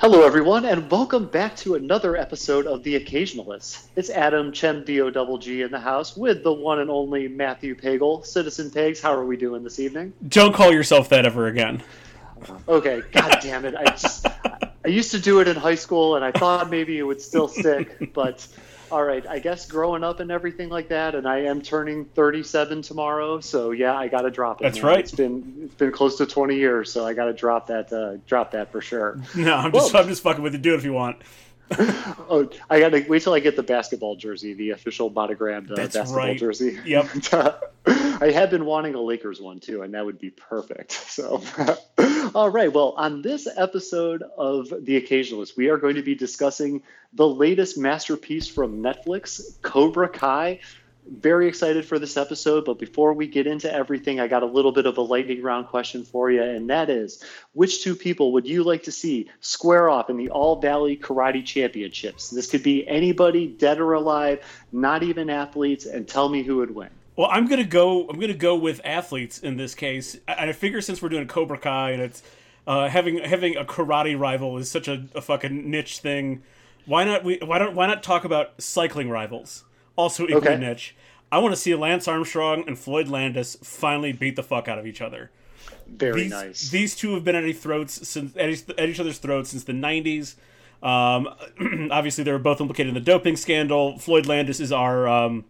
Hello, everyone, and welcome back to another episode of The Occasionalists. It's Adam Chem D-O double G in the house with the one and only Matthew Pagel. Citizen Pegs, how are we doing this evening? Don't call yourself that ever again. Okay, god damn it. I just I used to do it in high school and I thought maybe it would still stick, but all right, I guess growing up and everything like that, and I am turning 37 tomorrow, so yeah, I got to drop it. That's man. right. It's been it's been close to 20 years, so I got to drop that uh, drop that for sure. No, I'm just I'm just fucking with you. Do it if you want. oh, I got to wait till I get the basketball jersey, the official monogrammed uh, basketball right. jersey. Yep. I have been wanting a Lakers one too, and that would be perfect. So, all right. Well, on this episode of The Occasionalist, we are going to be discussing the latest masterpiece from Netflix, Cobra Kai very excited for this episode, but before we get into everything, I got a little bit of a lightning round question for you, and that is which two people would you like to see square off in the All Valley Karate Championships? This could be anybody, dead or alive, not even athletes, and tell me who would win. Well, I'm gonna go. I'm gonna go with athletes in this case. I, I figure since we're doing Cobra Kai and it's uh, having having a karate rival is such a, a fucking niche thing. Why not? We why don't why not talk about cycling rivals? Also equally okay. niche. I want to see Lance Armstrong and Floyd Landis finally beat the fuck out of each other. Very these, nice. These two have been at each throats since at each, at each other's throats since the '90s. Um, obviously, they were both implicated in the doping scandal. Floyd Landis is our um,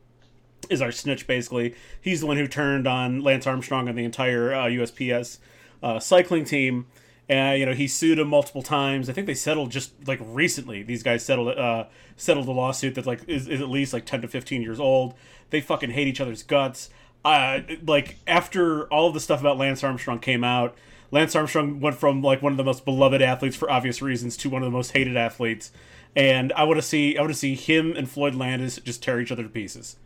is our snitch. Basically, he's the one who turned on Lance Armstrong and the entire uh, USPS uh, cycling team. And you know he sued him multiple times. I think they settled just like recently. These guys settled uh, settled a lawsuit that like is, is at least like ten to fifteen years old. They fucking hate each other's guts. Uh, like after all of the stuff about Lance Armstrong came out, Lance Armstrong went from like one of the most beloved athletes for obvious reasons to one of the most hated athletes. And I want to see I want to see him and Floyd Landis just tear each other to pieces.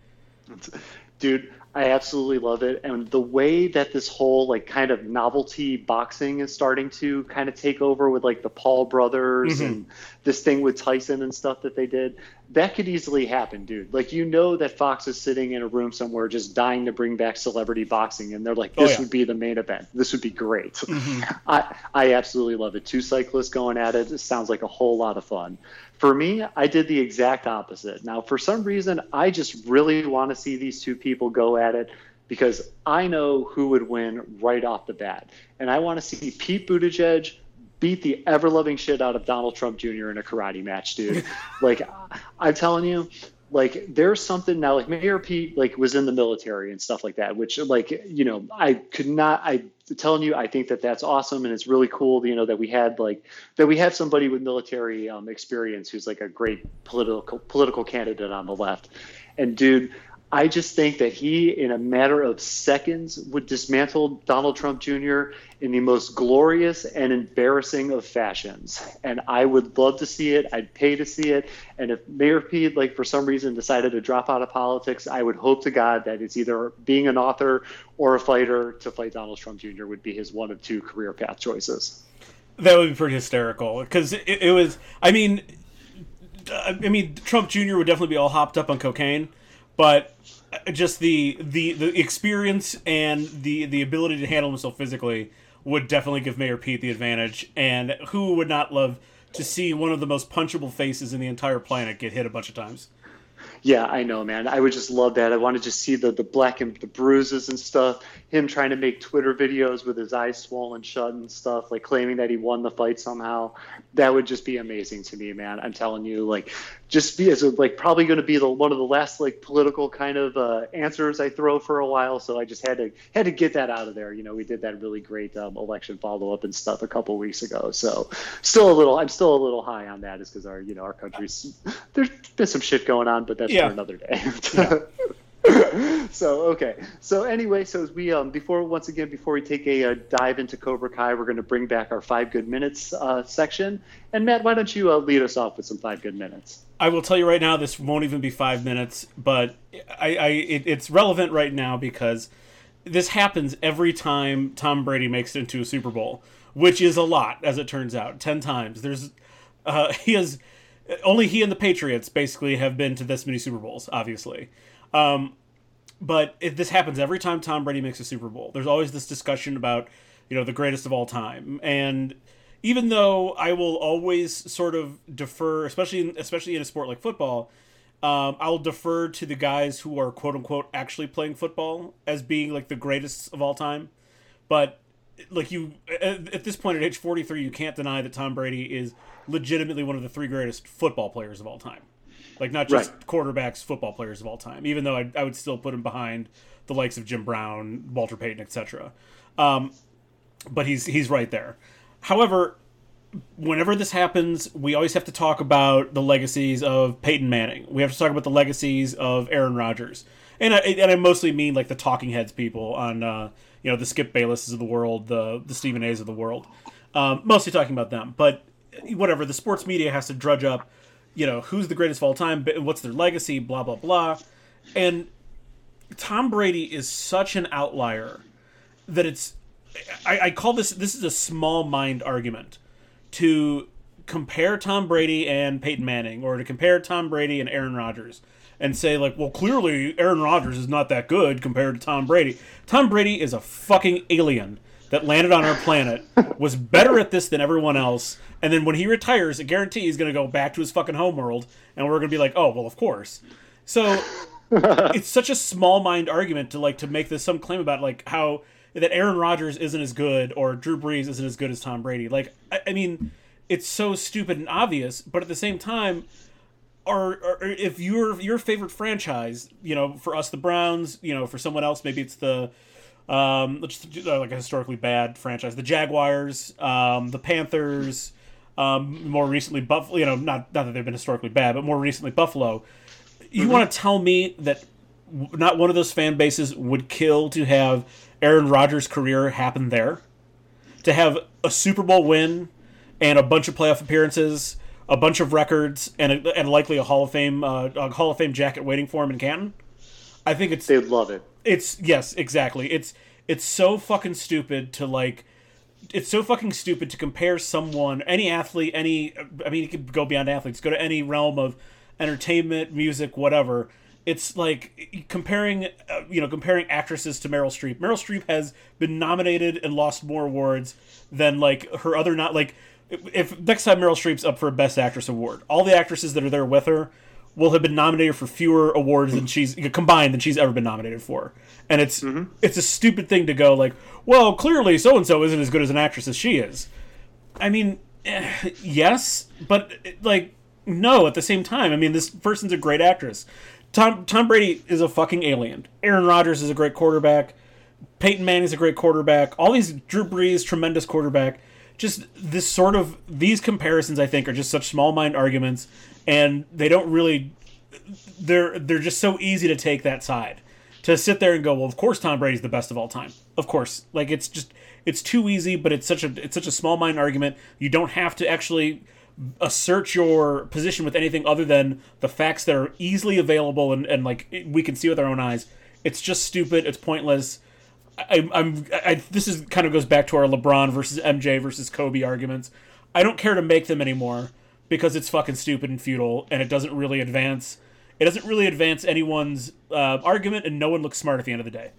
Dude, I absolutely love it. And the way that this whole like kind of novelty boxing is starting to kind of take over with like the Paul brothers mm-hmm. and this thing with Tyson and stuff that they did, that could easily happen, dude. Like you know that Fox is sitting in a room somewhere just dying to bring back celebrity boxing and they're like, This oh, yeah. would be the main event. This would be great. Mm-hmm. I I absolutely love it. Two cyclists going at it. It sounds like a whole lot of fun. For me, I did the exact opposite. Now, for some reason, I just really want to see these two people go at it because I know who would win right off the bat. And I want to see Pete Buttigieg beat the ever loving shit out of Donald Trump Jr. in a karate match, dude. like, I'm telling you, like there's something now like mayor pete like was in the military and stuff like that which like you know i could not i telling you i think that that's awesome and it's really cool you know that we had like that we have somebody with military um, experience who's like a great political political candidate on the left. And dude I just think that he, in a matter of seconds, would dismantle Donald Trump Jr. in the most glorious and embarrassing of fashions. And I would love to see it. I'd pay to see it. And if Mayor Pete, like for some reason, decided to drop out of politics, I would hope to God that it's either being an author or a fighter to fight Donald Trump Jr. would be his one of two career path choices. That would be pretty hysterical because it, it was. I mean, I mean, Trump Jr. would definitely be all hopped up on cocaine but uh, just the the the experience and the the ability to handle himself physically would definitely give Mayor Pete the advantage. And who would not love to see one of the most punchable faces in the entire planet get hit a bunch of times? Yeah, I know, man. I would just love that. I want to just see the the black and the bruises and stuff. Him trying to make Twitter videos with his eyes swollen shut and stuff, like claiming that he won the fight somehow. That would just be amazing to me, man. I'm telling you, like just be as like probably going to be the one of the last like political kind of uh, answers I throw for a while. So I just had to had to get that out of there. You know, we did that really great um, election follow up and stuff a couple weeks ago. So still a little, I'm still a little high on that, is because our you know our country's there's been some shit going on, but that's yeah. for another day. yeah. so okay. So anyway, so as we um before once again before we take a, uh, dive into Cobra Kai, we're going to bring back our five good minutes uh, section. And Matt, why don't you uh, lead us off with some five good minutes? I will tell you right now, this won't even be five minutes, but I, I it, it's relevant right now because this happens every time Tom Brady makes it into a Super Bowl, which is a lot as it turns out. Ten times. There's uh, he has only he and the Patriots basically have been to this many Super Bowls, obviously. Um, but it, this happens every time Tom Brady makes a Super Bowl. There's always this discussion about, you know, the greatest of all time. And even though I will always sort of defer, especially in, especially in a sport like football, um, I'll defer to the guys who are quote unquote actually playing football as being like the greatest of all time. But like you, at this point at age 43, you can't deny that Tom Brady is legitimately one of the three greatest football players of all time. Like not just right. quarterbacks, football players of all time. Even though I, I would still put him behind the likes of Jim Brown, Walter Payton, etc. Um, but he's he's right there. However, whenever this happens, we always have to talk about the legacies of Peyton Manning. We have to talk about the legacies of Aaron Rodgers, and I and I mostly mean like the talking heads people on uh, you know the Skip Baylesses of the world, the the Stephen A's of the world. Um, mostly talking about them, but whatever the sports media has to drudge up, you know who's the greatest of all time, what's their legacy, blah blah blah, and Tom Brady is such an outlier that it's I, I call this this is a small mind argument to compare Tom Brady and Peyton Manning or to compare Tom Brady and Aaron Rodgers and say like, well, clearly Aaron Rodgers is not that good compared to Tom Brady. Tom Brady is a fucking alien that landed on our planet, was better at this than everyone else, and then when he retires, I guarantee he's going to go back to his fucking homeworld, and we're going to be like, oh, well, of course. So it's such a small mind argument to like to make this some claim about like how that Aaron Rodgers isn't as good or Drew Brees isn't as good as Tom Brady. Like, I, I mean, it's so stupid and obvious, but at the same time, or, or, if your your favorite franchise, you know, for us the Browns, you know, for someone else maybe it's the um, let's uh, like a historically bad franchise, the Jaguars, um, the Panthers, um, more recently Buffalo. You know, not not that they've been historically bad, but more recently Buffalo. You mm-hmm. want to tell me that not one of those fan bases would kill to have Aaron Rodgers' career happen there. To have a Super Bowl win and a bunch of playoff appearances, a bunch of records, and a, and likely a Hall of Fame uh, a Hall of Fame jacket waiting for him in Canton. I think it's they'd love it. It's yes, exactly. It's it's so fucking stupid to like. It's so fucking stupid to compare someone, any athlete, any. I mean, you could go beyond athletes. Go to any realm of entertainment, music, whatever it's like comparing uh, you know comparing actresses to Meryl Streep. Meryl Streep has been nominated and lost more awards than like her other not like if next time Meryl Streep's up for a Best Actress award, all the actresses that are there with her will have been nominated for fewer awards than she's combined than she's ever been nominated for. And it's mm-hmm. it's a stupid thing to go like, well, clearly so and so isn't as good as an actress as she is. I mean, eh, yes, but like no at the same time. I mean, this person's a great actress. Tom Tom Brady is a fucking alien. Aaron Rodgers is a great quarterback. Peyton Manning is a great quarterback. All these Drew Brees, tremendous quarterback. Just this sort of these comparisons, I think, are just such small mind arguments, and they don't really. They're they're just so easy to take that side, to sit there and go, well, of course Tom Brady's the best of all time. Of course, like it's just it's too easy, but it's such a it's such a small mind argument. You don't have to actually assert your position with anything other than the facts that are easily available and, and like we can see with our own eyes. It's just stupid. It's pointless. I, I'm. I, this is kind of goes back to our LeBron versus MJ versus Kobe arguments. I don't care to make them anymore because it's fucking stupid and futile, and it doesn't really advance. It doesn't really advance anyone's uh, argument, and no one looks smart at the end of the day.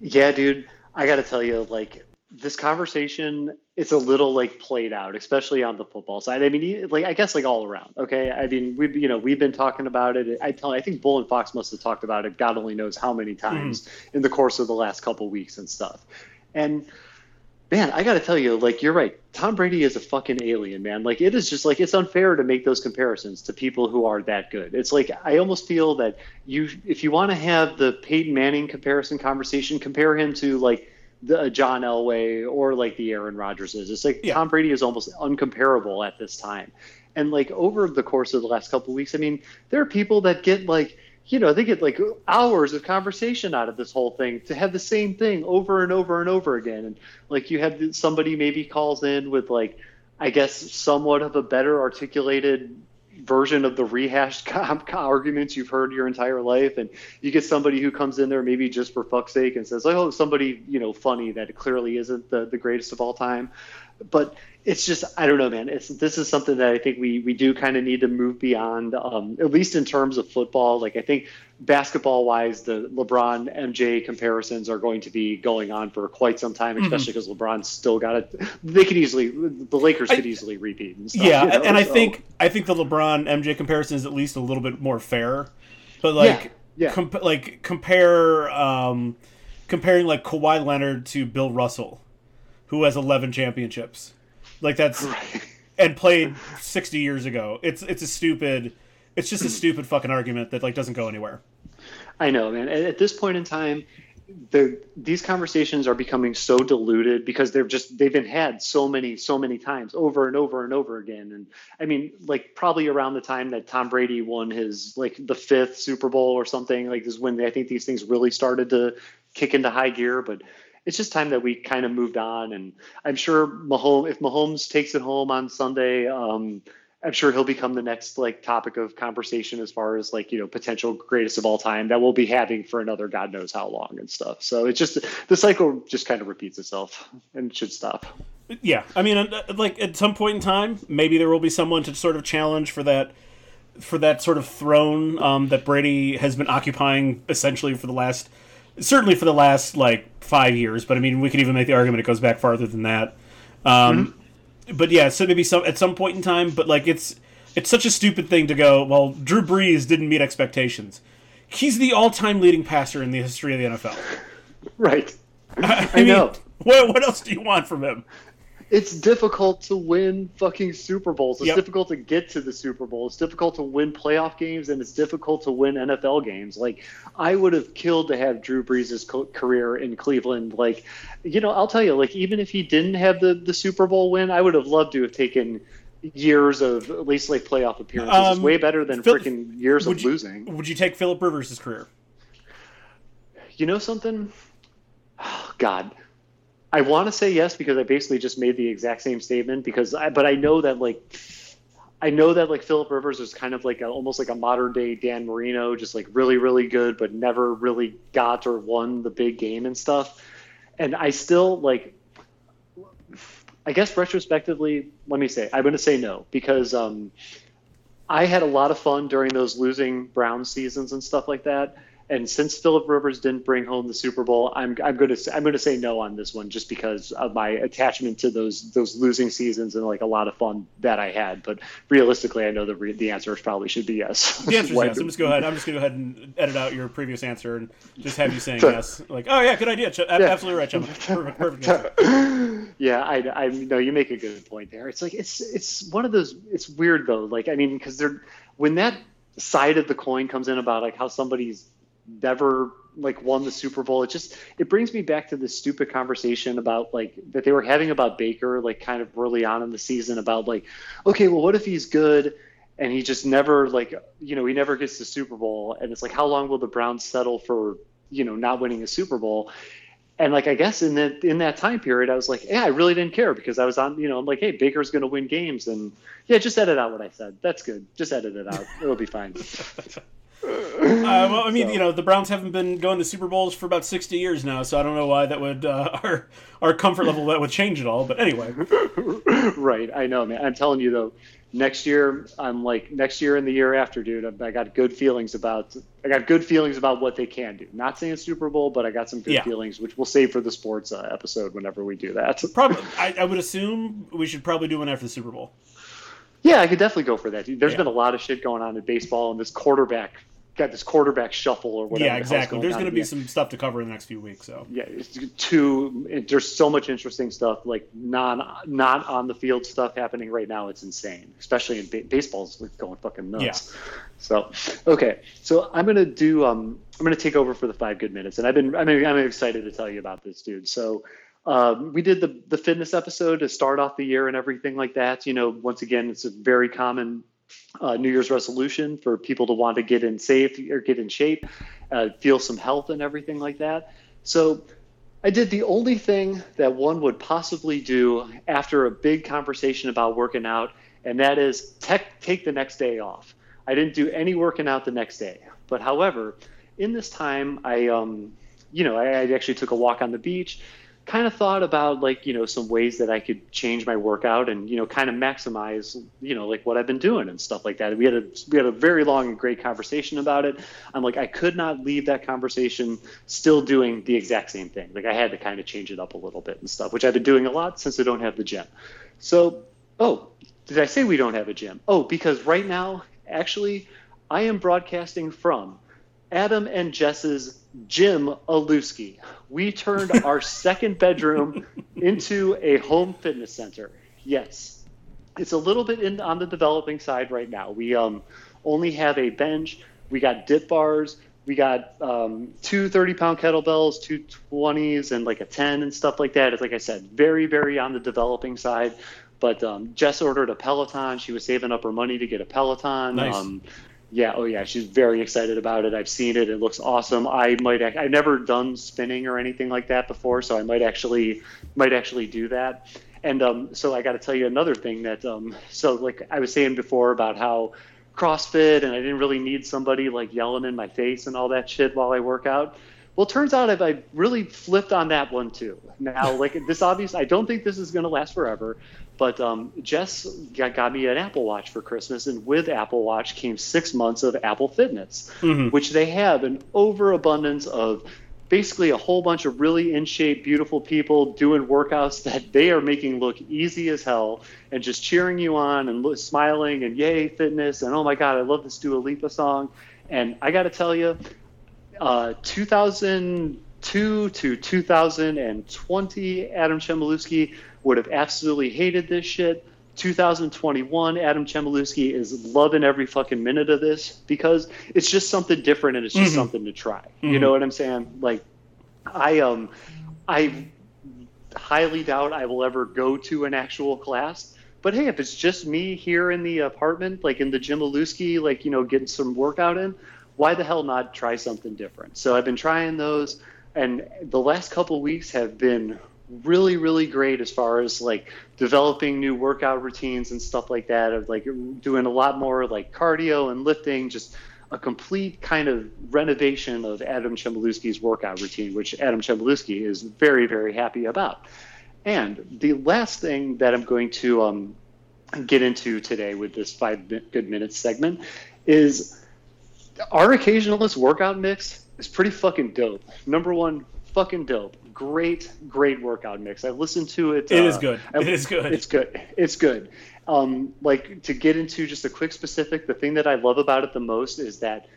Yeah, dude. I got to tell you, like this conversation it's a little like played out, especially on the football side. I mean, like I guess like all around. Okay, I mean we've you know we've been talking about it. I tell I think Bull and Fox must have talked about it. God only knows how many times mm-hmm. in the course of the last couple weeks and stuff. And man, I got to tell you, like you're right. Tom Brady is a fucking alien, man. Like it is just like it's unfair to make those comparisons to people who are that good. It's like I almost feel that you if you want to have the Peyton Manning comparison conversation, compare him to like the uh, John Elway or like the Aaron Rodgers is. It's like yeah. Tom Brady is almost uncomparable at this time. And like over the course of the last couple of weeks, I mean, there are people that get like, you know, they get like hours of conversation out of this whole thing to have the same thing over and over and over again. And like you have somebody maybe calls in with like, I guess somewhat of a better articulated version of the rehashed arguments you've heard your entire life, and you get somebody who comes in there maybe just for fuck's sake and says, "Oh, somebody you know funny that clearly isn't the the greatest of all time," but it's just I don't know, man. It's this is something that I think we we do kind of need to move beyond, um, at least in terms of football. Like I think basketball wise, the LeBron MJ comparisons are going to be going on for quite some time, especially because mm-hmm. LeBron's still got it. They could easily the Lakers could easily repeat. And stuff, yeah, you know? and I so. think I think the LeBron MJ comparison is at least a little bit more fair, but like yeah, yeah. Comp- like compare um, comparing like Kawhi Leonard to Bill Russell, who has eleven championships like that's right. and played 60 years ago. It's it's a stupid it's just a stupid fucking argument that like doesn't go anywhere. I know, man. At this point in time, the these conversations are becoming so diluted because they've just they've been had so many so many times over and over and over again and i mean like probably around the time that tom brady won his like the fifth super bowl or something like this is when i think these things really started to kick into high gear but it's just time that we kind of moved on. And I'm sure Mahomes, if Mahomes takes it home on Sunday, um, I'm sure he'll become the next like topic of conversation as far as like you know potential greatest of all time that we'll be having for another God knows how long and stuff. So it's just the cycle just kind of repeats itself and should stop. Yeah, I mean, uh, like at some point in time, maybe there will be someone to sort of challenge for that for that sort of throne um, that Brady has been occupying essentially for the last certainly for the last like five years, but I mean, we could even make the argument it goes back farther than that. Um, mm-hmm. But yeah, so maybe some at some point in time. But like, it's it's such a stupid thing to go. Well, Drew Brees didn't meet expectations. He's the all-time leading passer in the history of the NFL. Right. I, I, I mean, know. What, what else do you want from him? It's difficult to win fucking Super Bowls. It's yep. difficult to get to the Super Bowl. It's difficult to win playoff games, and it's difficult to win NFL games. Like I would have killed to have Drew Brees' career in Cleveland. Like, you know, I'll tell you, like even if he didn't have the the Super Bowl win, I would have loved to have taken years of at least like playoff appearances. Um, it's way better than Phil- freaking years of you, losing. Would you take Philip Rivers' career? You know something? Oh, God I want to say yes because I basically just made the exact same statement because I, but I know that like I know that like Philip Rivers is kind of like a, almost like a modern day Dan Marino, just like really really good, but never really got or won the big game and stuff. And I still like, I guess retrospectively, let me say I'm going to say no because um, I had a lot of fun during those losing Brown seasons and stuff like that. And since Philip Rivers didn't bring home the Super Bowl, I'm I'm going to I'm going to say no on this one just because of my attachment to those those losing seasons and like a lot of fun that I had. But realistically, I know the re- the answer probably should be yes. The answer is yes. I'm just go ahead. I'm just going to go ahead and edit out your previous answer and just have you saying yes. Like, oh yeah, good idea. Ch- yeah. Absolutely right, Chum. Perfect, perfect. yeah, I I know you make a good point there. It's like it's it's one of those. It's weird though. Like I mean, because they're when that side of the coin comes in about like how somebody's never like won the Super Bowl. It just it brings me back to this stupid conversation about like that they were having about Baker like kind of early on in the season about like okay, well what if he's good and he just never like you know, he never gets the Super Bowl and it's like how long will the Browns settle for, you know, not winning a Super Bowl? And like I guess in that in that time period, I was like, yeah, I really didn't care because I was on, you know, I'm like, hey, Baker's going to win games, and yeah, just edit out what I said. That's good. Just edit it out. It'll be fine. Uh, well, I mean, so. you know, the Browns haven't been going to Super Bowls for about sixty years now, so I don't know why that would uh, our our comfort level that would change at all. But anyway, right? I know, man. I'm telling you though, next year I'm like next year and the year after, dude. I got good feelings about I got good feelings about what they can do. Not saying Super Bowl, but I got some good yeah. feelings, which we'll save for the sports uh, episode whenever we do that. probably, I, I, would assume we should probably do one after the Super Bowl. Yeah, I could definitely go for that. There's yeah. been a lot of shit going on in baseball, and this quarterback got this quarterback shuffle or whatever. Yeah, exactly. There's going to be some stuff to cover in the next few weeks. So yeah, it's too. there's so much interesting stuff like non not on the field stuff happening right now. It's insane, especially in ba- baseball's going fucking nuts. Yeah. So okay, so I'm gonna do. Um, I'm gonna take over for the five good minutes, and I've been. I'm, I'm excited to tell you about this, dude. So. Um, we did the the fitness episode to start off the year and everything like that. You know, once again, it's a very common uh, New Year's resolution for people to want to get in safe or get in shape, uh, feel some health and everything like that. So I did the only thing that one would possibly do after a big conversation about working out, and that is tech, take the next day off. I didn't do any working out the next day. But however, in this time, I, um, you know, I, I actually took a walk on the beach, kind of thought about like you know some ways that I could change my workout and you know kind of maximize you know like what I've been doing and stuff like that. We had a we had a very long and great conversation about it. I'm like I could not leave that conversation still doing the exact same thing. Like I had to kind of change it up a little bit and stuff, which I've been doing a lot since I don't have the gym. So oh, did I say we don't have a gym? Oh, because right now actually I am broadcasting from Adam and Jess's Jim Aluski. We turned our second bedroom into a home fitness center. Yes, it's a little bit in, on the developing side right now. We um, only have a bench. We got dip bars. We got um, two 30 pound kettlebells, two 20s, and like a 10 and stuff like that. It's like I said, very, very on the developing side. But um, Jess ordered a Peloton. She was saving up her money to get a Peloton. Nice. Um, yeah, oh yeah, she's very excited about it. I've seen it; it looks awesome. I might, I've never done spinning or anything like that before, so I might actually, might actually do that. And um, so I got to tell you another thing that, um, so like I was saying before about how CrossFit and I didn't really need somebody like yelling in my face and all that shit while I work out. Well, it turns out I really flipped on that one too. Now, like this, obvious, I don't think this is going to last forever, but um, Jess got, got, me an Apple Watch for Christmas, and with Apple Watch came six months of Apple Fitness, mm-hmm. which they have an overabundance of basically a whole bunch of really in shape, beautiful people doing workouts that they are making look easy as hell and just cheering you on and look, smiling and yay, fitness, and oh my God, I love this Dua Lipa song. And I got to tell you, uh, 2002 to 2020, Adam Chmielewski would have absolutely hated this shit. 2021, Adam Chmielewski is loving every fucking minute of this because it's just something different and it's just mm-hmm. something to try. Mm-hmm. You know what I'm saying? Like, I um, I highly doubt I will ever go to an actual class. But hey, if it's just me here in the apartment, like in the Jim Aluski, like you know, getting some workout in, why the hell not try something different? So I've been trying those, and the last couple weeks have been really really great as far as like developing new workout routines and stuff like that of like doing a lot more like cardio and lifting just a complete kind of renovation of Adam Chmielewski's workout routine which Adam Chmielewski is very very happy about and the last thing that I'm going to um, get into today with this five good minutes segment is our occasionalist workout mix is pretty fucking dope. Number one, fucking dope. Great, great workout mix. I've listened to it. It uh, is good. It is good. It's good. It's good. Um, like to get into just a quick specific, the thing that I love about it the most is that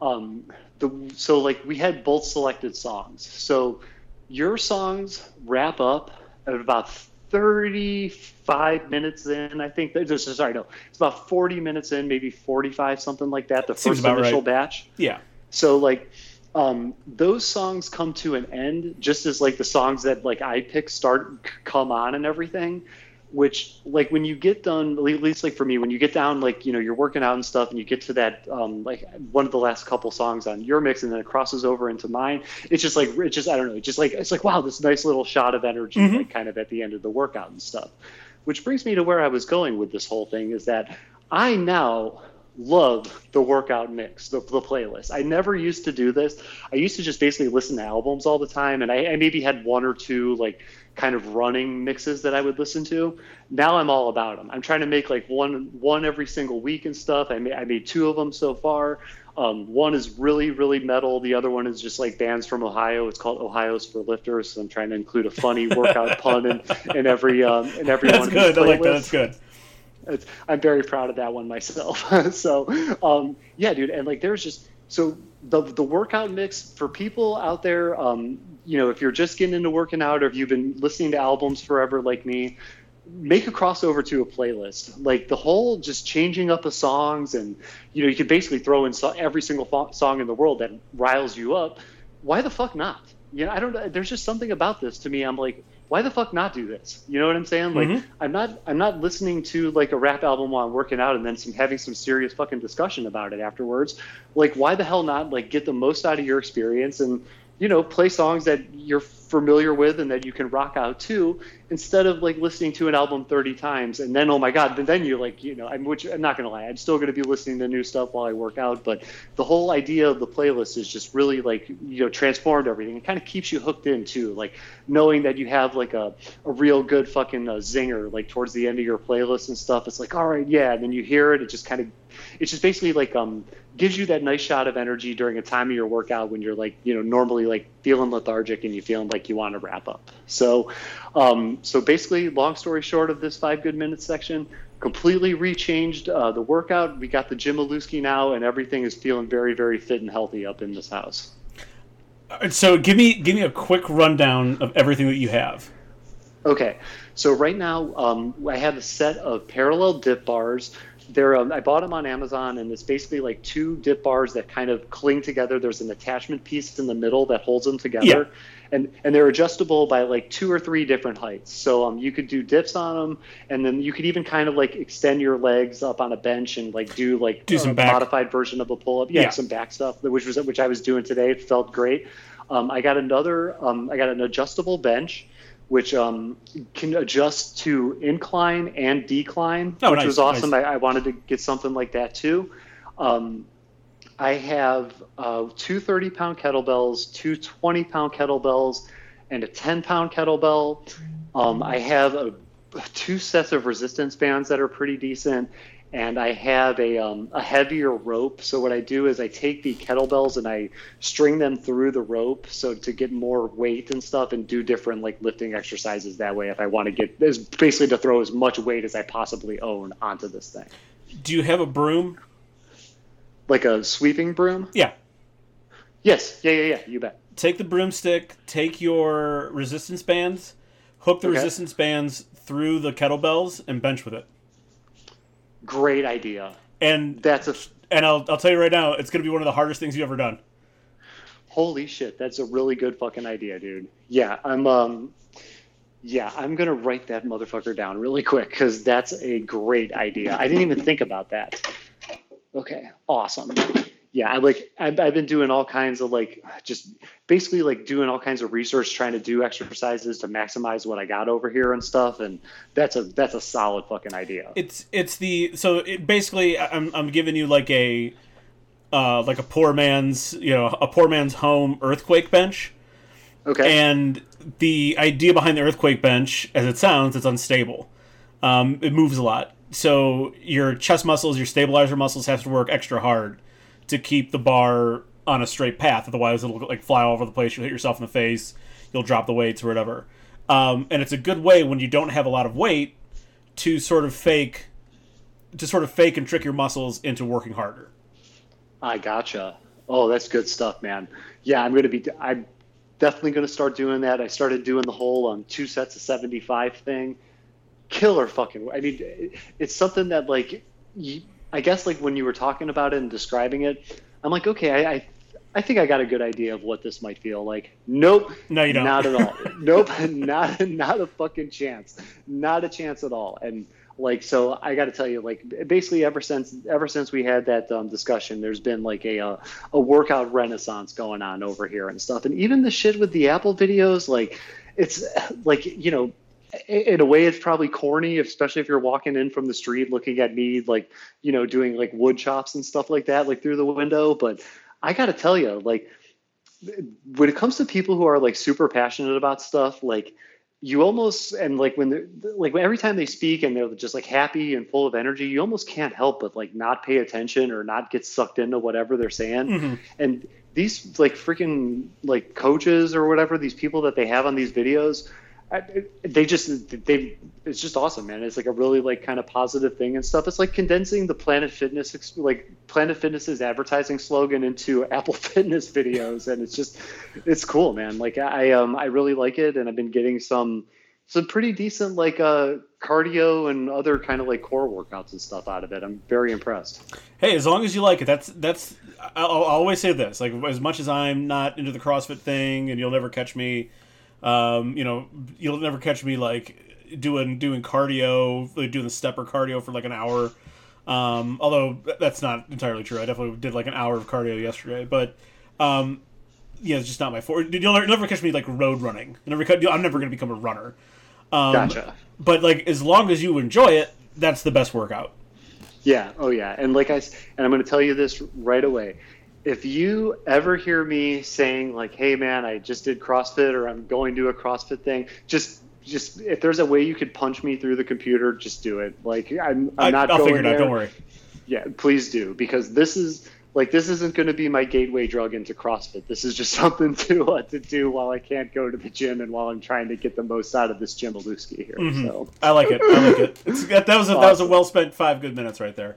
um, the so like we had both selected songs. So your songs wrap up at about 35 minutes in, I think. There's, sorry, no, it's about 40 minutes in, maybe 45, something like that. The Seems first initial right. batch. Yeah. So like, um, those songs come to an end just as like the songs that like I pick start come on and everything which like when you get done at least like for me when you get down like you know you're working out and stuff and you get to that um like one of the last couple songs on your mix and then it crosses over into mine it's just like it's just i don't know it's just like it's like wow this nice little shot of energy mm-hmm. like kind of at the end of the workout and stuff which brings me to where i was going with this whole thing is that i now love the workout mix, the, the playlist. I never used to do this. I used to just basically listen to albums all the time, and I, I, maybe had one or two like kind of running mixes that I would listen to. Now I'm all about them. I'm trying to make like one one every single week and stuff. I made I made two of them so far. Um, one is really really metal. The other one is just like bands from Ohio. It's called Ohio's for Lifters. So I'm trying to include a funny workout pun in, in every um, in every That's one. That's good. I like that. That's good. It's, I'm very proud of that one myself. so um, yeah, dude, and like there's just so the the workout mix for people out there. Um, you know, if you're just getting into working out, or if you've been listening to albums forever like me, make a crossover to a playlist. Like the whole just changing up the songs, and you know, you could basically throw in so, every single fo- song in the world that riles you up. Why the fuck not? You know, I don't. There's just something about this to me. I'm like why the fuck not do this? You know what I'm saying? Like mm-hmm. I'm not I'm not listening to like a rap album while I'm working out and then some having some serious fucking discussion about it afterwards. Like why the hell not like get the most out of your experience and you know play songs that you're familiar with and that you can rock out to instead of like listening to an album 30 times and then oh my god then you're like you know I'm which I'm not gonna lie I'm still gonna be listening to new stuff while I work out but the whole idea of the playlist is just really like you know transformed everything. It kind of keeps you hooked in too like knowing that you have like a, a real good fucking uh, zinger like towards the end of your playlist and stuff. It's like all right yeah and then you hear it it just kind of it's just basically like um gives you that nice shot of energy during a time of your workout when you're like you know normally like feeling lethargic and you feeling like you want to wrap up. So um, so basically long story short of this five good minutes section completely rechanged uh, the workout. We got the Jim Aluski now and everything is feeling very very fit and healthy up in this house. So give me give me a quick rundown of everything that you have. Okay. So right now um, i have a set of parallel dip bars they're um, I bought them on Amazon, and it's basically like two dip bars that kind of cling together. There's an attachment piece in the middle that holds them together, yeah. and and they're adjustable by like two or three different heights. So um, you could do dips on them, and then you could even kind of like extend your legs up on a bench and like do like do some modified version of a pull up. Yeah, yeah, some back stuff, which was which I was doing today. It felt great. Um, I got another. Um, I got an adjustable bench which um, can adjust to incline and decline, oh, which nice, was awesome. Nice. I, I, wanted to get something like that too. Um, I have uh, two 30 pound kettlebells, two 20 pound kettlebells, and a 10 pound kettlebell. Um, I have a, two sets of resistance bands that are pretty decent, and I have a, um, a heavier rope. So what I do is I take the kettlebells and I string them through the rope, so to get more weight and stuff, and do different like lifting exercises that way. If I want to get, is basically to throw as much weight as I possibly own onto this thing. Do you have a broom? Like a sweeping broom? Yeah. Yes. Yeah. Yeah. Yeah. You bet. Take the broomstick. Take your resistance bands. Hook the okay. resistance bands through the kettlebells and bench with it. Great idea. And that's a and I'll I'll tell you right now, it's gonna be one of the hardest things you've ever done. Holy shit, that's a really good fucking idea, dude. Yeah, I'm um yeah, I'm gonna write that motherfucker down really quick because that's a great idea. I didn't even think about that. Okay, awesome yeah, I like I've, I've been doing all kinds of like just basically like doing all kinds of research, trying to do exercises to maximize what I got over here and stuff, and that's a that's a solid fucking idea. It's it's the so it basically I'm I'm giving you like a uh like a poor man's you know a poor man's home earthquake bench. Okay. And the idea behind the earthquake bench, as it sounds, it's unstable. Um, it moves a lot, so your chest muscles, your stabilizer muscles, have to work extra hard to keep the bar on a straight path. Otherwise, it'll like fly all over the place. You'll hit yourself in the face. You'll drop the weights or whatever. Um, and it's a good way when you don't have a lot of weight to sort of fake, to sort of fake and trick your muscles into working harder. I gotcha. Oh, that's good stuff, man. Yeah, I'm gonna be. I'm definitely gonna start doing that. I started doing the whole um, two sets of 75 thing. Killer fucking. I mean, it's something that like. You, I guess like when you were talking about it and describing it, I'm like, okay, I, I, I think I got a good idea of what this might feel like. Nope. No, you don't. Not at all. nope. Not not a fucking chance. Not a chance at all. And like, so I got to tell you, like, basically ever since ever since we had that um, discussion, there's been like a, a a workout renaissance going on over here and stuff. And even the shit with the Apple videos, like, it's like you know in a way it's probably corny especially if you're walking in from the street looking at me like you know doing like wood chops and stuff like that like through the window but i gotta tell you like when it comes to people who are like super passionate about stuff like you almost and like when they're like every time they speak and they're just like happy and full of energy you almost can't help but like not pay attention or not get sucked into whatever they're saying mm-hmm. and these like freaking like coaches or whatever these people that they have on these videos they just they it's just awesome man. It's like a really like kind of positive thing and stuff. It's like condensing the planet fitness like planet fitness's advertising slogan into apple fitness videos and it's just it's cool man. Like i um i really like it and i've been getting some some pretty decent like uh cardio and other kind of like core workouts and stuff out of it. I'm very impressed. Hey as long as you like it that's that's i'll, I'll always say this like as much as i'm not into the crossfit thing and you'll never catch me um, you know, you'll never catch me like doing doing cardio, like doing the stepper cardio for like an hour. Um, although that's not entirely true. I definitely did like an hour of cardio yesterday, but um, yeah, it's just not my forte. You'll never catch me like road running. never, I'm never going to become a runner. Um, Gotcha. But like, as long as you enjoy it, that's the best workout. Yeah. Oh, yeah. And like I and I'm going to tell you this right away. If you ever hear me saying like, "Hey, man, I just did CrossFit," or "I'm going to a CrossFit thing," just just if there's a way you could punch me through the computer, just do it. Like I'm, I'm I, not I'll going figure it there. out. Don't worry. Yeah, please do because this is like this isn't going to be my gateway drug into CrossFit. This is just something to uh, to do while I can't go to the gym and while I'm trying to get the most out of this Jim Aluski here. Mm-hmm. So I like it. I like it. It's, that was a, that was a well spent five good minutes right there.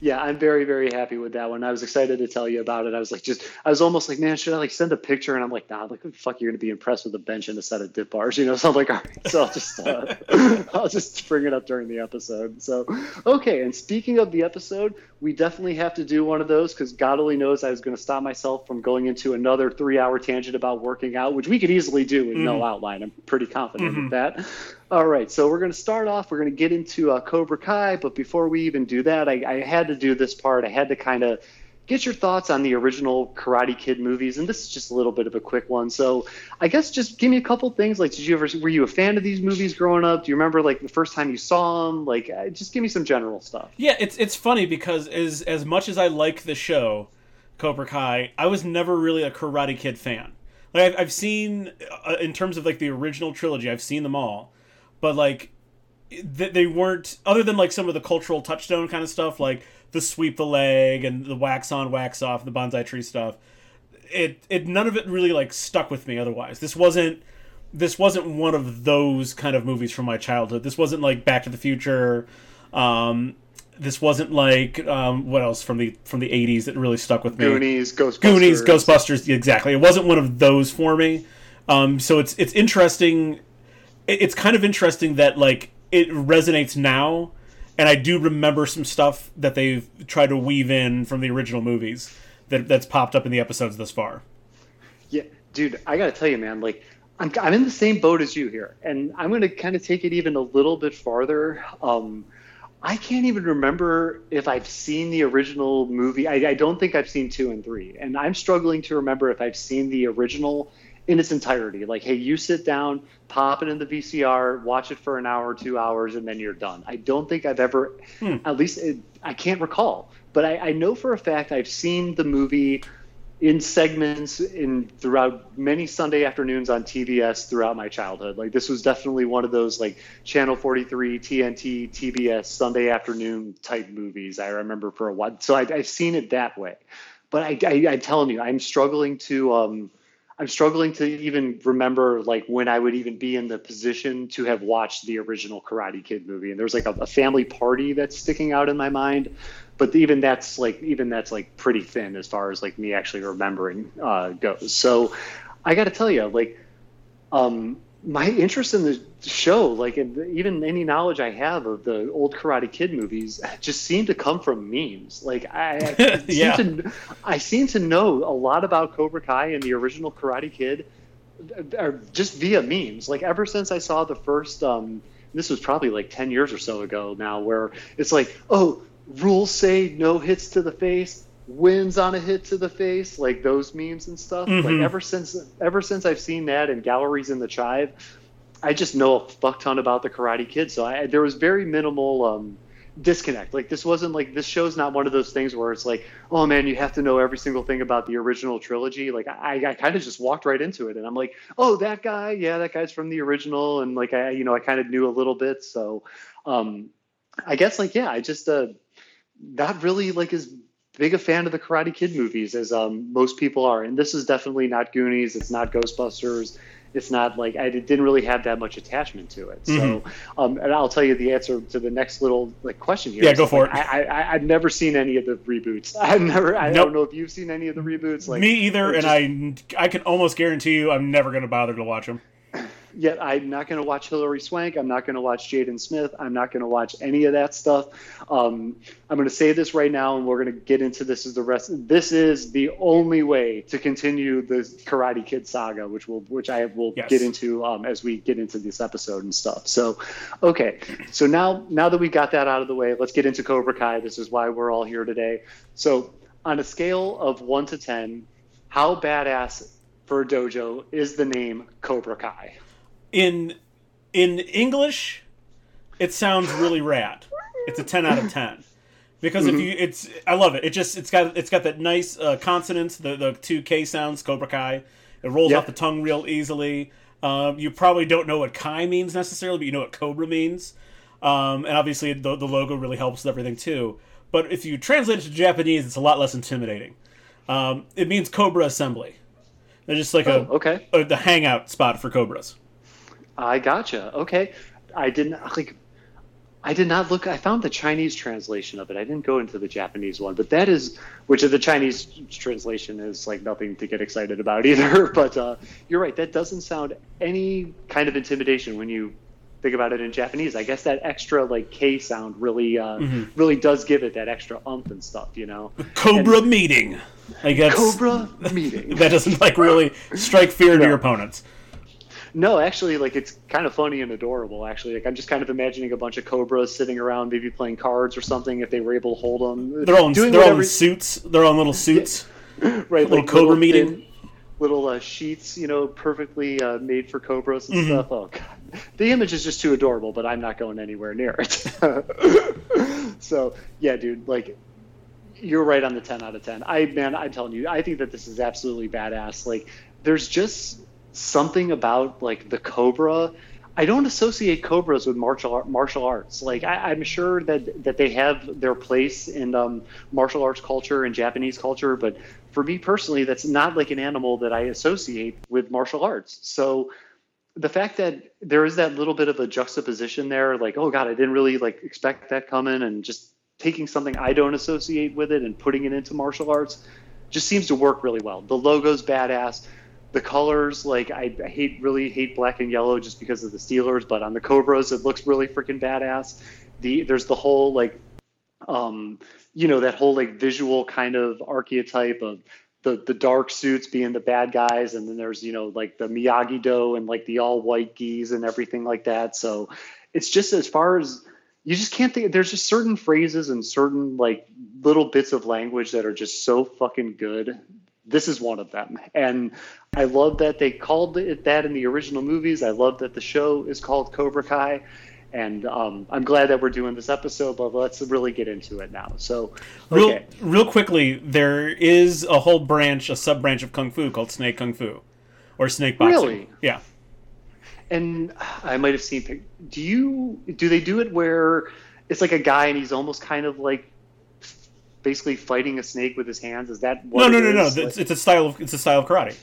Yeah, I'm very very happy with that one. I was excited to tell you about it. I was like just I was almost like, man, should I like send a picture? And I'm like, nah, like fuck, you're going to be impressed with a bench and a set of dip bars, you know? So I'm like, all right, so I'll just uh, I'll just bring it up during the episode. So okay, and speaking of the episode, we definitely have to do one of those because God only knows I was going to stop myself from going into another three hour tangent about working out, which we could easily do with no outline. I'm pretty confident with that. All right, so we're going to start off. We're going to get into uh, Cobra Kai, but before we even do that, I, I had to do this part. I had to kind of get your thoughts on the original Karate Kid movies, and this is just a little bit of a quick one. So, I guess just give me a couple things. Like, did you ever were you a fan of these movies growing up? Do you remember like the first time you saw them? Like, uh, just give me some general stuff. Yeah, it's it's funny because as as much as I like the show, Cobra Kai, I was never really a Karate Kid fan. Like I've, I've seen, uh, in terms of like the original trilogy, I've seen them all, but like th- they weren't other than like some of the cultural touchstone kind of stuff, like the sweep the leg and the wax on wax off, the bonsai tree stuff. It it none of it really like stuck with me. Otherwise, this wasn't this wasn't one of those kind of movies from my childhood. This wasn't like Back to the Future. Um, this wasn't like um, what else from the from the '80s that really stuck with me. Goonies, Ghostbusters. Goonies, Ghostbusters, exactly. It wasn't one of those for me. Um, so it's it's interesting. It- It's kind of interesting that like it resonates now, and I do remember some stuff that they've tried to weave in from the original movies that that's popped up in the episodes thus far. Yeah, dude, I gotta tell you, man. Like, I'm I'm in the same boat as you here, and I'm gonna kind of take it even a little bit farther. Um, I can't even remember if I've seen the original movie. I, I don't think I've seen two and three, and I'm struggling to remember if I've seen the original in its entirety. Like, hey, you sit down, pop it in the VCR, watch it for an hour, two hours, and then you're done. I don't think I've ever, at least it, I can't recall, but I, I know for a fact I've seen the movie in segments in throughout many Sunday afternoons on TBS throughout my childhood. Like this was definitely one of those like Channel 43, TNT, TBS Sunday afternoon type movies. I remember for a while, so I, I've seen it that way. But I, I, I'm telling you, I'm struggling to. Um, I'm struggling to even remember like when I would even be in the position to have watched the original Karate Kid movie. And there's like a, a family party that's sticking out in my mind, but even that's like even that's like pretty thin as far as like me actually remembering uh, goes. So I got to tell you, like, um, my interest in the show, like even any knowledge I have of the old Karate Kid movies, just seem to come from memes. Like I, I Yeah. seem to, I seem to know a lot about Cobra Kai and the original Karate Kid, or just via memes. Like ever since I saw the first, um, this was probably like ten years or so ago now, where it's like, oh, rules say no hits to the face. Wins on a hit to the face, like those memes and stuff. Mhm. Like ever since, ever since I've seen that in galleries in the Chive, I just know a fuck ton about the Karate Kid. So I, there was very minimal um, disconnect. Like this wasn't like this show's not one of those things where it's like, oh man, you have to know every single thing about the original trilogy. Like I, I kind of just walked right into it, and I'm like, oh, that guy, yeah, that guy's from the original, and like I, you know, I kind of knew a little bit. So um, I guess like yeah, I just uh, not really like as big a fan of the Karate Kid movies as um, most people are, and this is definitely not Goonies. It's not Ghostbusters. It's not like I didn't really have that much attachment to it. So, um, and I'll tell you the answer to the next little like question here. Yeah, go for like, it. I, I I've never seen any of the reboots. I've never. I Nope. don't know if you've seen any of the reboots. Like Me either, it and I I can almost guarantee you I'm never going to bother to watch them. Yet I'm not going to watch Hilary Swank. I'm not going to watch Jaden Smith. I'm not going to watch any of that stuff. Um, I'm going to say this right now, and we're going to get into this as the rest. This is the only way to continue the Karate Kid saga, which will, which I will Yes. get into um, as we get into this episode and stuff. So, okay. So now, now that we got that out of the way, let's get into Cobra Kai. This is why we're all here today. So, on a scale of one to ten, how badass for a dojo is the name Cobra Kai? In in English, it sounds really rad. It's a ten out of ten because mm-hmm. if you it's I love it. It just it's got it's got that nice uh, consonants, the the two K sounds, Cobra Kai. It rolls yep. off the tongue real easily. Um, you probably don't know what Kai means necessarily, but you know what Cobra means. Um, and obviously, the, the logo really helps with everything too. But if you translate it to Japanese, it's a lot less intimidating. Um, it means Cobra Assembly. They're just like oh, a okay a, the hangout spot for cobras. I gotcha. Okay, I didn't like. I did not look. I found the Chinese translation of it. I didn't go into the Japanese one, but that is, which the Chinese translation is like nothing to get excited about either. But uh, you're right. That doesn't sound any kind of intimidation when you think about it in Japanese. I guess that extra like K sound really uh, mm-hmm. really does give it that extra umph and stuff, you know. Cobra and, meeting. I guess Cobra meeting. that doesn't like really strike fear no. to your opponents. No, actually, like it's kind of funny and adorable. Actually, like I'm just kind of imagining a bunch of cobras sitting around, maybe playing cards or something. If they were able to hold them, they're all in, they're all suits. They're all in little suits. Yeah. right, little like cobra little meeting. Thin, little uh, sheets, you know, perfectly uh, made for cobras and mm-hmm. stuff. Oh god, the image is just too adorable, but I'm not going anywhere near it. so yeah, dude, like you're right on the 10 out of 10. I man, I'm telling you, I think that this is absolutely badass. Like there's just something about like the cobra. I don't associate cobras with martial martial arts. Like I, am sure that that they have their place in um, martial arts culture and Japanese culture, but for me personally, that's not like an animal that I associate with martial arts. So the fact that there is that little bit of a juxtaposition there, like, oh God, I didn't really like expect that coming and just taking something I don't associate with it and putting it into martial arts just seems to work really well. The logo's badass. The colors, like I, I hate really hate black and yellow just because of the Steelers, but on the Cobras it looks really freaking badass. The there's the whole like um you know that whole like visual kind of archetype of the the dark suits being the bad guys, and then there's you know like the Miyagi Do and like the all white gis and everything like that. So it's just as far as you just can't think. There's just certain phrases and certain like little bits of language that are just so fucking good. This is one of them, and I love that they called it that in the original movies. I love that the show is called Cobra Kai and um, I'm glad that we're doing this episode, but let's really get into it now. So, okay. real, real quickly, there is a whole branch, a sub branch of kung fu called snake kung fu, or snake boxing. Really? Yeah. And I might have seen. Do you do they do it where it's like a guy and he's almost kind of like basically fighting a snake with his hands? Is that what no, no, no, no? It's, it's a style of it's a style of karate.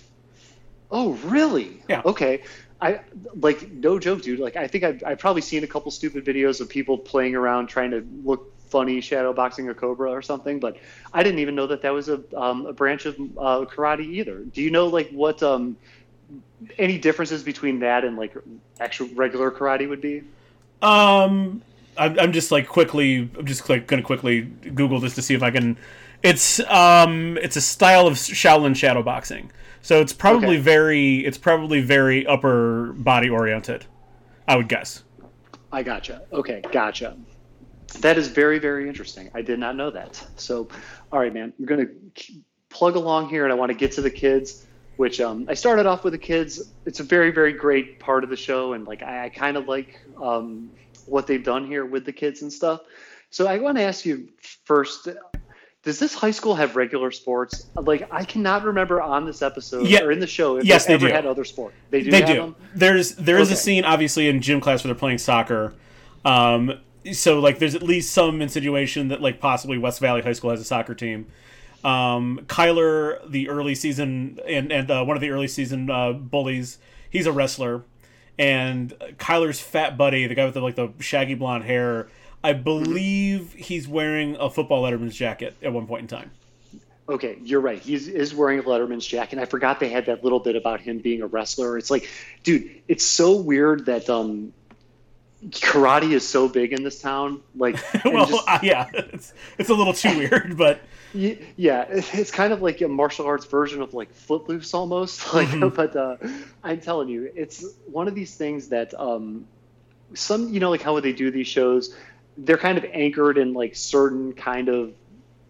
Oh, really? Yeah. Okay. I like no joke, dude. Like I think I've, I've probably seen a couple stupid videos of people playing around trying to look funny shadow boxing a cobra or something, but I didn't even know that that was a, um, a branch of uh, karate either. Do you know like what um, any differences between that and like actual regular karate would be? Um, I'm, I'm just like quickly, I'm just like gonna quickly Google this to see if I can. It's um, it's a style of Shaolin shadow boxing. So it's probably okay. very it's probably very upper body oriented. I would guess. I gotcha. Okay, gotcha. That is very very interesting. I did not know that. So, all right, man, we're gonna plug along here, and I want to get to the kids. Which um, I started off with the kids. It's a very very great part of the show, and like I, I kind of like um, what they've done here with the kids and stuff. So I want to ask you first does this high school have regular sports? Like I cannot remember on this episode yeah. or in the show if yes, they, ever do. had other sport. They do. They do. Them? There's there is okay. a scene obviously in gym class where they're playing soccer. Um, so like there's at least some insinuation that like possibly West Valley High School has a soccer team. Um, Kyler, the early season and and uh, one of the early season uh, bullies, he's a wrestler, and Kyler's fat buddy, the guy with the like the shaggy blonde hair I believe he's wearing a football Letterman's jacket at one point in time. Okay, you're right. He is wearing a Letterman's jacket. I forgot they had that little bit about him being a wrestler. It's like, dude, it's so weird that um, karate is so big in this town. Like, well, just, uh, yeah, it's it's a little too weird, but yeah, it's kind of like a martial arts version of like Footloose almost. Like, mm-hmm. but uh, I'm telling you, it's one of these things that um, some, you know, like how would they do these shows? they're kind of anchored in like certain kind of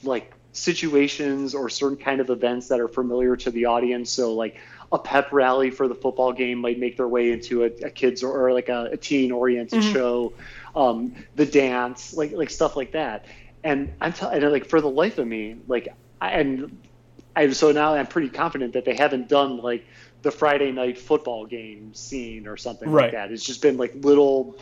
like situations or certain kind of events that are familiar to the audience. So like a pep rally for the football game might make their way into a, a kids or, or like a, a teen oriented mm-hmm. show. Um, the dance, like like stuff like that. And I'm telling, like for the life of me, like I, and I so now I'm pretty confident that they haven't done like the Friday night football game scene or something right. like that. It's just been like little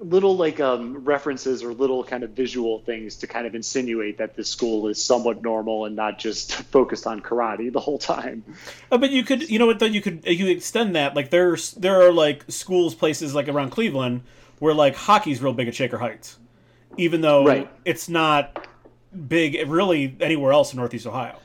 little like um, references or little kind of visual things to kind of insinuate that this school is somewhat normal and not just focused on karate the whole time. Uh, but you could, you know what? Though you could you extend that. Like there's there are like schools, places like around Cleveland where like hockey's real big at Shaker Heights, even though right. it's not big really anywhere else in Northeast Ohio.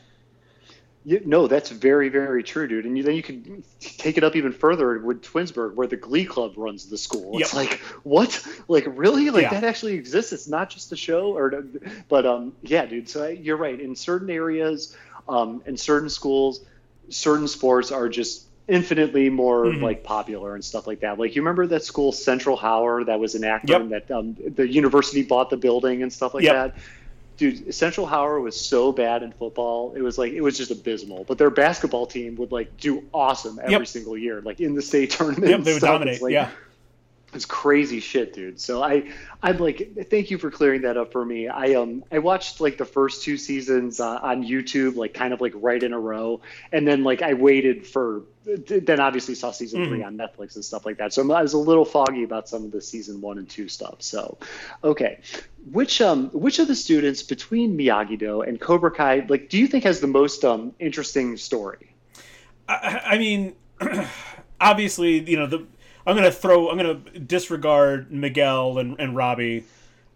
Yeah, no, that's very, very true, dude. And you, then you can take it up even further with Twinsburg, where the Glee Club runs the school. Yep. It's like, what? Like, really? Like yeah. that actually exists? It's not just a show, or but um, yeah, dude. So I, you're right. In certain areas, um, in certain schools, certain sports are just infinitely more mm-hmm. like popular and stuff like that. Like you remember that school Central Howard that was an actor yep. and that um, the university bought the building and stuff like yep. that dude, Central Howard was so bad in football. It was like it was just abysmal. But their basketball team would like do awesome every yep. single year, like in the state tournament. Yep, they would dominate. Like, yeah. It's crazy shit, dude. So I, I'm like, thank you for clearing that up for me. I um, I watched like the first two seasons uh, on YouTube, like kind of like right in a row, and then like I waited for, then obviously saw season three on Netflix and stuff like that. So I was a little foggy about some of the season one and two stuff. So, okay, which um, which of the students between Miyagi Do and Cobra Kai, like, do you think has the most um interesting story? I, I mean, obviously, you know the I'm gonna throw. I'm gonna disregard Miguel and, and Robbie,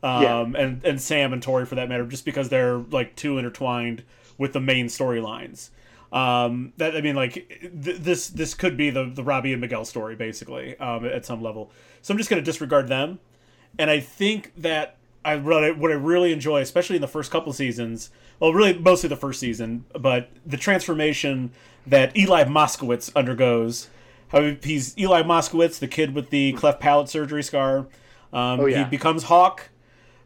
um, yeah. and and Sam and Tori for that matter, just because they're like too intertwined with the main storylines. Um, that I mean, like th- this this could be the the Robbie and Miguel story basically um, at some level. So I'm just gonna disregard them, and I think that I what I, what I really enjoy, especially in the first couple seasons, well, really mostly the first season, but the transformation that Eli Moskowitz undergoes how he's Eli Moskowitz, the kid with the cleft palate surgery scar. Um, oh, yeah. He becomes Hawk,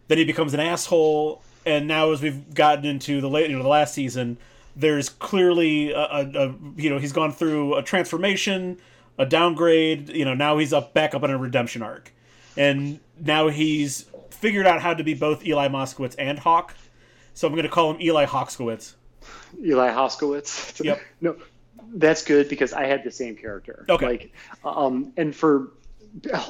then he becomes an asshole, and now as we've gotten into the late, you know, the last season, there's clearly a, a, a, you know he's gone through a transformation, a downgrade. You know now he's up back up on a redemption arc, and now he's figured out how to be both Eli Moskowitz and Hawk. So I'm going to call him Eli Hawkskowitz. Eli Hawkskowitz. Yep. No, that's good because I had the same character. Okay. Like, um, and for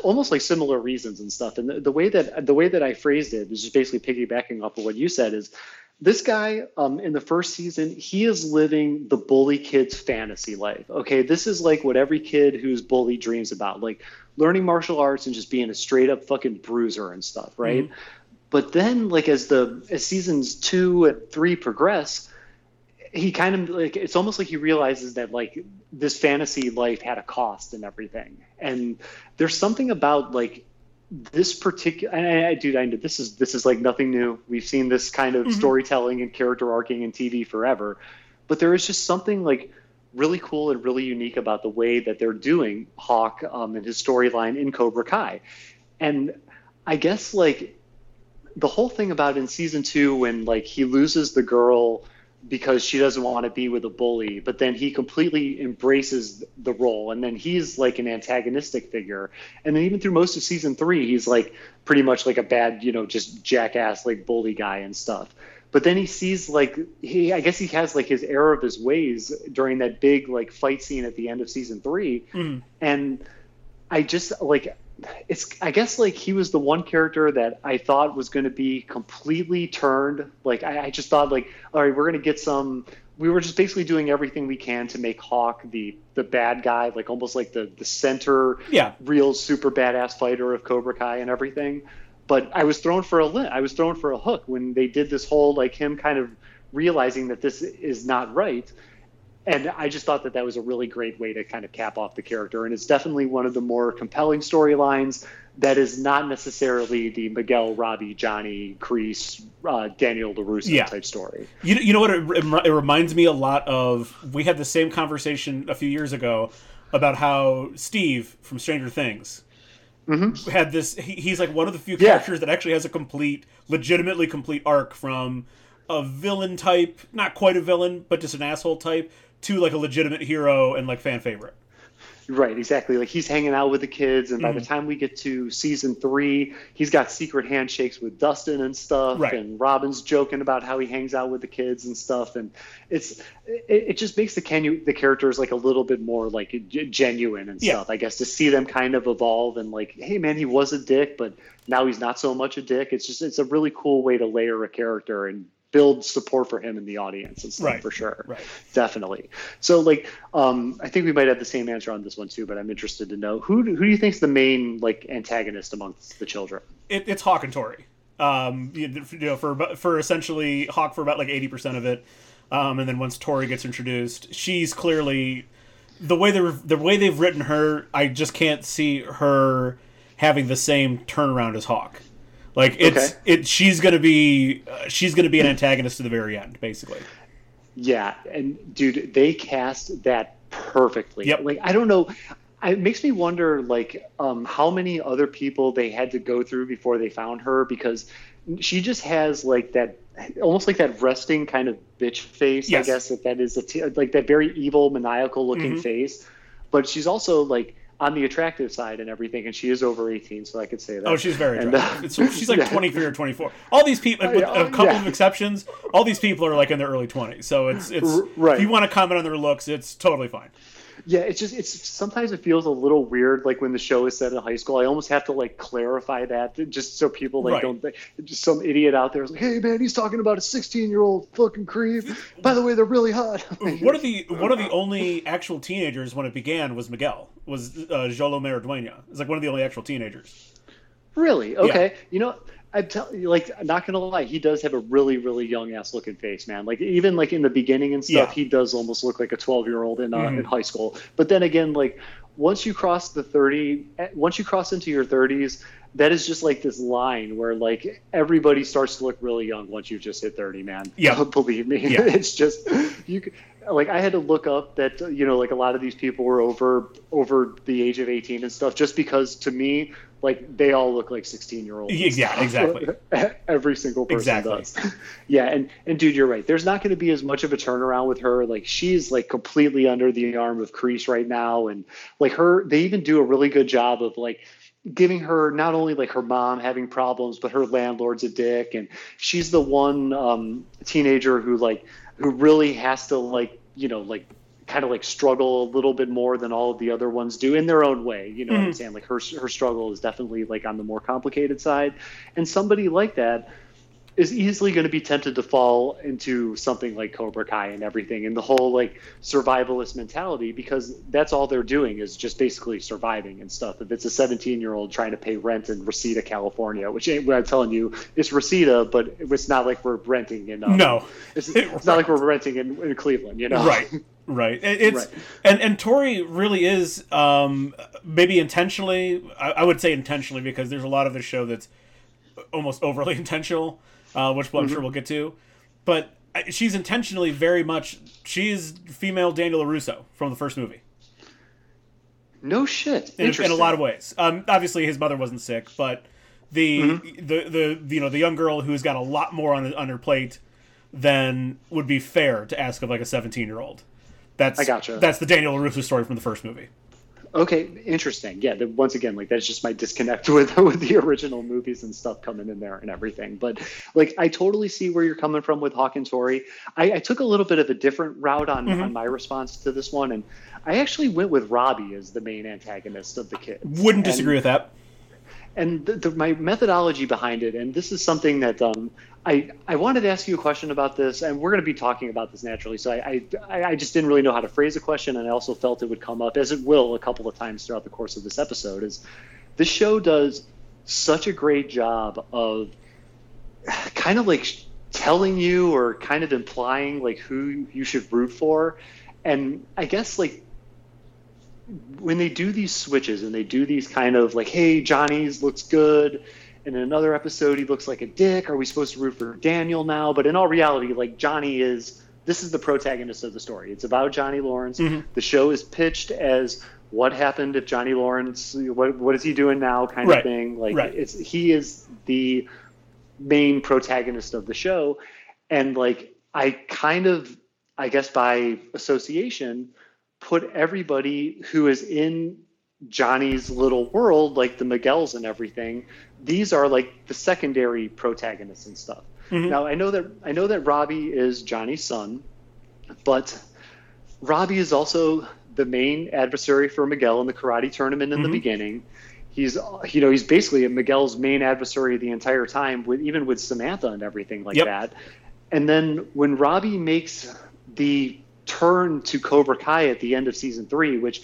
almost like similar reasons and stuff. And the, the way that the way that I phrased it is just basically piggybacking off of what you said is this guy um, in the first season he is living the bully kid's fantasy life okay? This is like what every kid who's bully dreams about like learning martial arts and just being a straight up fucking bruiser and stuff right? Mm-hmm. but then like as the as seasons two and three progress he kind of like it's almost like he realizes that like this fantasy life had a cost and everything. And there's something about like this particular and I, I dude I know this is this is like nothing new. We've seen this kind of mm-hmm. storytelling and character arcing in tv forever. But there is just something like really cool and really unique about the way that they're doing hawk um, and his storyline in cobra kai. And i guess like the whole thing about in season two when like he loses the girl because she doesn't want to be with a bully but then he completely embraces the role. And then he's like an antagonistic figure. And then even through most of season three he's like pretty much like a bad you know just jackass like bully guy and stuff. But then he sees like he i guess he has like his error of his ways during that big like fight scene at the end of season 3 mm. and i just like it's I guess like he was the one character that I thought was going to be completely turned. Like I, I, just thought like, all right, we're going to get some. We were just basically doing everything we can to make Hawk the the bad guy, like almost like the the center, yeah, real super badass fighter of Cobra Kai and everything. But I was thrown for a I was thrown for a hook when they did this whole like him kind of realizing that this is not right and I just thought that that was a really great way to kind of cap off the character, and it's definitely one of the more compelling storylines. That is not necessarily the Miguel, Robbie, Johnny, Kreese, uh, Daniel LaRusso yeah. type story. You, you know what? It, it reminds me a lot of. We had the same conversation a few years ago about how Steve from Stranger Things mm-hmm. had this. He, he's like one of the few characters yeah. that actually has a complete, legitimately complete arc from a villain type, not quite a villain, but just an asshole type, to like a legitimate hero and like fan favorite. Right, exactly. Like he's hanging out with the kids, and by Mm-hmm. the time we get to season three, he's got secret handshakes with Dustin and stuff. Right. And Robin's joking about how he hangs out with the kids and stuff. And it's it, it just makes the Kenu the characters like a little bit more like genuine and Yeah. stuff. I guess to see them kind of evolve and like, hey man, he was a dick, but now he's not so much a dick. It's just it's a really cool way to layer a character and build support for him in the audience and stuff Right. for sure Right. definitely. So like, um, I think we might have the same answer on this one too, but I'm interested to know who do, who do you think's the main like antagonist amongst the children? It, it's Hawk and Tori. Um, you know, for for essentially Hawk for about like eighty percent of it, um, and then once Tori gets introduced, she's clearly the way they the way they've written her. I just can't see her having the same turnaround as Hawk. Like it's Okay. it. She's gonna be uh, she's gonna be an antagonist to the very end, basically. Yeah, and dude, they cast that perfectly. Yep. Like I don't know. It makes me wonder, like, um, how many other people they had to go through before they found her because she just has like that, almost like that resting kind of bitch face. Yes. I guess if that is a t- like that very evil, maniacal looking Mhm. face. But she's also like on the attractive side and everything, and she is over eighteen, so I could say that. Oh, she's very And, attractive. uh, she's like yeah. 23 or 24. All these people, with a couple yeah. of exceptions, all these people are like in their early 20s. So it's it's right. if you want to comment on their looks, it's totally fine. Yeah, it's just it's sometimes it feels a little weird like when the show is set in high school. I almost have to like clarify that just so people like Right. don't think just some idiot out there is like, "Hey man, he's talking about a 16-year-old fucking creep." By the way, they're really hot. One of the one of the only actual teenagers when it began was Miguel. Was uh, Xolo Maridueña. It's like one of the only actual teenagers. Really? Okay. You know, I tell you, like, I'm not gonna lie, he does have a really, really young ass looking face, man. Like, even like in the beginning and stuff, Yeah. he does almost look like a 12 year old in uh, Mhm. in high school. But then again, like, once you cross the 30, eh, once you cross into your 30s, that is just like this line where like everybody starts to look really young once you just hit 30, man. Yeah. believe me, Yeah. it's just you. Like I had to look up that you know like a lot of these people were over over the age of 18 and stuff just because to me like they all look like 16 year olds. Yeah, exactly. Every single person Exactly. does. Yeah, and and dude, you're right. There's not going to be as much of a turnaround with her. Like she's like completely under the arm of Kreese right now, and like her, they even do a really good job of like giving her not only like her mom having problems, but her landlord's a dick, and she's the one um, teenager who like who really has to like you know like kind of like struggle a little bit more than all of the other ones do in their own way. You know what I'm Mhm. saying? Like her her struggle is definitely like on the more complicated side, and somebody like that is easily going to be tempted to fall into something like Cobra Kai and everything, and the whole like survivalist mentality because that's all they're doing is just basically surviving and stuff. If it's a 17 year old trying to pay rent in Reseda, California, which ain't what I'm telling you, it's Reseda, but it's not like we're renting in. Um, No. it's, it's not like we're renting in, in Cleveland, you know? Right. Right. It's Right. and and Tori really is um, maybe intentionally. I, I would say intentionally because there's a lot of the show that's almost overly intentional, uh, which I'm Mm-hmm. sure we'll get to. But she's intentionally very much. She is female Daniel Russo from the first movie No shit. in, in a lot of ways. Um, obviously, his mother wasn't sick, but the Mm-hmm. the the you know the young girl who's got a lot more on on her plate than would be fair to ask of like a 17 year old. That's I gotcha. That's the Daniel LaRusso story from the first movie. Okay, interesting. Yeah, the, once again, like that's just my disconnect with with the original movies and stuff coming in there and everything. But like, I totally see where you're coming from with Hawk and Tori. I, I took a little bit of a different route on, Mm-hmm. on my response to this one, and I actually went with Robbie as the main antagonist of the kids. Wouldn't disagree with that. and the, the, my methodology behind it, and this is something that um, I I wanted to ask you a question about this, and we're going to be talking about this naturally. So I, I I just didn't really know how to phrase a question, and I also felt it would come up as it will a couple of times throughout the course of this episode. Is this show does such a great job of kind of like telling you or kind of implying like who you should root for, and I guess like when they do these switches and they do these kind of like, hey, Johnny's looks good, in another episode he looks like a dick. Are we supposed to root for Daniel now? But in all reality, like Johnny is this is the protagonist of the story. It's about Johnny Lawrence. Mhm. The show is pitched as what happened if Johnny Lawrence what what is he doing now kind Right. of thing. Like Right. it's he is the main protagonist of the show and like I kind of I guess by association, put everybody who is in Johnny's little world, like the Miguels and everything, these are like the secondary protagonists and stuff. Mm-hmm. Now I know that I know that Robbie is Johnny's son, but Robbie is also the main adversary for Miguel in the karate tournament in mm-hmm. the beginning. He's you know he's basically Miguel's main adversary the entire time, with even with Samantha and everything like yep. that. And then when Robbie makes the turn to Cobra Kai at the end of season three, which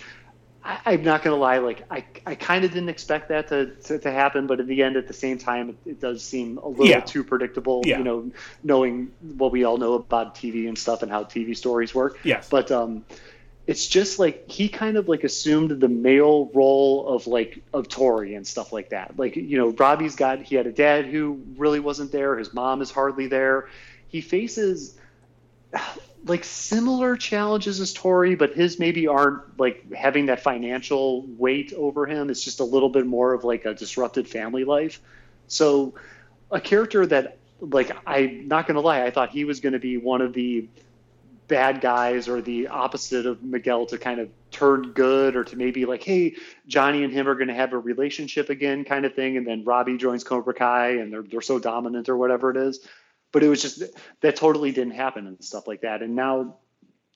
I, am not going to lie, like I, I kind of didn't expect that to, to, to, happen, but in the end, at the same time, it, it does seem a little yeah. too predictable. Yeah. You know, knowing what we all know about TV and stuff and how TV stories work. Yes. But um, it's just like he kind of like assumed the male role of like of Tori and stuff like that. Like you know, Robbie's got he had a dad who really wasn't there. His mom is hardly there. He faces like similar challenges as Tori, but his maybe aren't like having that financial weight over him. It's just a little bit more of like a disrupted family life. So a character that like I'm not gonna lie, I thought he was gonna be one of the bad guys or the opposite of Miguel to kind of turn good or to maybe like, hey, Johnny and him are gonna have a relationship again kind of thing, and then Robbie joins Cobra Kai and they're they're so dominant or whatever it is but it was just that totally didn't happen and stuff like that. And now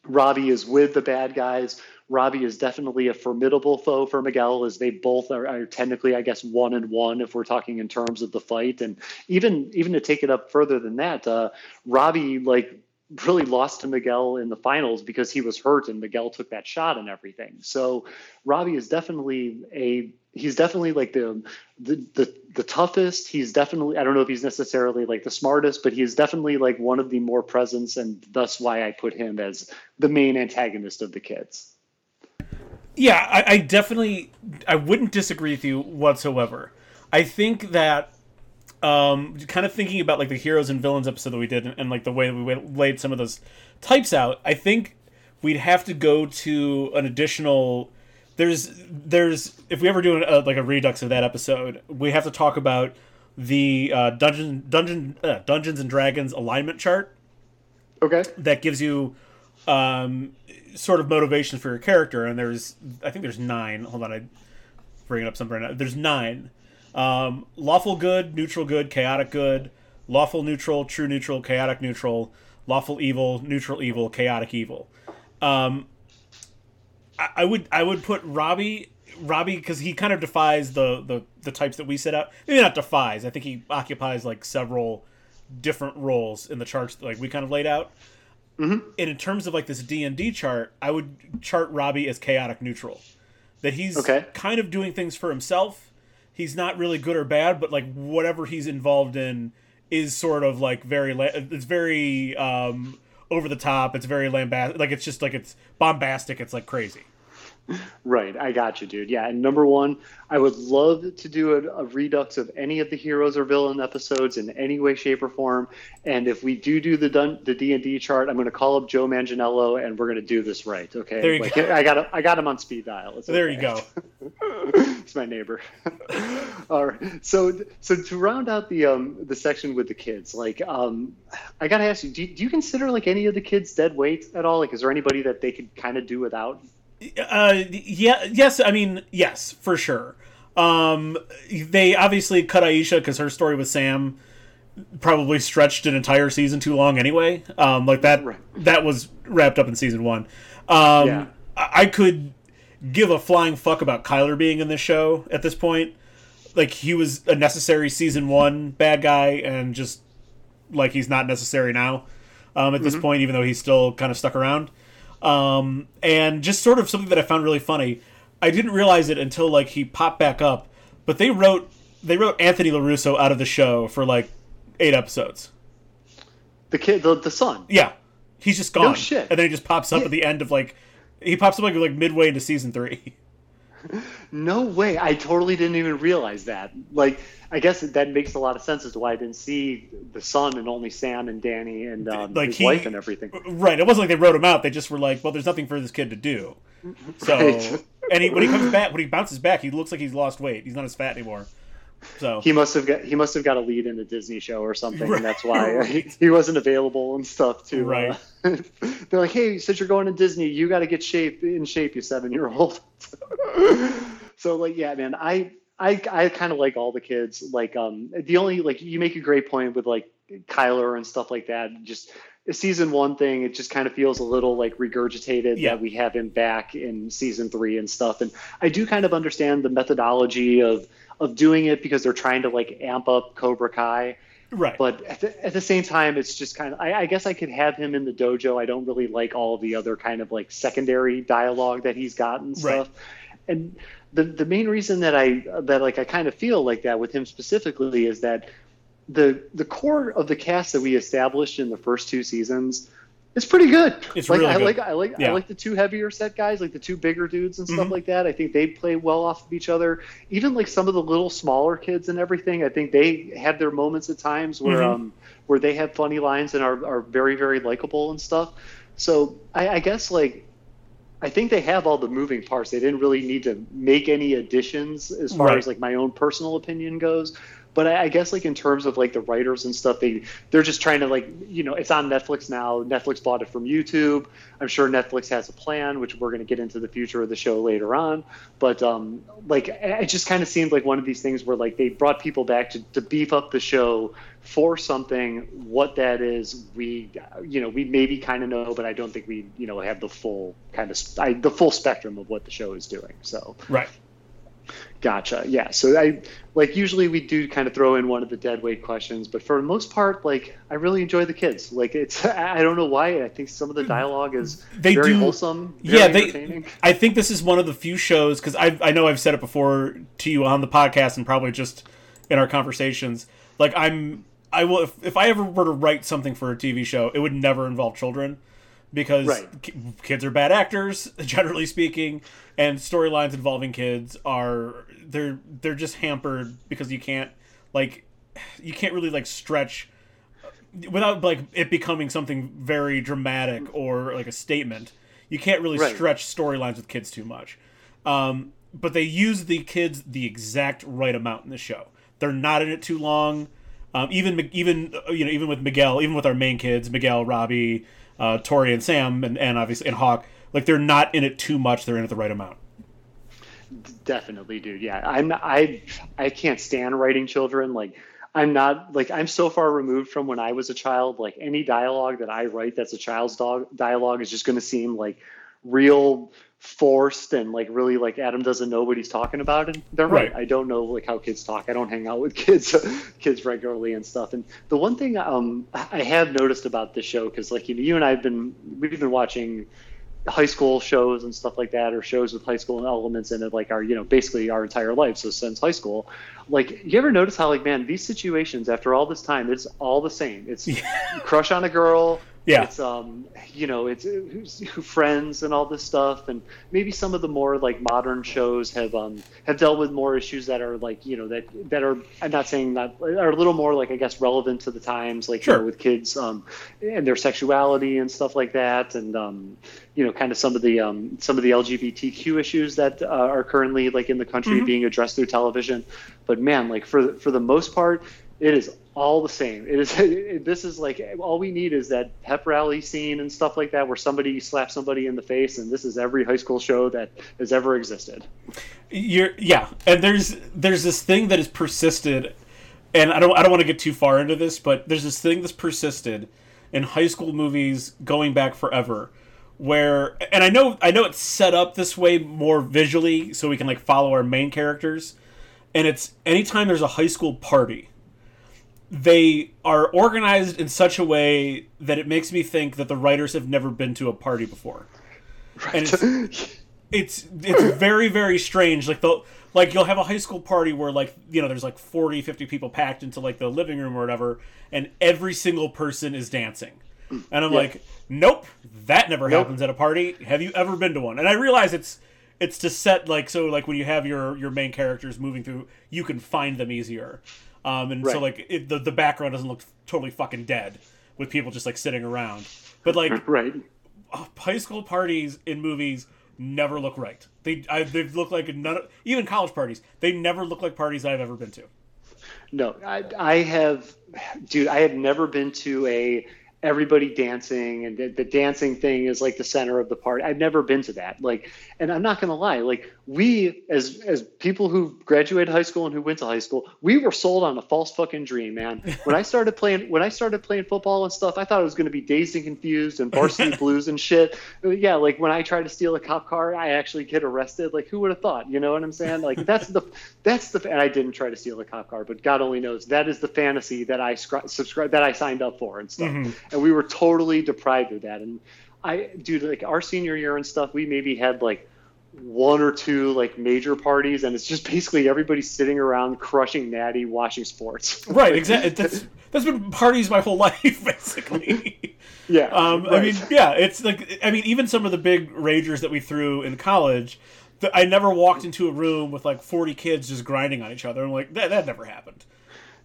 Robbie is with the bad guys. Robbie is definitely a formidable foe for Miguel, as they both are, are, technically, I guess, one and one if we're talking in terms of the fight. And even even to take it up further than that, uh, Robbie like really lost to Miguel in the finals because he was hurt and Miguel took that shot and everything. So Robbie is definitely a he's definitely like the, the the the toughest. He's definitely I don't know if he's necessarily like the smartest, but he's definitely like one of the more presence and thus why I put him as the main antagonist of the kids. Yeah, I, I definitely I wouldn't disagree with you whatsoever. I think that um, kind of thinking about like the heroes and villains episode that we did, and, and like the way that we laid some of those types out, I think we'd have to go to an additional. There's there's if we ever do a, like a redux of that episode, we have to talk about the uh, dungeon dungeon uh, Dungeons and Dragons alignment chart. Okay. That gives you um, sort of motivation for your character, and there's I think there's nine. Hold on, I bring it up somewhere now. There's nine um, lawful good, neutral good, chaotic good, lawful neutral, true neutral, chaotic neutral, lawful evil, neutral evil, chaotic evil. Um, I, I would I would put Robbie Robbie because he kind of defies the, the the types that we set out. Maybe not defies. I think he occupies like several different roles in the charts that, like we kind of laid out. Mm-hmm. And in terms of like this D and D chart, I would chart Robbie as chaotic neutral. That he's okay. kind of doing things for himself he's not really good or bad, but like whatever he's involved in is sort of like very it's very um over the top. It's very lambast like it's just like it's bombastic. It's like crazy. Right, I got you, dude. Yeah, and number one, I would love to do a, a, redux of any of the heroes or villain episodes in any way, shape, or form. And if we do do the dun- the D and D chart, I'm going to call up Joe Manganiello, and we're going to do this right. Okay. There you like, go. I got him, I got him on speed dial. It's there okay. you go. He's my neighbor. All right. So so to round out the um the section with the kids, like um, I got to ask you, do, do you consider like any of the kids dead weight at all? Like, is there anybody that they could kind of do without? Uh, yeah, yes. I mean, yes, for sure. Um, they obviously cut Aisha because her story with Sam probably stretched an entire season too long anyway. Um, like that right. that was wrapped up in season one. Um, yeah. I could give a flying fuck about Kyler being in this show at this point. Like he was a necessary season one bad guy, and just like he's not necessary now um, at this mm-hmm. point, even though he's still kind of stuck around. Um, and just sort of something that I found really funny. I didn't realize it until like he popped back up, but they wrote they wrote Anthony LaRusso out of the show for like eight episodes. The kid, the, the son. Yeah, he's just gone. No shit. And then he just pops up yeah. at the end of like he pops up like like midway into season three. No way! I totally didn't even realize that. Like, I guess that makes a lot of sense as to why I didn't see the son and only Sam and Danny and um, like his he, wife and everything. Right. It wasn't like they wrote him out. They just were like, well, there's nothing for this kid to do. So, right. and he, when he comes back, when he bounces back, he looks like he's lost weight. He's not as fat anymore, So he must have got he must have got a lead in a Disney show or something, Right. and that's why he, he wasn't available and stuff too. Right. Uh, they're like, hey, since you're going to Disney, you got to get shape in shape, you seven year old. so like, yeah, man, I I I kind of like all the kids. Like, um, the only like you make a great point with like Kyler and stuff like that. Just season one thing, it just kind of feels a little like regurgitated Yeah. that we have him back in season three and stuff. And I do kind of understand the methodology of of doing it because they're trying to like amp up Cobra Kai. right. But at the, at the same time, it's just kind of, I, I guess I could have him in the dojo. I don't really like all the other kind of like secondary dialogue that he's got and Right. stuff. And the, the main reason that I, that like I kind of feel like that with him specifically is that the, the core of the cast that we established in the first two seasons is pretty good. It's like, really I good. like, I like, Yeah. I like the two heavier set guys, like the two bigger dudes and stuff Mhm. like that. I think they play well off of each other. Even like some of the little smaller kids and everything. I think they had their moments at times where Mhm. um where they have funny lines and are, are very very likable and stuff. So I, I guess like I think they have all the moving parts. They didn't really need to make any additions as far Right. as like my own personal opinion goes. But I, I guess like in terms of like the writers and stuff, they they're just trying to like you know it's on Netflix now. Netflix bought it from YouTube. I'm sure Netflix has a plan, which we're going to get into the future of the show later on. But um, like it just kind of seemed like one of these things where like they brought people back to, to beef up the show for something. What that is, we you know we maybe kind of know, but I don't think we you know have the full kind of I, the full spectrum of what the show is doing. So right. Gotcha. Yeah. So I like usually we do kind of throw in one of the dead weight questions, but for the most part, like I really enjoy the kids. Like it's I don't know why. I think some of the dialogue is They very do- wholesome. Very yeah, they. I think this is one of the few shows because I I know I've said it before to you on the podcast and probably just in our conversations. Like I'm I will if, if I ever were to write something for a TV show, it would never involve children because Right. kids are bad actors generally speaking, and storylines involving kids are they're they're just hampered because you can't like you can't really like stretch without like it becoming something very dramatic or like a statement. You can't really Right. stretch storylines with kids too much. Um, but they use the kids the exact right amount in the show. They're not in it too long. Um, even even uh, you know even with Miguel, even with our main kids, Miguel, Robbie, uh, Tori, and Sam, and, and obviously and Hawk, like they're not in it too much. They're in it the right amount. Definitely, dude. Yeah, I'm. I I can't stand writing children. Like, I'm not like I'm so far removed from when I was a child. Like any dialogue that I write that's a child's dog dialogue is just going to seem like real forced and like really like Adam doesn't know what he's talking about. And they're right. Right. I don't know like how kids talk. I don't hang out with kids kids regularly and stuff. And the one thing um I have noticed about this show because like you know you and I've been we've been watching high school shows and stuff like that or shows with high school elements in it like our you know basically our entire life so since high school like you ever notice how like man these situations after all this time it's all the same it's crush on a girl Yeah. it's um you know it's who's who friends and all this stuff and maybe some of the more like modern shows have um have dealt with more issues that are like you know that that are i'm not saying that are a little more like i guess relevant to the times like you know, with kids um and their sexuality and stuff like that and um you know kind of some of the um some of the lgbtq issues that uh, are currently like in the country being addressed through television. But man like for for the most part it is all the same. It is. this is like all we need is that pep rally scene and stuff like that, where somebody slaps somebody in the face, and this is every high school show that has ever existed. You're yeah, and there's there's this thing that has persisted, and I don't I don't want to get too far into this, but there's this thing that's persisted in high school movies going back forever, where and I know I know it's set up this way more visually so we can like follow our main characters, and it's anytime there's a high school party, they are organized in such a way that it makes me think that the writers have never been to a party before. And it's it's it's very very strange. Like the like you'll have a high school party where like you know there's like 40 50 people packed into like the living room or whatever and every single person is dancing. And i'm Yeah. like nope that never Nope. happens at a party. Have you ever been to one? And i realize it's it's to set like so like when you have your your main characters moving through you can find them easier um and so like it, the, the background doesn't look totally fucking dead with people just like sitting around but like right. uh, high school parties in movies never look right. They I, they look like none. Of, even college parties, they never look like parties I've ever been to. No, I, I have, dude. I have never been to a everybody dancing and the, the, dancing thing is like the center of the party. I've never been to that. Like, and I'm not going to lie, like we, as, as people who graduated high school and who went to high school, we were sold on a false fucking dream, man. When I started playing, when I started playing football and stuff, I thought it was going to be dazed and confused and varsity blues and shit. Yeah. Like when I tried to steal a cop car, I actually get arrested. Like who would have thought, you know what I'm saying? Like that's the, that's the, and I didn't try to steal a cop car, but God only knows that is the fantasy that I subscribe, that I signed up for and stuff. Mm-hmm and we were totally deprived of that. And I, dude, like our senior year and stuff, we maybe had like one or two like major parties, and it's just basically everybody sitting around crushing natty, watching sports. right, exactly. That's that's been parties my whole life, basically. yeah. Um, right. I mean, yeah, it's like I mean, even some of the big ragers that we threw in college. I never walked into a room with like 40 kids just grinding on each other. I'm like, that, that never happened.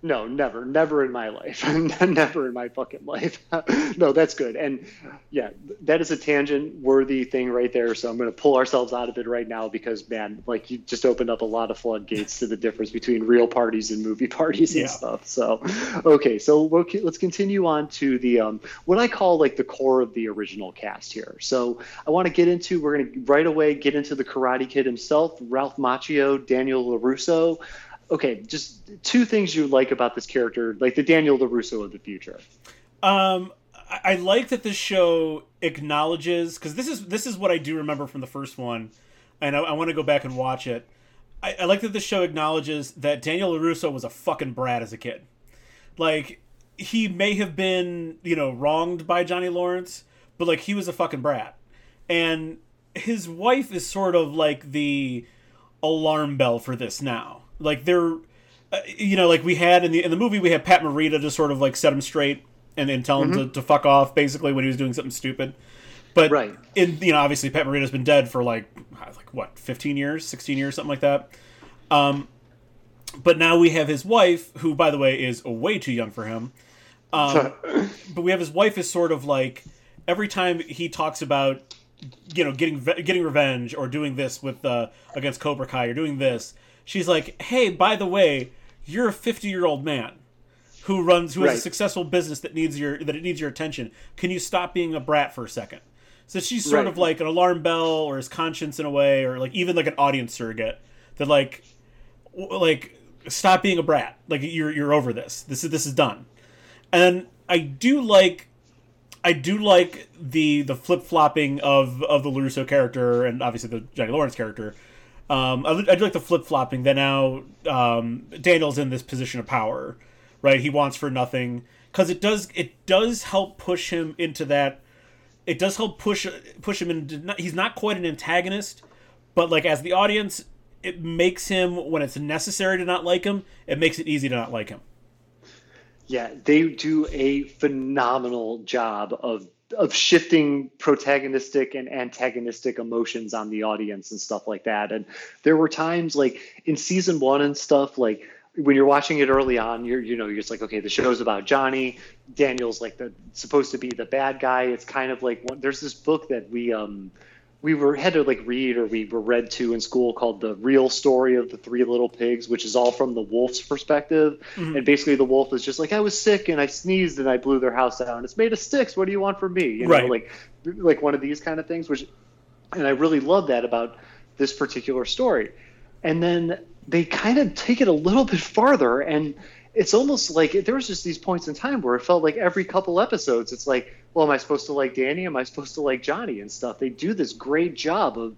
No, never, never in my life, never in my fucking life. no, that's good. And yeah, that is a tangent worthy thing right there. So I'm going to pull ourselves out of it right now because man, like you just opened up a lot of floodgates to the difference between real parties and movie parties and yeah. stuff. So, okay, so let's continue on to the um, what I call like the core of the original cast here. So I want to get into we're going to right away get into the Karate Kid himself, Ralph Macchio, Daniel LaRusso okay, just two things you like about this character, like the Daniel LaRusso of the future. Um, I, like that this show acknowledges because this is this is what I do remember from the first one, and I, I want to go back and watch it. I, I like that this show acknowledges that Daniel LaRusso was a fucking brat as a kid. Like he may have been, you know, wronged by Johnny Lawrence, but like he was a fucking brat. And his wife is sort of like the alarm bell for this now. Like they're, uh, you know, like we had in the in the movie, we had Pat Morita to sort of like set him straight and, and tell him mm-hmm. to, to fuck off, basically when he was doing something stupid. But right. in you know, obviously Pat Morita's been dead for like like what, fifteen years, sixteen years, something like that. Um, but now we have his wife, who by the way is way too young for him. Um, but we have his wife is sort of like every time he talks about you know getting getting revenge or doing this with uh, against Cobra Kai or doing this, she's like, "Hey, by the way, you're a 50 year old man who runs who has right. a successful business that needs your that it needs your attention. Can you stop being a brat for a second? So she's sort right. of like an alarm bell or his conscience in a way, or like even like an audience surrogate that like like stop being a brat. Like you're you're over this. This is this is done. And I do like I do like the the flip flopping of of the LaRusso character and obviously the Johnny Lawrence character um, I, I do like the flip flopping that now um, Daniel's in this position of power, right? He wants for nothing because it does it does help push him into that. It does help push push him into. He's not quite an antagonist, but like as the audience, it makes him when it's necessary to not like him. It makes it easy to not like him. Yeah, they do a phenomenal job of of shifting protagonistic and antagonistic emotions on the audience and stuff like that. And there were times like in season one and stuff like when you're watching it early on, you're you know you're just like okay, the show's about Johnny. Daniel's like the supposed to be the bad guy. It's kind of like there's this book that we um we were had to like read or we were read to in school called the real story of the three little pigs which is all from the wolf's perspective mm-hmm. and basically the wolf is just like i was sick and i sneezed and i blew their house down it's made of sticks what do you want from me you right. know like like one of these kind of things which and i really love that about this particular story and then they kind of take it a little bit farther and it's almost like there was just these points in time where it felt like every couple episodes it's like well am i supposed to like danny? Am i supposed to like johnny and stuff? They do this great job of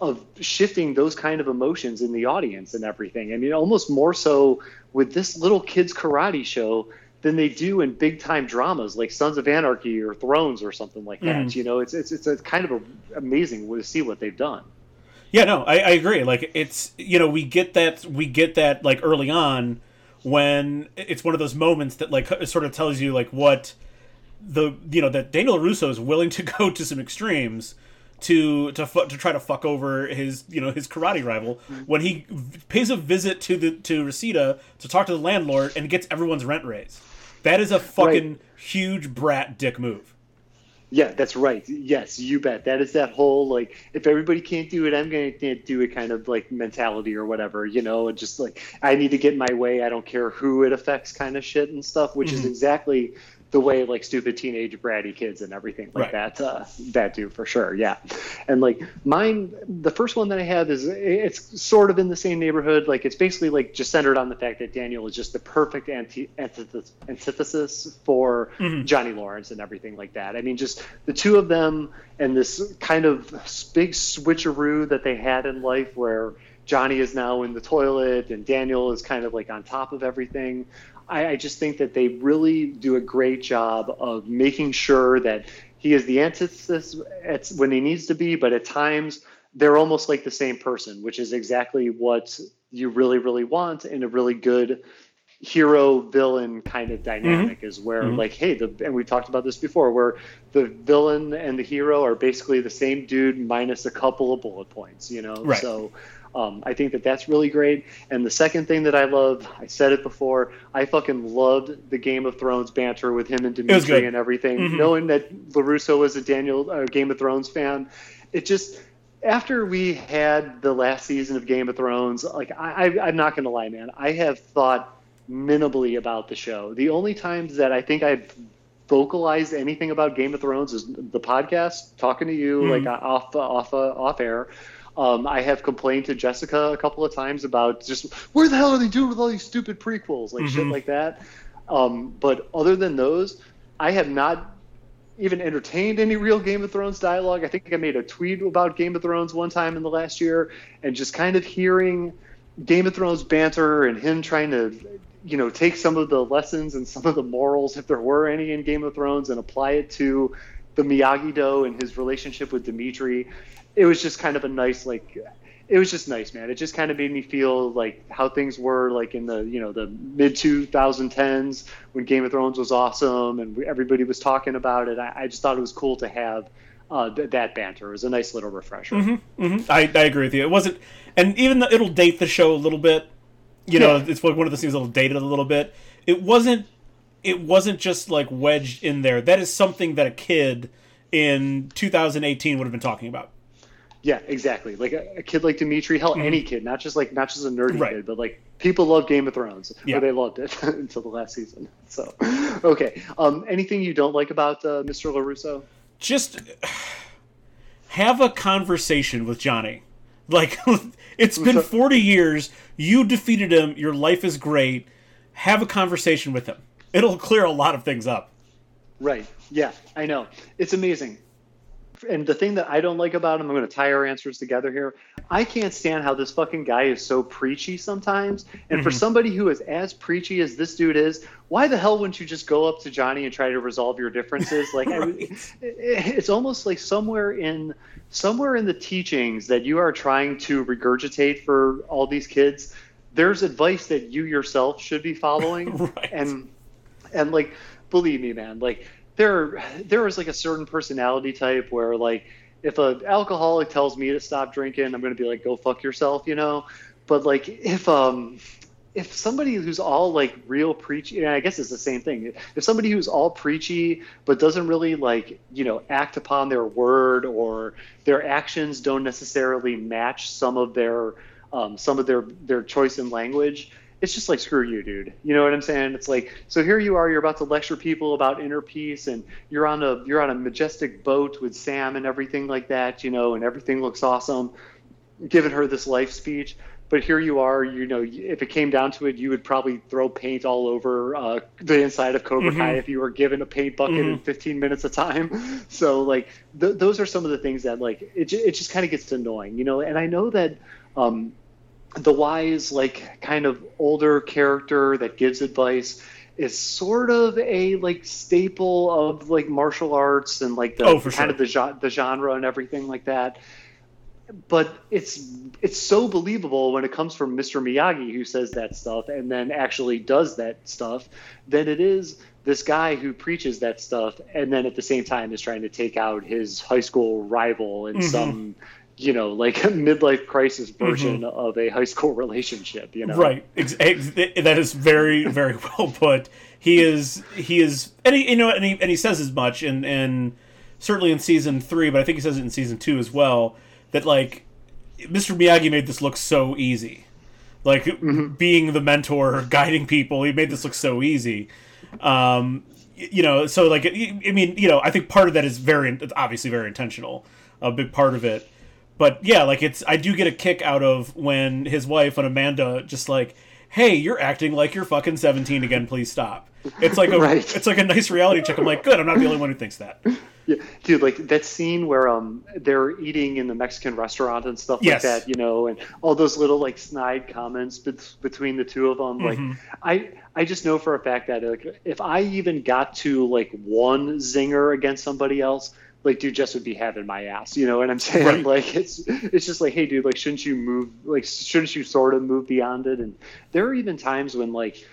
of shifting those kind of emotions in the audience and everything. I mean almost more so with this little kids karate show than they do in big time dramas like sons of anarchy or thrones or something like that mm. you know? It's it's it's a kind of a, amazing to see what they've done. Yeah no I, I agree. Like it's you know we get that we get that like early on when it's one of those moments that like sort of tells you like what the you know that Daniel Russo is willing to go to some extremes to to fu- to try to fuck over his you know his karate rival when he pays a visit to the to Reseda to talk to the landlord and gets everyone's rent raised. That is a fucking right. huge brat dick move. Yeah, that's right. Yes, you bet. That is that whole like if everybody can't do it, I'm going to do it kind of like mentality or whatever, you know, and just like I need to get my way. I don't care who it affects, kind of shit and stuff, which mm-hmm. is exactly the way like stupid teenage bratty kids and everything like right. that uh, that do for sure yeah and like mine the first one that i have is it's sort of in the same neighborhood like it's basically like just centered on the fact that daniel is just the perfect anti- antithesis, antithesis for mm-hmm. johnny lawrence and everything like that i mean just the two of them and this kind of big switcheroo that they had in life where Johnny is now in the toilet and Daniel is kind of like on top of everything. I, I just think that they really do a great job of making sure that he is the antithesis at, when he needs to be, but at times they're almost like the same person, which is exactly what you really, really want in a really good hero villain kind of dynamic mm-hmm. is where mm-hmm. like hey the and we talked about this before where the villain and the hero are basically the same dude minus a couple of bullet points you know right. so um, I think that that's really great. And the second thing that I love, I said it before, I fucking loved the Game of Thrones banter with him and Demetri and everything. Mm-hmm. Knowing that LaRusso was a Daniel uh, Game of Thrones fan, it just after we had the last season of Game of Thrones, like I, I, I'm not gonna lie, man, I have thought minimally about the show. The only times that I think I've vocalized anything about Game of Thrones is the podcast, talking to you, mm-hmm. like off off uh, off air. Um, I have complained to Jessica a couple of times about just where the hell are they doing with all these stupid prequels, like mm-hmm. shit like that. Um, but other than those, I have not even entertained any real Game of Thrones dialogue. I think I made a tweet about Game of Thrones one time in the last year, and just kind of hearing Game of Thrones banter and him trying to, you know, take some of the lessons and some of the morals, if there were any in Game of Thrones, and apply it to the Miyagi Do and his relationship with Demetri it was just kind of a nice like it was just nice, man. It just kind of made me feel like how things were like in the you know the mid 2010s when Game of Thrones was awesome and everybody was talking about it. I, I just thought it was cool to have uh, th- that banter. It was a nice little refresher. Mm-hmm, mm-hmm. I, I agree with you. It wasn't, and even though it'll date the show a little bit. You know, yeah. it's like one of the things that'll date it a little bit. It wasn't. It wasn't just like wedged in there. That is something that a kid in 2018 would have been talking about. Yeah, exactly. Like a, a kid like Demetri, hell, mm-hmm. any kid, not just like not just a nerdy right. kid, but like people love Game of Thrones, yeah. or they loved it until the last season. So, okay. Um, anything you don't like about uh, Mr. LaRusso? Just have a conversation with Johnny. Like it's been forty years. You defeated him. Your life is great. Have a conversation with him. It'll clear a lot of things up. Right. Yeah, I know. It's amazing and the thing that I don't like about him, I'm going to tie our answers together here. I can't stand how this fucking guy is so preachy sometimes. And mm-hmm. for somebody who is as preachy as this dude is, why the hell wouldn't you just go up to Johnny and try to resolve your differences? Like, right. I, it's almost like somewhere in somewhere in the teachings that you are trying to regurgitate for all these kids, there's advice that you yourself should be following. right. And and like, believe me, man, like there there is like a certain personality type where like if an alcoholic tells me to stop drinking, I'm to be like, go fuck yourself, you know. But like if um if somebody who's all like real preachy, and I guess it's the same thing. If somebody who's all preachy but doesn't really like you know act upon their word or their actions don't necessarily match some of their um, some of their their choice in language, it's just like screw you, dude. You know what I'm saying? It's like so here you are, you're about to lecture people about inner peace, and you're on a you're on a majestic boat with Sam and everything like that, you know, and everything looks awesome, giving her this life speech. But here you are, you know, if it came down to it, you would probably throw paint all over uh, the inside of Cobra mm-hmm. Kai if you were given a paint bucket mm-hmm. in 15 minutes of time. So like th- those are some of the things that like it, it just kind of gets annoying, you know. And I know that um, the wise, like kind of older character that gives advice is sort of a like staple of like martial arts and like the oh, kind sure. of the, the genre and everything like that. But it's it's so believable when it comes from Mr. Miyagi who says that stuff and then actually does that stuff than it is this guy who preaches that stuff and then at the same time is trying to take out his high school rival in mm-hmm. some you know, like a midlife crisis version mm-hmm. of a high school relationship, you know. Right. That is very, very well put. He is, he is, and he, you know, and he, and he says as much and in certainly in season three, but I think he says it in season two as well. That like Mr. Miyagi made this look so easy, like mm-hmm. being the mentor, guiding people. He made this look so easy. Um, you know, so like I mean, you know, I think part of that is very, obviously very intentional. A big part of it, but yeah, like it's I do get a kick out of when his wife and Amanda just like, hey, you're acting like you're fucking 17 again. Please stop. It's like a right. it's like a nice reality check. I'm like, good. I'm not the only one who thinks that. Yeah, dude, like that scene where um they're eating in the Mexican restaurant and stuff yes. like that, you know, and all those little like snide comments be- between the two of them. Mm-hmm. Like, I I just know for a fact that like if I even got to like one zinger against somebody else, like dude just would be having my ass you know what i'm saying right. like it's it's just like hey dude like shouldn't you move like shouldn't you sort of move beyond it and there are even times when like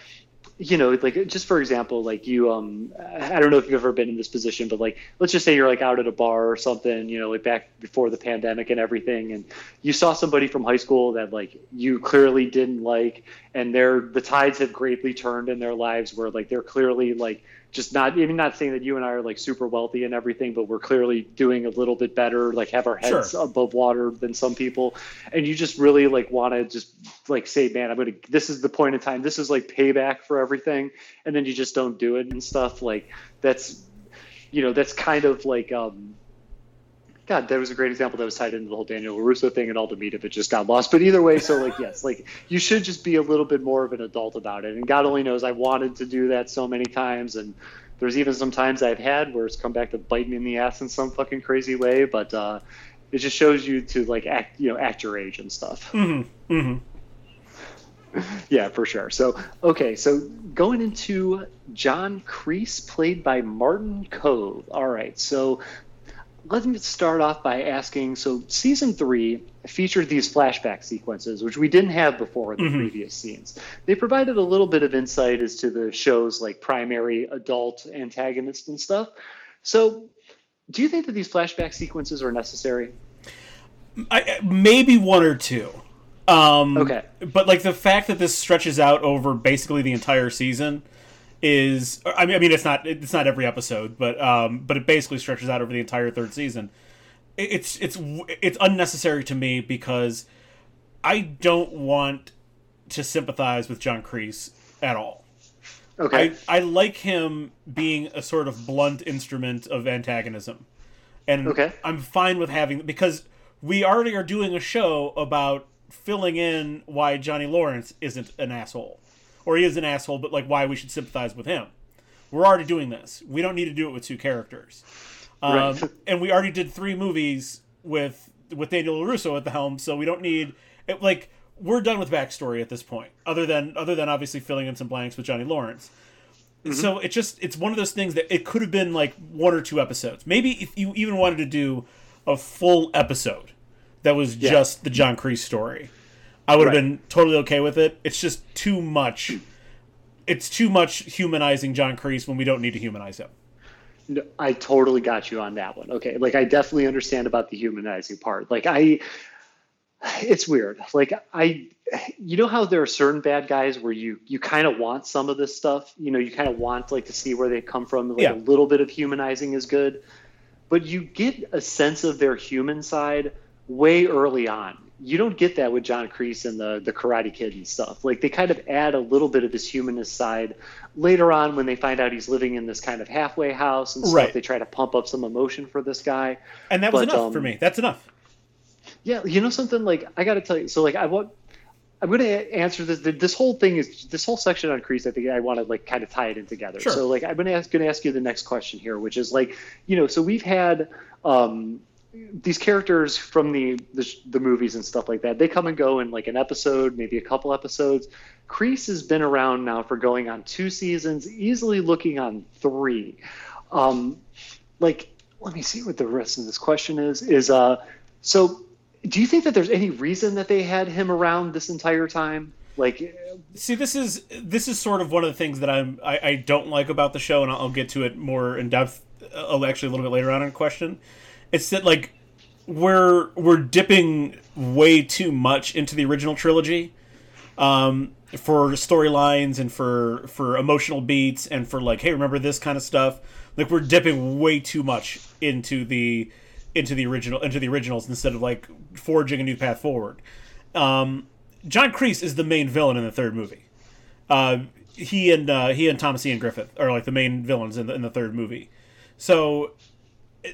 you know, like just for example, like you, um, I don't know if you've ever been in this position, but like, let's just say you're like out at a bar or something, you know, like back before the pandemic and everything, and you saw somebody from high school that like you clearly didn't like, and they're the tides have greatly turned in their lives where like they're clearly like just not even not saying that you and I are like super wealthy and everything, but we're clearly doing a little bit better, like have our heads sure. above water than some people. And you just really like want to just like say, man, I'm gonna. This is the point in time. This is like payback for everything, and then you just don't do it and stuff. Like that's, you know, that's kind of like um, God, that was a great example that was tied into the whole Daniel LaRusso thing and all the meat of it just got lost. But either way, so like, yes, like you should just be a little bit more of an adult about it. And God only knows I wanted to do that so many times. And there's even some times I've had where it's come back to bite me in the ass in some fucking crazy way. But uh, it just shows you to like act, you know, act your age and stuff. Mm-hmm. Mm-hmm. yeah, for sure. So, okay, so going into John Kreese, played by Martin Kove. All right, so let me start off by asking so season three featured these flashback sequences which we didn't have before in the mm-hmm. previous scenes. They provided a little bit of insight as to the show's like primary adult antagonist and stuff. So do you think that these flashback sequences are necessary? I, maybe one or two. Um, okay. but like the fact that this stretches out over basically the entire season is I mean I mean it's not it's not every episode, but um but it basically stretches out over the entire third season. It's it's it's unnecessary to me because I don't want to sympathize with John Kreese at all. Okay. I, I like him being a sort of blunt instrument of antagonism. And okay. I'm fine with having because we already are doing a show about filling in why Johnny Lawrence isn't an asshole or he is an asshole, but like why we should sympathize with him. We're already doing this. We don't need to do it with two characters. Um, right. and we already did three movies with with Daniel LaRusso at the helm, so we don't need it, like we're done with backstory at this point. Other than other than obviously filling in some blanks with Johnny Lawrence. Mm-hmm. So it just it's one of those things that it could have been like one or two episodes. Maybe if you even wanted to do a full episode that was yeah. just the John Kreese story I would have right. been totally okay with it. It's just too much. It's too much humanizing John Kreese when we don't need to humanize him. No, I totally got you on that one. Okay, like I definitely understand about the humanizing part. Like I, it's weird. Like I, you know how there are certain bad guys where you you kind of want some of this stuff. You know, you kind of want like to see where they come from. Like yeah. a little bit of humanizing is good, but you get a sense of their human side way early on you don't get that with John Kreese and the the Karate Kid and stuff. Like they kind of add a little bit of this humanist side later on when they find out he's living in this kind of halfway house and stuff. Right. They try to pump up some emotion for this guy. And that was but, enough um, for me. That's enough. Yeah, you know something like I got to tell you. So like I want. I'm going to answer this. This whole thing is this whole section on Kreese. I think I want to like kind of tie it in together. Sure. So like I'm going to ask, going to ask you the next question here, which is like, you know, so we've had um, these characters from the, the, the movies and stuff like that they come and go in like an episode maybe a couple episodes. Kreese has been around now for going on two seasons easily looking on three. Um, like let me see what the rest of this question is is uh so do you think that there's any reason that they had him around this entire time? Like see this is this is sort of one of the things that i'm i, I don't like about the show and i'll get to it more in depth uh, actually a little bit later on in question it's that like we're we're dipping way too much into the original trilogy um, for storylines and for for emotional beats and for like hey remember this kind of stuff Like we're dipping way too much into the into the original into the originals instead of like forging a new path forward. Um, John Kreese is the main villain in the third movie. Uh, he and uh, he and Thomas Ian Griffith are like the main villains in the in the third movie. So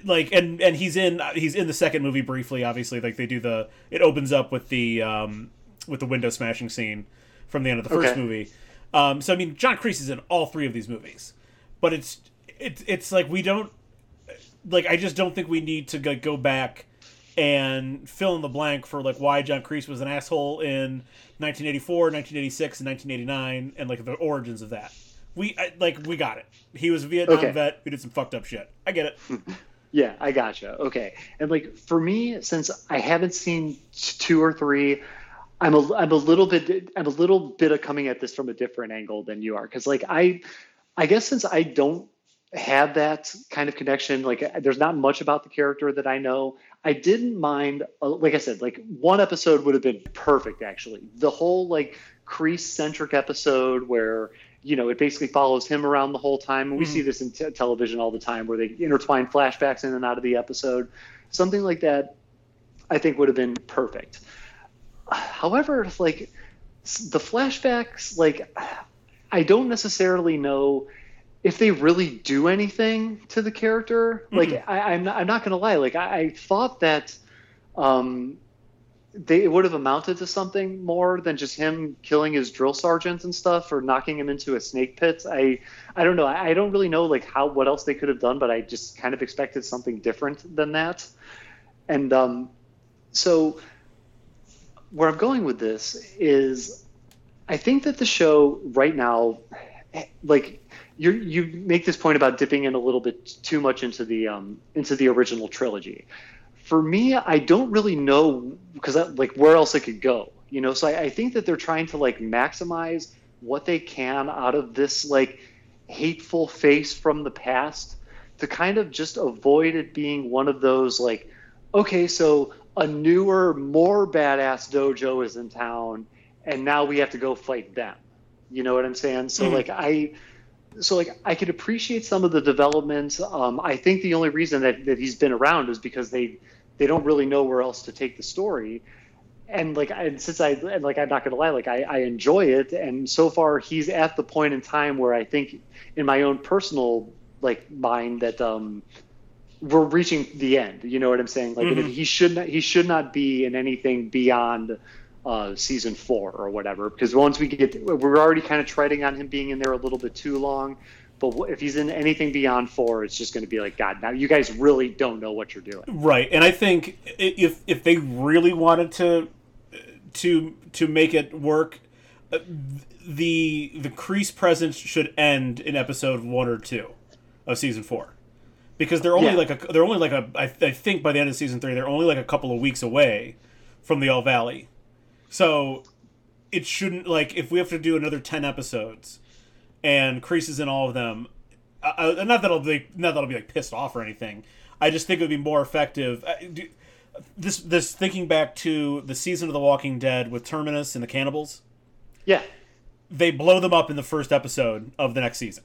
like and and he's in he's in the second movie briefly obviously like they do the it opens up with the um with the window smashing scene from the end of the first Okay. movie. Um so i mean john kreese is in all three of these movies but it's it's it's like we don't like i just don't think we need to go, go back and fill in the blank for like why john kreese was an asshole in 1984 1986 and 1989 and like the origins of that. We I, like we got it. He was a vietnam Okay. vet who did some fucked up shit. I get it Yeah, I gotcha. Okay, and like for me, since I haven't seen two or three, I'm a I'm a little bit I'm a little bit of coming at this from a different angle than you are because like I I guess since I don't have that kind of connection, like there's not much about the character that I know. I didn't mind, uh, like I said, like one episode would have been perfect actually. The whole like Kreese centric episode where you know it basically follows him around the whole time. And we Mhm. see this in t- television all the time where they intertwine flashbacks in and out of the episode. Something like that, I think would have been perfect. However, like the flashbacks, like I don't necessarily know if they really do anything to the character. Like Mhm. I, I'm not, I'm not gonna lie. Like I, I thought that um, they it would have amounted to something more than just him killing his drill sergeant and stuff or knocking him into a snake pit. I I don't know. I, I don't really know like how what else they could have done, but I just kind of expected something different than that. And um, so where I'm going with this is I think that the show right now, like you you make this point about dipping in a little bit too much into the um, into the original trilogy. For me, I don't really know because like where else it could go, you know. So I, I think that they're trying to like maximize what they can out of this like hateful face from the past to kind of just avoid it being one of those like, okay, so a newer, more badass dojo is in town, and now we have to go fight them. You know what I'm saying? So Mhm. like I, so like I could appreciate some of the developments. Um, I think the only reason that, that he's been around is because they they don't really know where else to take the story. And like, and since I and like, I'm not gonna lie, like I, I enjoy it, and so far he's at the point in time where I think, in my own personal like mind, that um, we're reaching the end. You know what I'm saying? Like, Mhm. he should not he should not be in anything beyond uh, season four or whatever. Because once we get, we're already kind of treading on him being in there a little bit too long. But if he's in anything beyond four, it's just going to be like, God, now you guys really don't know what you're doing. Right, and I think if if they really wanted to to to make it work, uh, the the Kreese presence should end in episode one or two of season four, because they're only Yeah. like a they're only like a I, I think by the end of season three they're only like a couple of weeks away from the All Valley, so it shouldn't like if we have to do another ten episodes, and Kreese's in all of them. Uh, uh, I, I, not that I'll be not that I'll be like pissed off or anything. I just think it would be more effective. I- do- This this thinking back to the season of The Walking Dead with Terminus and the cannibals, Yeah, they blow them up in the first episode of the next season,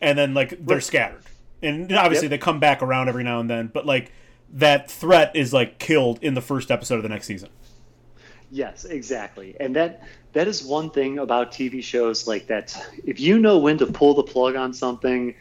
and then like they're scattered. And obviously Yep. they come back around every now and then, but like that threat is like killed in the first episode of the next season. Yes, exactly. And that that is one thing about TV shows like that. If you know when to pull the plug on something,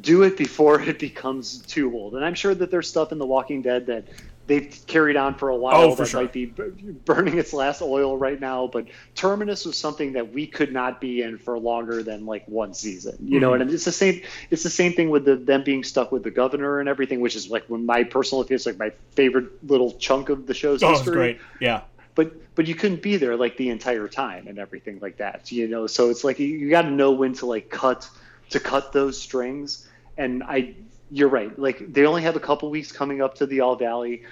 do it before it becomes too old. And I'm sure that there's stuff in The Walking Dead that they've carried on for a while Oh, for that sure. might be burning its last oil right now. But Terminus was something that we could not be in for longer than like one season. You know, Mhm. and it's the same. It's the same thing with the, them being stuck with the governor and everything, which is like when my personal opinion is like my favorite little chunk of the show's Oh, history great. Yeah. but but you couldn't be there like the entire time and everything like that you know? So it's like you, you got to know when to like cut to cut those strings. And i you're right like they only have a couple weeks coming up to the all valley.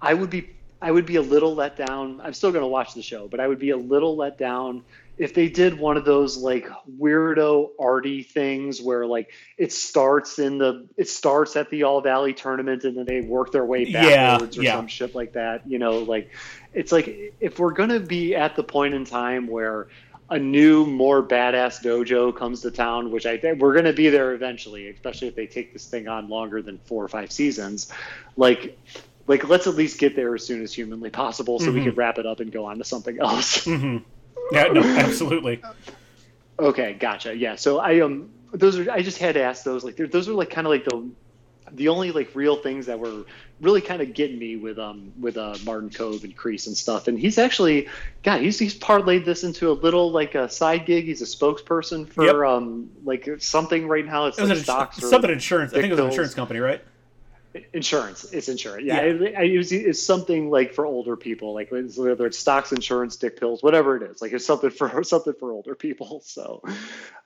I would be i would be a little let down. I'm still going to watch the show but i would be a little let down if they did one of those like weirdo arty things where like it starts in the it starts at the all valley tournament and then they work their way Yeah, backwards or yeah. some shit like that you know? Like it's like if we're going to be at the point in time where a new, more badass dojo comes to town, which I think we're going to be there eventually, especially if they take this thing on longer than four or five seasons. Like, like let's at least get there as soon as humanly possible, so mm-hmm. we can wrap it up and go on to something else. Mm-hmm. Yeah, no, absolutely. okay, gotcha. Yeah, so I um, those are I just had to ask those. Like, those are like kind of like the the only like real things that were really kind of getting me with um with uh Martin Kove and Kreese and stuff. And he's actually God, he's he's parlayed this into a little like a side gig. He's a spokesperson for yep. um like something right now. It's it like stocks or something insurance. I think it was an insurance company, right? Insurance. It's insurance. Yeah, yeah. It, it was, it's something like for older people, like whether it's stocks, insurance, dick pills, whatever it is. Like it's something for something for older people. So,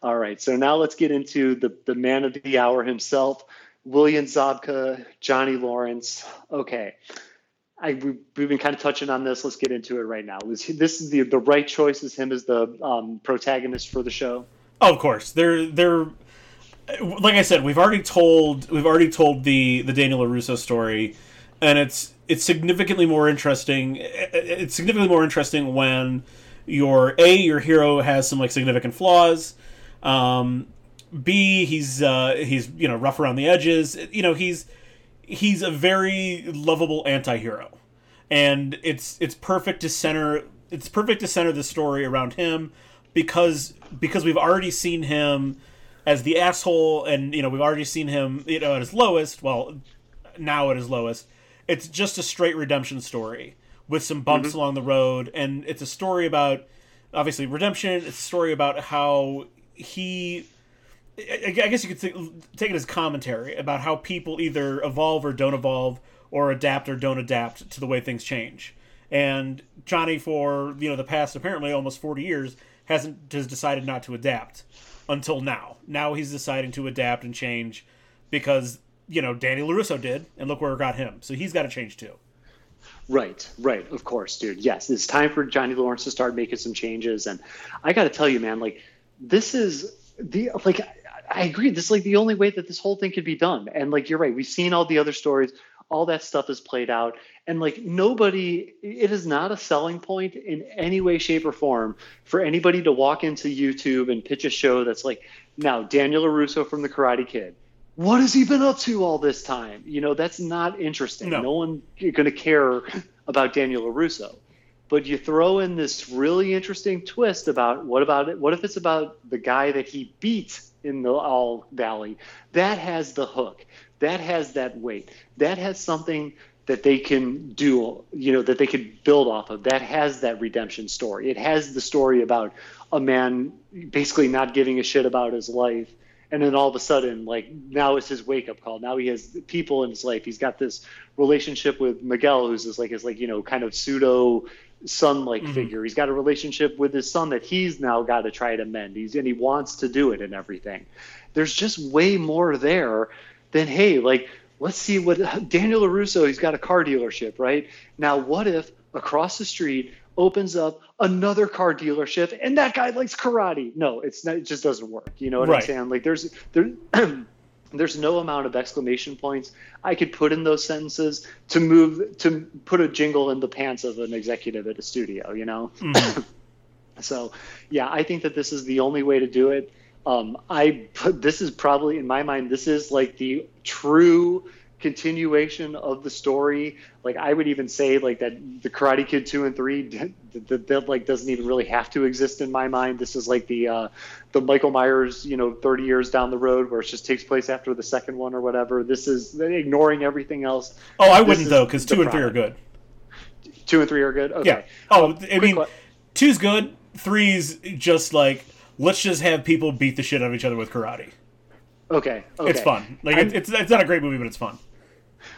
all right. So now let's get into the the man of the hour himself. William Zabka, Johnny Lawrence. Okay. I, we've been kind of touching on this. Let's get into it right now. Was he, this is the the right choice? Is him as the um, protagonist for the show? Oh, of course, they're they're like I said. We've already told we've already told the the Daniel LaRusso story, and it's it's significantly more interesting. It's significantly more interesting when your a your hero has some like significant flaws. Um, B, he's uh, he's you know rough around the edges. You know he's he's a very lovable anti-hero, and it's it's perfect to center it's perfect to center the story around him because because we've already seen him as the asshole, and you know we've already seen him you know at his lowest. Well, now at his lowest, it's just a straight redemption story with some bumps mm-hmm. along the road, and it's a story about obviously redemption. It's a story about how he I guess you could take it as commentary about how people either evolve or don't evolve, or adapt or don't adapt to the way things change. And Johnny, for you know the past apparently almost forty years, hasn't has decided not to adapt until now. Now he's deciding to adapt and change because you know Danny LaRusso did, and look where it got him. So he's got to change too. Right, right, of course, dude. Yes, it's time for Johnny Lawrence to start making some changes, and I got to tell you, man, like this is the like I agree. This is like the only way that this whole thing could be done. And like you're right, we've seen all the other stories, all that stuff is played out, and like nobody, it is not a selling point in any way, shape, or form for anybody to walk into YouTube and pitch a show that's like, now Daniel LaRusso from The Karate Kid. What has he been up to all this time? You know, that's not interesting. No, no one going to care about Daniel LaRusso but you throw in this really interesting twist about what about it? What if it's about the guy that he beat in the All Valley, that has the hook, that has that weight, that has something that they can do, you know, that they could build off of. That has that redemption story. It has the story about a man basically not giving a shit about his life. And then all of a sudden, like now it's his wake up call. Now he has people in his life. He's got this relationship with Miguel, who's this like his like you know kind of pseudo son like mm-hmm. figure. He's got a relationship with his son that he's now got to try to mend. He's and he wants to do it and everything. There's just way more there than hey, like let's see what Daniel LaRusso, he's got a car dealership, right? Now what if across the street opens up another car dealership and that guy likes karate? No, it's not it just doesn't work. You know what right. I'm saying? Like there's there there's no amount of exclamation points I could put in those sentences to move to put a jingle in the pants of an executive at a studio, you know. Mm-hmm. so, yeah, I think that this is the only way to do it. Um, I this is probably in my mind this is like the true continuation of the story. Like I would even say like that the Karate Kid two and three that, that, like doesn't even really have to exist in my mind. This is like the uh, the Michael Myers you know thirty years down the road where it just takes place after the second one or whatever. This is ignoring everything else. Oh, I wouldn't though because two and three are good. Two and three are good. Okay. Yeah. Oh, um, I mean, two's good. Three's just like let's just have people beat the shit out of each other with karate. Okay, okay. It's fun. Like it's it's not a great movie, but it's fun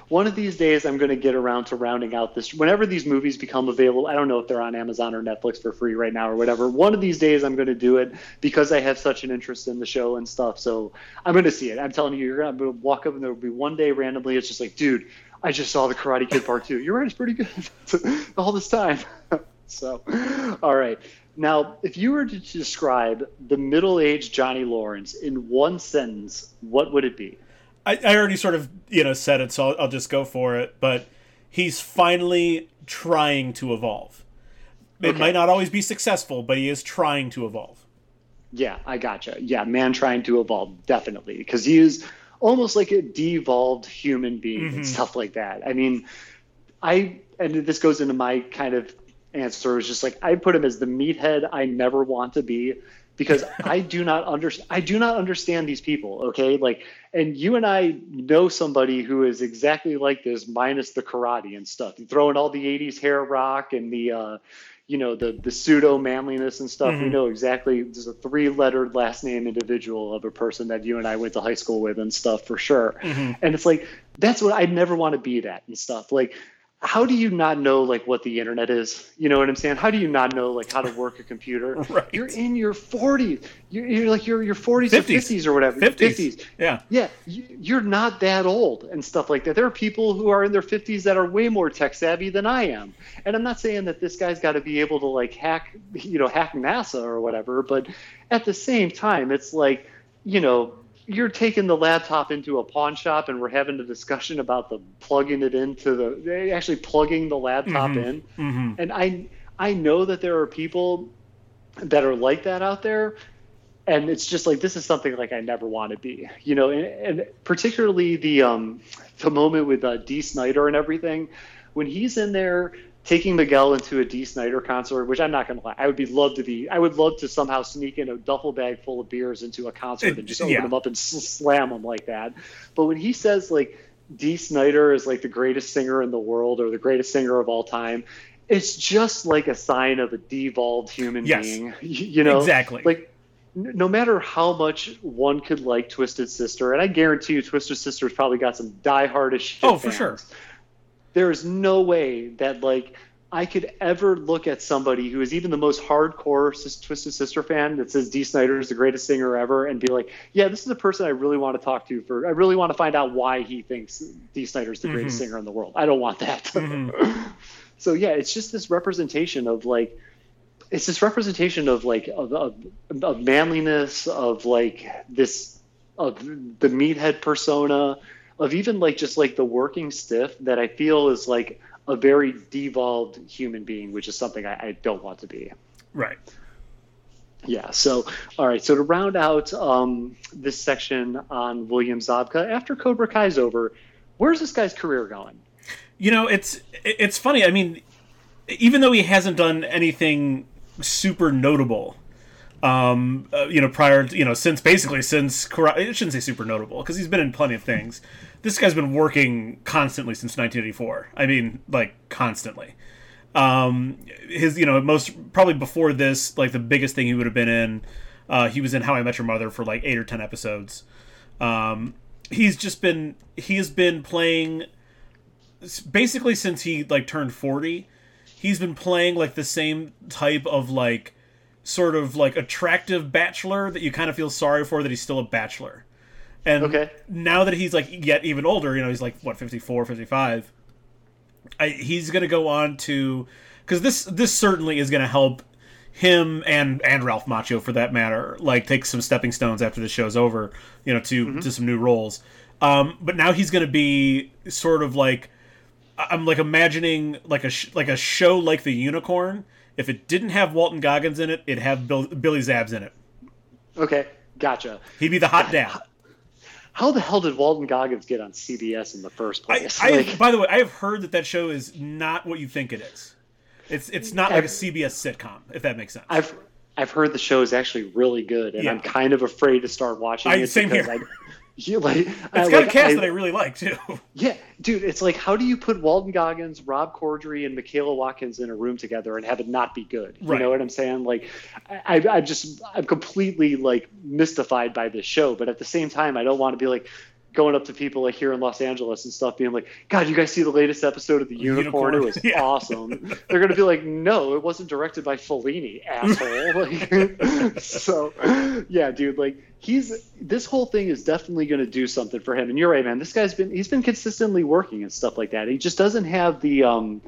one of these days I'm going to get around to rounding out this. Whenever these movies become available, I don't know if they're on Amazon or Netflix for free right now or whatever. One of these days I'm going to do it because I have such an interest in the show and stuff. So I'm going to see it. I'm telling you, you're going to walk up and there will be one day randomly. It's just like, dude, I just saw the Karate Kid Part Two. You're right, it's pretty good. All this time. so, all right. Now, if you were to describe the middle-aged Johnny Lawrence in one sentence, what would it be? I, I already sort of you know said it, so I'll, I'll just go for it. But he's finally trying to evolve. it Okay. might not always be successful, but he is trying to evolve. Yeah, I gotcha. Yeah, man trying to evolve, definitely. Because he is almost like a devolved human being Mhm. and stuff like that. I mean, I, and this goes into my kind of answer, is just like, I put him as the meathead I never want to be because I do not understand, I do not understand these people, okay? Like, and you and I know somebody who is exactly like this, minus the karate and stuff. You throw in all the 80s hair rock and the, uh, you know the the pseudo manliness and stuff. We Mhm. know exactly. There's a three lettered last name individual of a person that you and I went to high school with and stuff for sure. Mhm. And it's like that's what I'd never want to be that and stuff. Like, how do you not know like what the internet is? You know what I'm saying? How do you not know like how to work a computer? Right. You're in your 40s. You're, you're like your your 40s or 50s. 50s or whatever. 50s. Yeah. Yeah, you're not that old and stuff like that. There are people who are in their 50s that are way more tech savvy than I am. And I'm not saying that this guy's got to be able to like hack, you know, hack NASA or whatever, but at the same time, it's like, you know, you're taking the laptop into a pawn shop and we're having a discussion about the plugging it into the actually plugging the laptop Mhm. in. hmm And I I know that there are people that are like that out there and it's just like this is something like I never want to be, you know, and, and particularly the um the moment with uh, Dee Snider and everything when he's in there taking Miguel into a Dee Snider concert, which I'm not gonna lie, I would be love to be. I would love to somehow sneak in a duffel bag full of beers into a concert It- and just open yeah. them up and slam them like that. But when he says like Dee Snider is like the greatest singer in the world or the greatest singer of all time, it's just like a sign of a devolved human Yes. being. You know, Exactly. like no matter how much one could like Twisted Sister, and I guarantee you, Twisted Sister's probably got some diehard as shit. Oh, for fans, sure. There is no way that like I could ever look at somebody who is even the most hardcore Twisted Sister fan that says Dee Snider is the greatest singer ever, and be like, yeah, this is a person I really want to talk to for. I really want to find out why he thinks Dee Snider is the greatest Mhm. singer in the world. I don't want that. Mhm. so yeah, it's just this representation of like it's this representation of like of, of, of manliness of like this of the meathead persona of even like just like the working stiff that I feel is like a very devolved human being, which is something I, I don't want to be. right. Yeah. So, all right. So to round out um, this section on William Zabka, after Cobra Kai's over, where's this guy's career going? You know, it's it's funny. I mean, even though he hasn't done anything super notable, um, uh, you know, prior, to, you know, since basically since I shouldn't say super notable because he's been in plenty of things. This guy's been working constantly since 1984. I mean, like constantly. Um, his, you know, most probably before this, like the biggest thing he would have been in, uh, he was in How I Met Your Mother for like eight or ten episodes. Um, he's just been he has been playing basically since he like turned 40 he's been playing like the same type of like sort of like attractive bachelor that you kind of feel sorry for that he's still a bachelor and Okay. now that he's like yet even older you know he's like what 54 55 I, he's gonna go on to because this this certainly is gonna help him and and Ralph Macchio for that matter like take some stepping stones after the show's over you know to to some new roles um but now he's gonna be sort of like I'm like imagining like a sh- like a show like the Unicorn if it didn't have Walton Goggins in it it'd have Bill- Billy Zabs in it Okay. Gotcha. he'd be the hot dad How the hell did Walton Goggins get on CBS in the first I, place? I Like- by the way I have heard that that show is not what you think it is it's it's not like a CBS sitcom if that makes sense I've I've heard the show is actually really good, and Yeah. I'm kind of afraid to start watching I- it. same because here. I, you like, It's I, got like, a cast I- that I really like too. Yeah, dude, it's like how do you put Walton Goggins, Rob Corddry, and Michaela Watkins in a room together and have it not be good? You Right. know what I'm saying? Like, I, I, I'm just I'm completely like mystified by this show, but at the same time, I don't want to be like going up to people like here in Los Angeles and stuff, being like, God, you guys see the latest episode of the Unicorn? Unicorn. It was Yeah. awesome. They're gonna be like, No, it wasn't directed by Fellini, asshole. like, so, yeah, dude, like he's this whole thing is definitely going to do something for him and you're right man this guy's been he's been consistently working and stuff like that he just doesn't have the um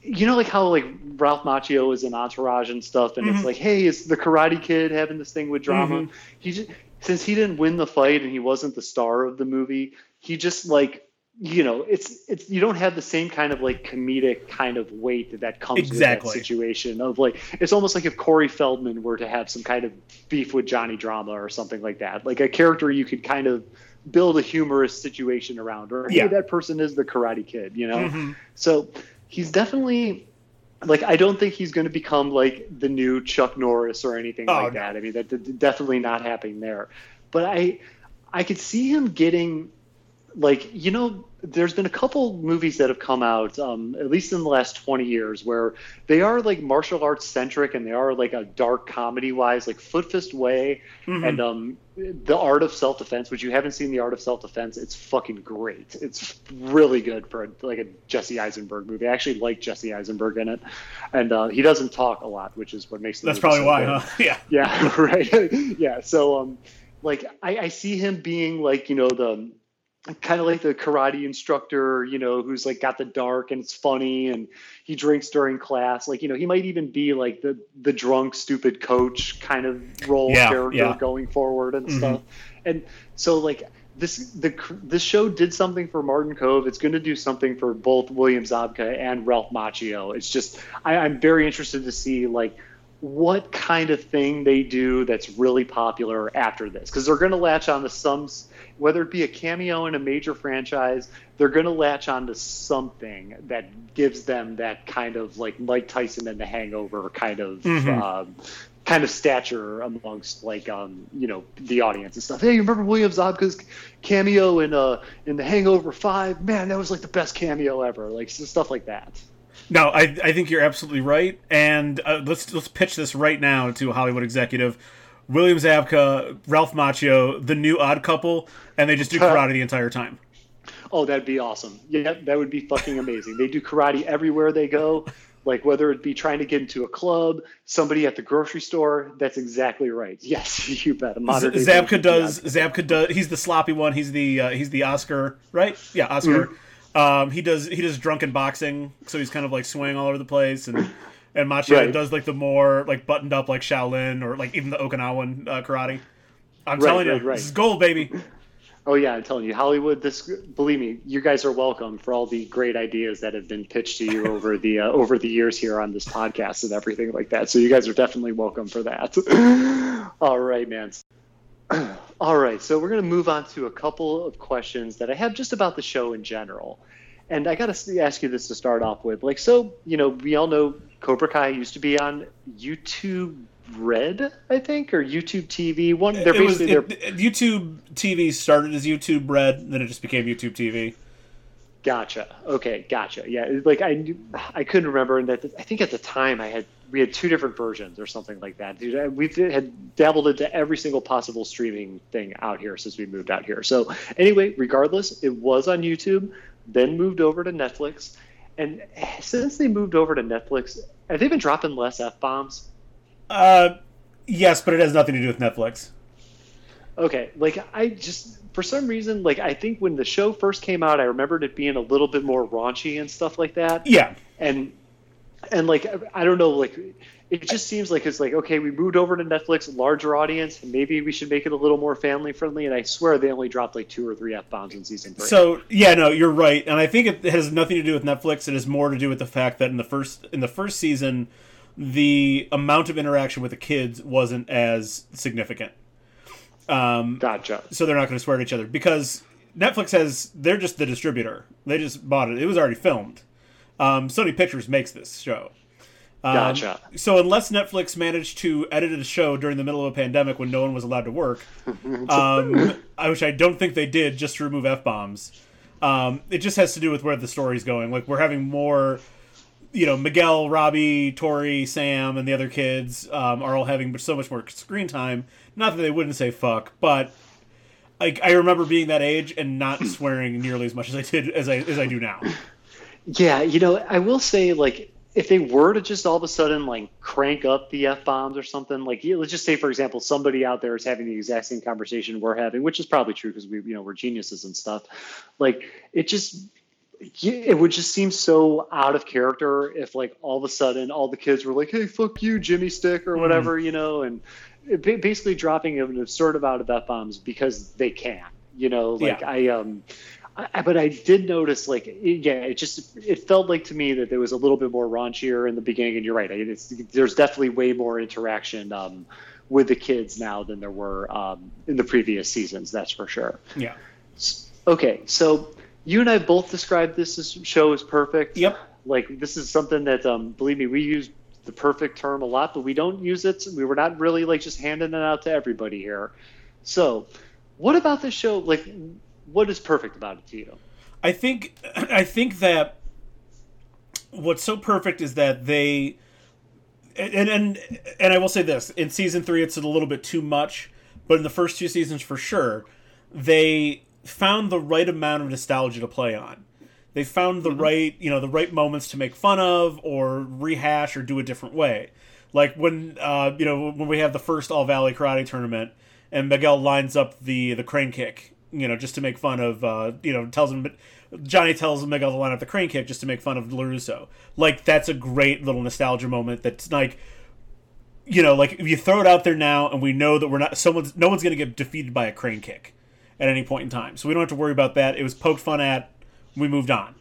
you know like how like ralph macchio is in entourage and stuff and Mhm. it's like hey it's the karate kid having this thing with drama Mhm. he just since he didn't win the fight and he wasn't the star of the movie he just like you know, it's it's you don't have the same kind of like comedic kind of weight that that comes Exactly. with that situation of like it's almost like if Corey Feldman were to have some kind of beef with Johnny Drama or something like that, like a character you could kind of build a humorous situation around, or hey, Yeah. that person is the Karate Kid, you know. Mhm. So he's definitely like I don't think he's going to become like the new Chuck Norris or anything Oh, like no. that. I mean, that, that definitely not happening there. But I I could see him getting like you know there's been a couple movies that have come out um, at least in the last 20 years where they are like martial arts centric and they are like a dark comedy wise like foot fist way Mhm. and um, the art of self-defense which you haven't seen the art of self-defense it's fucking great it's really good for like a jesse eisenberg movie i actually like jesse eisenberg in it and uh, he doesn't talk a lot which is what makes the That's movie probably so why, good. huh? Yeah. Yeah, right. yeah. So, um, like, I, I see him being like, you know, the kind of like the karate instructor, you know, who's like got the dark and it's funny and he drinks during class. Like, you know, he might even be like the the drunk, stupid coach kind of role Yeah, character yeah. going forward and Mhm. stuff. And so, like. This the this show did something for Martin Kove. It's going to do something for both William Zabka and Ralph Macchio. It's just I, I'm very interested to see like what kind of thing they do that's really popular after this. Because they're going to latch on to some whether it be a cameo in a major franchise they're going to latch on to something that gives them that kind of like mike tyson and the hangover kind of Mhm. um, kind of stature amongst like um you know the audience and stuff. Hey you remember william zabka's cameo in uh in the hangover 5 man that was like the best cameo ever. Like stuff like that No, I, I think you're absolutely right, and uh, let's let's pitch this right now to a Hollywood executive. William Zabka, Ralph Macchio, the new Odd Couple, and they just do karate the entire time. Oh, that'd be awesome. Yeah, that would be fucking amazing. They do karate everywhere they go. Like whether it be trying to get into a club, somebody at the grocery store. That's exactly right. Yes, you bet. A modern Zabka does. Zabka. Does. He's the sloppy one. He's the uh, he's the Oscar, right? Yeah, Oscar. Um, he does he does drunken boxing, so he's kind of like swaying all over the place, and and Macchio Right. does like the more like buttoned up like Shaolin or like even the Okinawan uh, karate. I'm Right, telling you, right, right. this is gold, baby. Oh yeah, I'm telling you, Hollywood. This, believe me, you guys are welcome for all the great ideas that have been pitched to you over the uh, over the years here on this podcast and everything like that. So you guys are definitely welcome for that. all right, man. All right, so we're going to move on to a couple of questions that I have just about the show in general. And I got to ask you this to start off with. Like, so, you know, we all know Cobra Kai used to be on YouTube Red, I think, or YouTube TV. One, they're It was, basically it, they're YouTube TV started as YouTube Red, then it just became YouTube TV. Gotcha. Okay, gotcha. Yeah, like I, knew- I couldn't remember, and that I think at the time I had we had two different versions or something like that. Dude, we had dabbled into every single possible streaming thing out here since we moved out here. So anyway, regardless, it was on YouTube, then moved over to Netflix, and since they moved over to Netflix, have they been dropping less f bombs? Uh, yes, but it has nothing to do with Netflix. Okay, like I just for some reason, like I think when the show first came out, I remembered it being a little bit more raunchy and stuff like that. Yeah, and and like I don't know, like it just seems like it's like okay, we moved over to Netflix, larger audience, and maybe we should make it a little more family friendly. And I swear they only dropped like two or three f bombs in season three. So yeah, no, you're right, and I think it has nothing to do with Netflix. It has more to do with the fact that in the first in the first season, the amount of interaction with the kids wasn't as significant. Um, gotcha. so they're not going to swear at each other because Netflix has they're just the distributor. They just bought it. It was already filmed. Um, Sony Pictures makes this show. Um, Gotcha. So unless Netflix managed to edit a show during the middle of a pandemic when no one was allowed to work, um, I which I don't think they did, just to remove f bombs. Um, it just has to do with where the story's going. Like we're having more, you know, Miguel, Robbie, Tory, Sam, and the other kids um, are all having so much more screen time. Not that they wouldn't say fuck, but like I remember being that age and not swearing nearly as much as I did as I as I do now. Yeah, you know, I will say like if they were to just all of a sudden like crank up the f bombs or something, like yeah, let's just say for example somebody out there is having the exact same conversation we're having, which is probably true because we you know we're geniuses and stuff. Like it just it would just seem so out of character if like all of a sudden all the kids were like, "Hey, fuck you, Jimmy Stick" or whatever, you know, and basically dropping an absurd amount of f bombs because they can. You know, like Yeah. I um. I, but I did notice, like, yeah, it just it felt like to me that there was a little bit more raunchier in the beginning. And you're right, there's definitely way more interaction um, with the kids now than there were um, in the previous seasons. That's for sure. Yeah. Okay, so you and I both described this show as perfect. Yep. Like this is something that, um, believe me, we use the perfect term a lot, but we don't use it. We were not really like just handing it out to everybody here. So, what about this show? Like, what is perfect about it to you? I think, I think that what's so perfect is that they, and and and I will say this: in season three, it's a little bit too much, but in the first two seasons, for sure, they found the right amount of nostalgia to play on. They found the mm-hmm. right, you know, the right moments to make fun of or rehash or do a different way. Like when, uh, you know, when we have the first All Valley Karate tournament and Miguel lines up the the crane kick, you know, just to make fun of, uh, you know, tells him Johnny tells Miguel to line up the crane kick just to make fun of LaRusso. Like that's a great little nostalgia moment. That's like, you know, like if you throw it out there now, and we know that we're not someone's no one's going to get defeated by a crane kick at any point in time, so we don't have to worry about that. It was poked fun at. We moved on.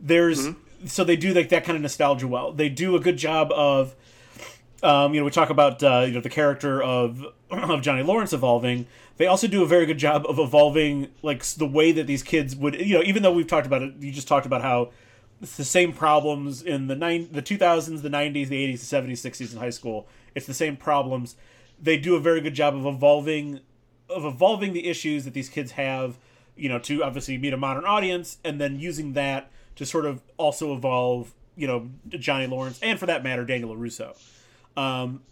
There's mm-hmm. so they do like that kind of nostalgia well. They do a good job of. Um, you know, we talk about uh, you know the character of of Johnny Lawrence evolving they also do a very good job of evolving like the way that these kids would you know even though we've talked about it you just talked about how it's the same problems in the nine the 2000s the 90s the 80s the 70s 60s in high school. It's the same problems. They do a very good job of evolving of evolving the issues that these kids have you know to obviously meet a modern audience and then using that to sort of also evolve you know johnny lawrence and for that matter daniel larusso um,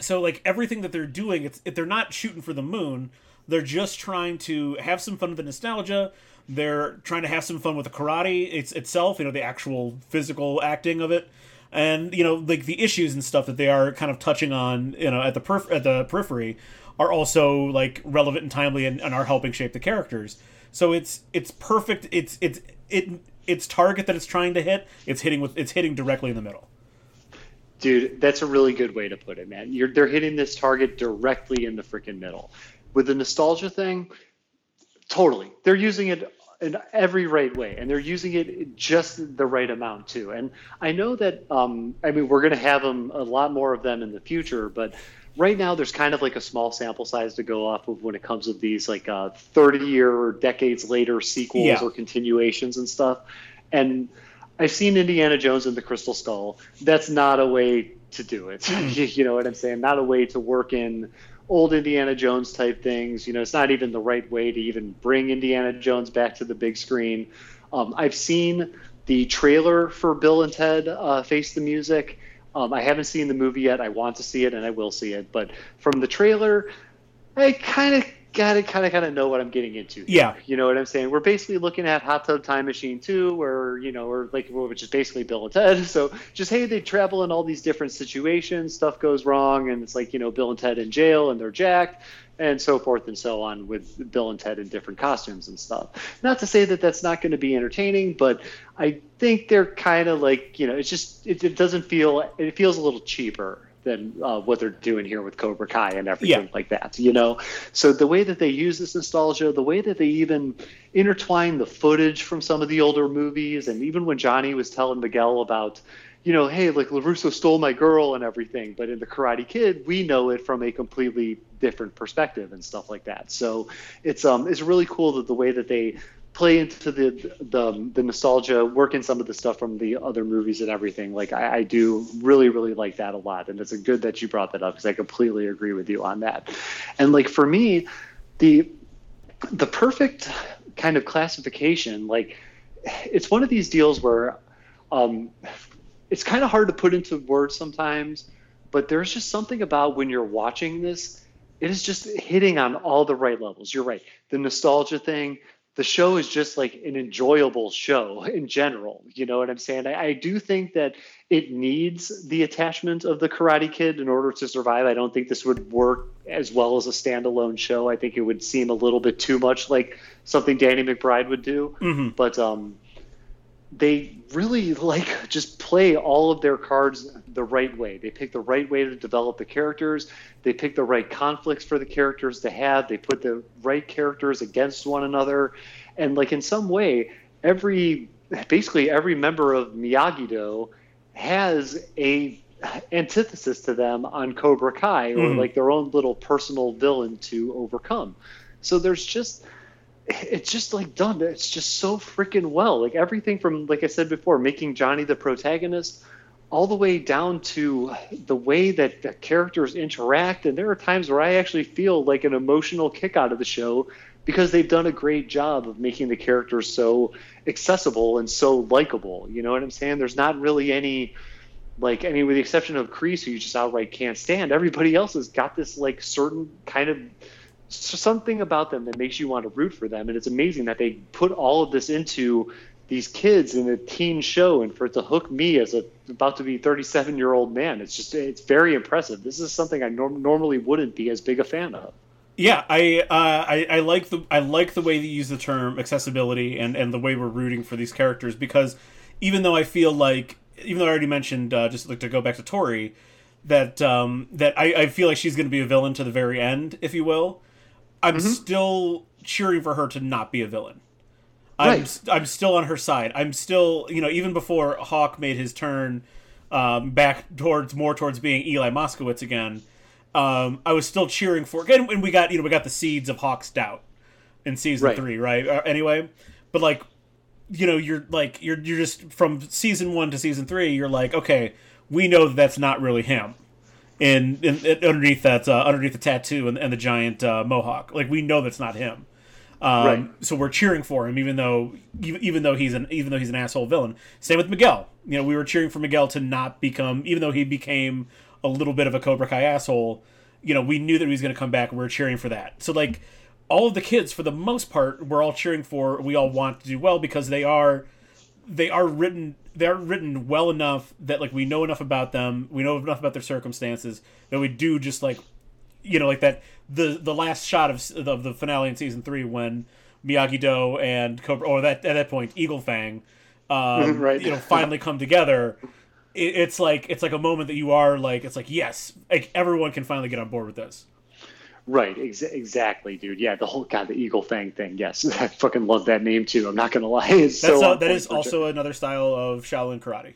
so like everything that they're doing it's they're not shooting for the moon they're just trying to have some fun with the nostalgia. They're trying to have some fun with the karate it's itself you know the actual physical acting of it. And you know like the issues and stuff that they are kind of touching on you know at the perf- at the periphery are also like relevant and timely and, and are helping shape the characters. So it's it's perfect. It's it's it its target that it's trying to hit. It's hitting with it's hitting directly in the middle Dude, that's a really good way to put it, man. You're, they're hitting this target directly in the freaking middle. With the nostalgia thing, totally. They're using it in every right way, and they're using it just the right amount too. And I know that, um, I mean, we're going to have them a lot more of them in the future, but right now there's kind of like a small sample size to go off of when it comes to these like uh, 30 year or decades later sequels yeah. or continuations and stuff. And I've seen Indiana Jones and the Crystal Skull. That's not a way to do it. Hmm. you know what I'm saying? Not a way to work in old Indiana Jones type things. You know, it's not even the right way to even bring Indiana Jones back to the big screen. Um, I've seen the trailer for Bill and Ted uh, Face the Music. Um, I haven't seen the movie yet. I want to see it and I will see it. But from the trailer, I kind of gotta kind of kind of know what I'm getting into. Here. Yeah, you know what I'm saying. We're basically looking at Hot Tub Time Machine 2, where you know, or like which is basically Bill and Ted. So just hey, they travel in all these different situations, stuff goes wrong, and it's like you know Bill and Ted in jail and they're jacked. And so forth and so on with Bill and Ted in different costumes and stuff. Not to say that that's not going to be entertaining, but I think they're kind of like you know, it's just it, it doesn't feel it feels a little cheaper than uh, what they're doing here with Cobra Kai and everything yeah. like that. You know, so the way that they use this nostalgia, the way that they even intertwine the footage from some of the older movies, and even when Johnny was telling Miguel about, you know, hey, like Larusso stole my girl and everything, but in the Karate Kid, we know it from a completely different perspective and stuff like that. So it's um it's really cool that the way that they play into the, the the nostalgia, work in some of the stuff from the other movies and everything. Like I, I do really really like that a lot, and it's a good that you brought that up because I completely agree with you on that. And like for me, the the perfect kind of classification, like it's one of these deals where um, it's kind of hard to put into words sometimes, but there's just something about when you're watching this. It is just hitting on all the right levels. You're right. The nostalgia thing, the show is just like an enjoyable show in general. You know what I'm saying? I, I, do think that it needs the attachment of the Karate Kid in order to survive. I don't think this would work as well as a standalone show. I think it would seem a little bit too much like something Danny McBride would do. Mm-hmm. But um, they really like just play all of their cards the right way. They pick the right way to develop the characters. They pick the right conflicts for the characters to have. They put the right characters against one another. and like in some way, every basically every member of Miyagi Do has a antithesis to them on Cobra Kai or mm. like their own little personal villain to overcome. So there's just it's just like done. It's just so freaking well. Like everything from like i said before making johnny the protagonist all the way down to the way that the characters interact. And there are times where i actually feel like an emotional kick out of the show because they've done a great job of making the characters so accessible and so likable. You know what i'm saying? There's not really any like I mean, with the exception of Kreese, who you just outright can't stand, everybody else has got this like certain kind of something about them that makes you want to root for them. And it's amazing that they put all of this into these kids in a teen show, and for it to hook me as a about to be 37 year old man, it's just it's very impressive. This is something I norm- normally wouldn't be as big a fan of. Yeah, I, uh, I I like the I like the way you use the term accessibility and and the way we're rooting for these characters because even though I feel like even though I already mentioned uh, just like to go back to Tory that um, that I, I feel like she's going to be a villain to the very end, if you will. I'm mm-hmm. still cheering for her to not be a villain. I'm right. I'm still on her side. I'm still you know even before Hawk made his turn um, back towards more towards being Eli Moskowitz again. Um, I was still cheering for again when we got you know we got the seeds of Hawk's doubt in season right. three, right? Uh, anyway, but like you know you're like you're you're just from season one to season three, you're like okay, we know that that's not really him in, in, in underneath that uh, underneath the tattoo and, and the giant uh, mohawk. Like we know that's not him. Um, right. So we're cheering for him, even though even though he's an even though he's an asshole villain. Same with Miguel. You know, we were cheering for Miguel to not become, even though he became a little bit of a Cobra Kai asshole. You know, we knew that he was going to come back, and we are cheering for that. So like, all of the kids, for the most part, we're all cheering for. We all want to do well because they are they are written they're written well enough that like we know enough about them, we know enough about their circumstances that we do just like you know like that the the last shot of of the finale in season three when Miyagi Do and Cobra or that at that point Eagle Fang, um, right. you know, finally come together. It, it's like it's like a moment that you are like it's like yes, like everyone can finally get on board with this. Right, ex- exactly, dude. Yeah, the whole God, the Eagle Fang thing. Yes, I fucking love that name too. I'm not gonna lie. It's That's so a, that is also sure. another style of Shaolin karate.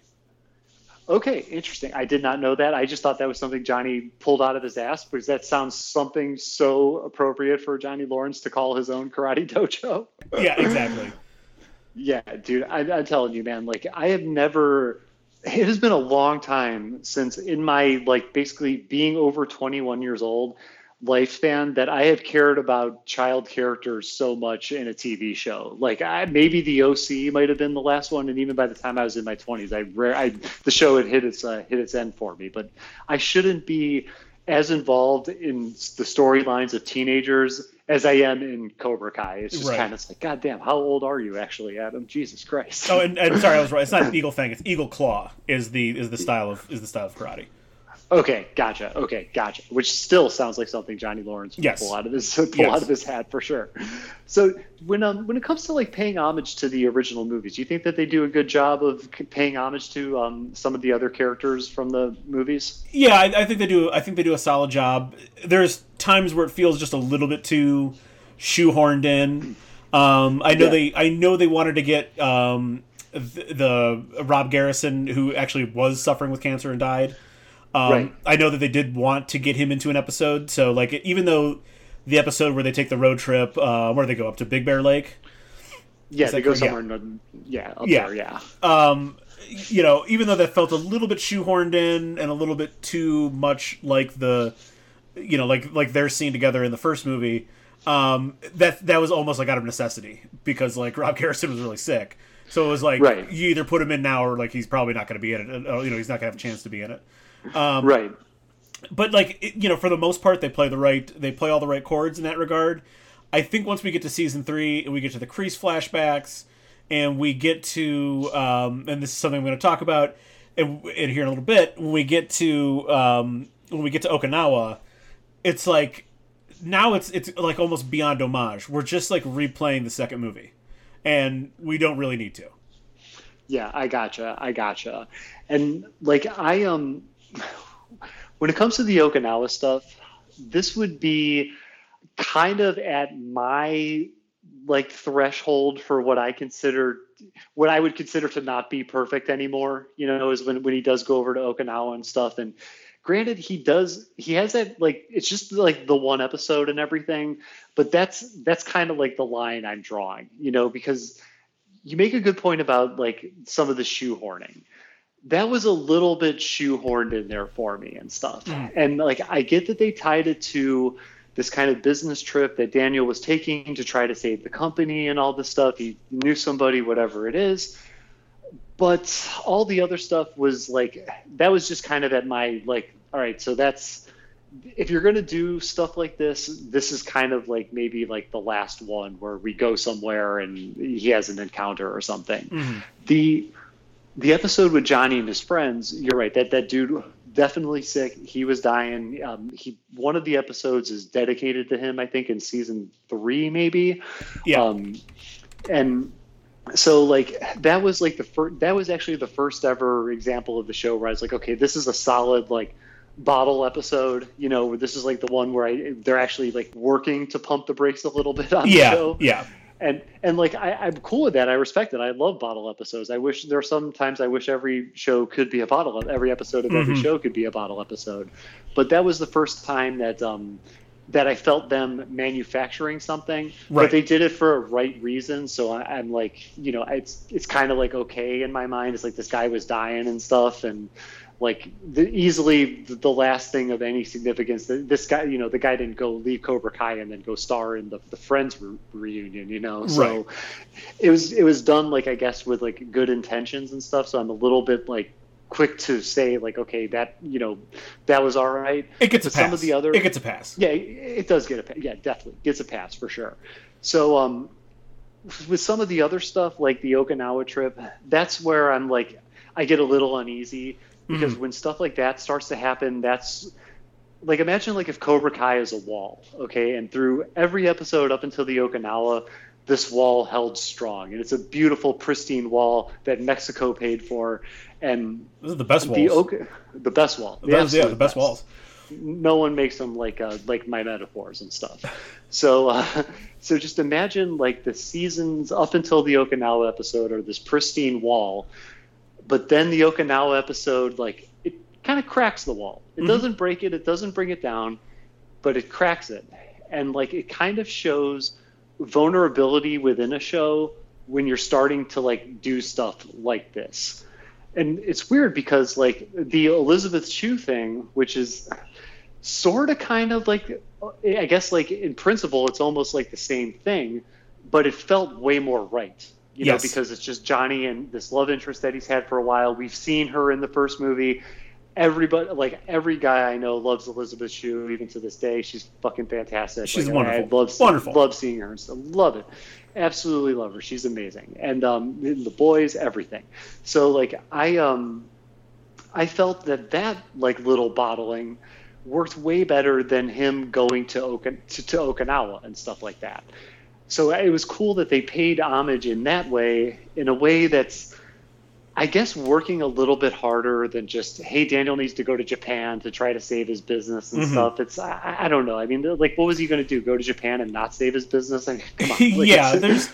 Okay, interesting. I did not know that. I just thought that was something Johnny pulled out of his ass because that sounds something so appropriate for Johnny Lawrence to call his own karate dojo. yeah, exactly. yeah, dude. I, I'm telling you, man. Like, I have never. It has been a long time since, in my like, basically being over 21 years old lifespan that I have cared about child characters so much in a TV show. Like I, maybe the OC might have been the last one, and even by the time I was in my twenties, I, I the show had hit its uh, hit its end for me. But I shouldn't be as involved in the storylines of teenagers as I am in Cobra Kai. It's just right. kind of like, God damn, how old are you actually, Adam? Jesus Christ. Oh, and, and sorry, I was right. It's not Eagle Fang. It's Eagle Claw. Is the is the style of is the style of karate. Okay, gotcha. Okay, gotcha. Which still sounds like something Johnny Lawrence would yes. pull out of his pull yes. out of his hat for sure. So when um, when it comes to like paying homage to the original movies, do you think that they do a good job of paying homage to um, some of the other characters from the movies? Yeah, I, I, think they do. I think they do a solid job. There's times where it feels just a little bit too shoehorned in. Um, I know yeah. they. I know they wanted to get um, the, the Rob Garrison, who actually was suffering with cancer and died. Um, right. I know that they did want to get him into an episode, so like even though the episode where they take the road trip, uh, where they go up to Big Bear Lake. Yeah, they go somewhere. Yeah, in, yeah, yeah. There, yeah. Um, you know, even though that felt a little bit shoehorned in and a little bit too much like the, you know, like like their scene together in the first movie, um, that that was almost like out of necessity because like Rob Garrison was really sick, so it was like right. you either put him in now or like he's probably not going to be in it. Uh, you know, he's not going to have a chance to be in it. Um, right. But like it, you know, for the most part, they play the right. They play all the right chords in that regard. I think once we get to season three and we get to the Kreese flashbacks and we get to um, and this is something I'm going to talk about in, in, here in a little bit when we get to um, when we get to Okinawa, it's like now it's it's like almost beyond homage. We're just like replaying the second movie, and we don't really need to. Yeah, I gotcha. I gotcha. And like I um when it comes to the Okinawa stuff, this would be kind of at my like threshold for what I consider what I would consider to not be perfect anymore. You know, is when when he does go over to Okinawa and stuff. And granted, he does he has that like it's just like the one episode and everything, but that's that's kind of like the line I'm drawing. You know, because you make a good point about like some of the shoehorning. That was a little bit shoehorned in there for me and stuff. Mm. And like I get that they tied it to this kind of business trip that Daniel was taking to try to save the company and all this stuff. He knew somebody, whatever it is. But all the other stuff was like that was just kind of at my like, all right, so that's if you're gonna do stuff like this, this is kind of like maybe like the last one where we go somewhere and he has an encounter or something. Mm-hmm. The the episode with Johnny and his friends, you're right, that that dude definitely sick. He was dying. Um, he one of the episodes is dedicated to him. I think in season three, maybe. Yeah. Um, and so like that was like the first. That was actually the first ever example of the show where I was like, okay, this is a solid like bottle episode. You know, where this is like the one where I they're actually like working to pump the brakes a little bit on yeah, the show. Yeah and and like I, I'm cool with that. I respect it. I love bottle episodes. I wish there are sometimes I wish every show could be a bottle. Every episode of every mm-hmm. show could be a bottle episode. But that was the first time that um, that I felt them manufacturing something. Right. But they did it for a right reason. So I, am like, you know, it's it's kind of like okay in my mind. It's like this guy was dying and stuff, and like the, easily the, last thing of any significance. This guy, you know, the guy didn't go leave Cobra Kai and then go star in the, the Friends re- reunion, you know. So right. it was it was done like I guess with like good intentions and stuff. So I'm a little bit like quick to say like okay that you know that was all right. It gets a pass. Some of the other it gets a pass. Yeah, it does get a pass. Yeah, definitely gets a pass for sure. So um, with some of the other stuff like the Okinawa trip, that's where I'm like I get a little uneasy because mm-hmm. when stuff like that starts to happen, that's like imagine like if Cobra Kai is a wall, okay, and through every episode up until the Okinawa, this wall held strong, and it's a beautiful, pristine wall that Mexico paid for, and this is the best walls. The, Oka, the best wall, the, yeah, the best, best, walls. No one makes them like uh, like my metaphors and stuff. So, uh, so just imagine like the seasons up until the Okinawa episode are this pristine wall but then the Okinawa episode, like it kind of cracks the wall. It mm-hmm. doesn't break it, it doesn't bring it down, but it cracks it. And like it kind of shows vulnerability within a show when you're starting to like do stuff like this. And it's weird because like the Elizabeth Shue thing, which is sort of kind of like I guess like in principle it's almost like the same thing, but it felt way more right you yes. know, because it's just Johnny and this love interest that he's had for a while. We've seen her in the first movie. Everybody, like every guy I know, loves Elizabeth Shue even to this day. She's fucking fantastic. She's like, wonderful. I love, wonderful. Love seeing her. So love it. Absolutely love her. She's amazing. And um, the boys, everything. So like I um, I felt that that like little bottling worked way better than him going to, Okin- to, to Okinawa and stuff like that so it was cool that they paid homage in that way, in a way that's, I guess, working a little bit harder than just, hey, Daniel needs to go to Japan to try to save his business and mm-hmm. stuff. It's, I, I, don't know. I mean, like, what was he going to do? Go to Japan and not save his business? I mean, come on. Like, yeah, there's,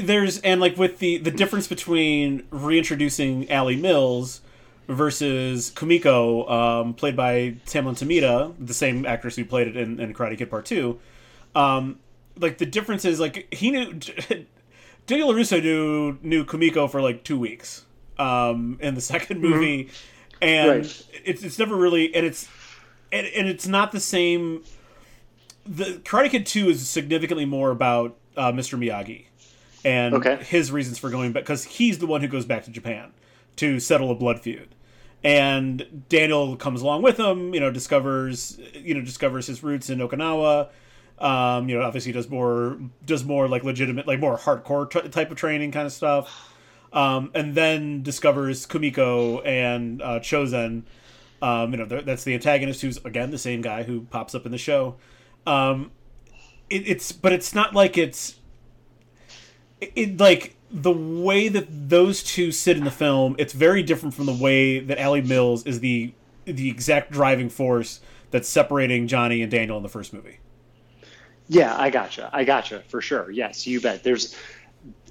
there's, and like with the the difference between reintroducing Ali Mills versus Kumiko, um, played by Tamlyn Tomita, the same actress who played it in, in Karate Kid Part Two. Um, like the difference is like he knew Daniel LaRusso knew knew Kumiko for like two weeks um, in the second mm-hmm. movie, mm-hmm. and right. it's it's never really and it's and, and it's not the same. The Karate Kid Two is significantly more about uh, Mr. Miyagi and okay. his reasons for going back because he's the one who goes back to Japan to settle a blood feud. And Daniel comes along with him, you know, discovers you know discovers his roots in Okinawa, um, you know, obviously does more does more like legitimate, like more hardcore t- type of training kind of stuff. Um, and then discovers Kumiko and uh, Chozen. Um, you know, that's the antagonist, who's again the same guy who pops up in the show. Um, it, it's but it's not like it's it, it like the way that those two sit in the film. It's very different from the way that Ali Mills is the the exact driving force that's separating Johnny and Daniel in the first movie. Yeah, I gotcha. I gotcha for sure. Yes, you bet. There's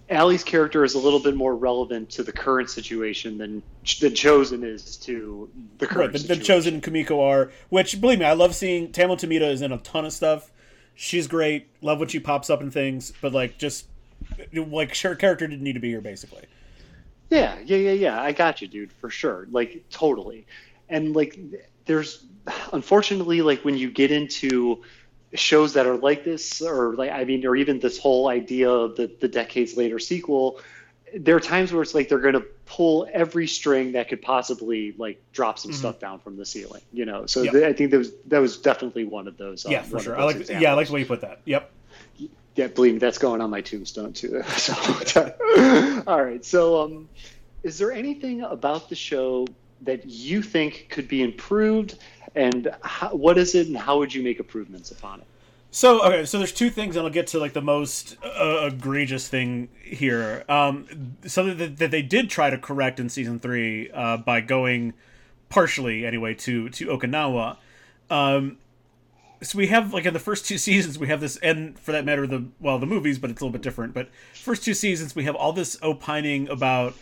Ali's character is a little bit more relevant to the current situation than the Chozen is to the current. Right, the, the Chozen and Kumiko are, which believe me, I love seeing Tamlyn Tomita is in a ton of stuff. She's great. Love when she pops up in things, but like just like her character didn't need to be here basically. Yeah, yeah, yeah, yeah. I got you, dude, for sure. Like totally. And like there's unfortunately like when you get into shows that are like this or like I mean or even this whole idea of the the decades later sequel, there are times where it's like they're going to pull every string that could possibly like drop some mm-hmm. stuff down from the ceiling, you know. So yep. th- I think that was that was definitely one of those. Um, yeah, for sure. I like examples. yeah, I like the way you put that. Yep yeah, believe me, that's going on my tombstone too. So, all right. So, um, is there anything about the show that you think could be improved, and how, what is it, and how would you make improvements upon it? So okay, so there's two things, and I'll get to like the most uh, egregious thing here. Um, something that, that, they did try to correct in season three uh, by going partially anyway to to Okinawa. Um, so we have like in the first two seasons we have this and for that matter the well the movies but it's a little bit different but first two seasons we have all this opining about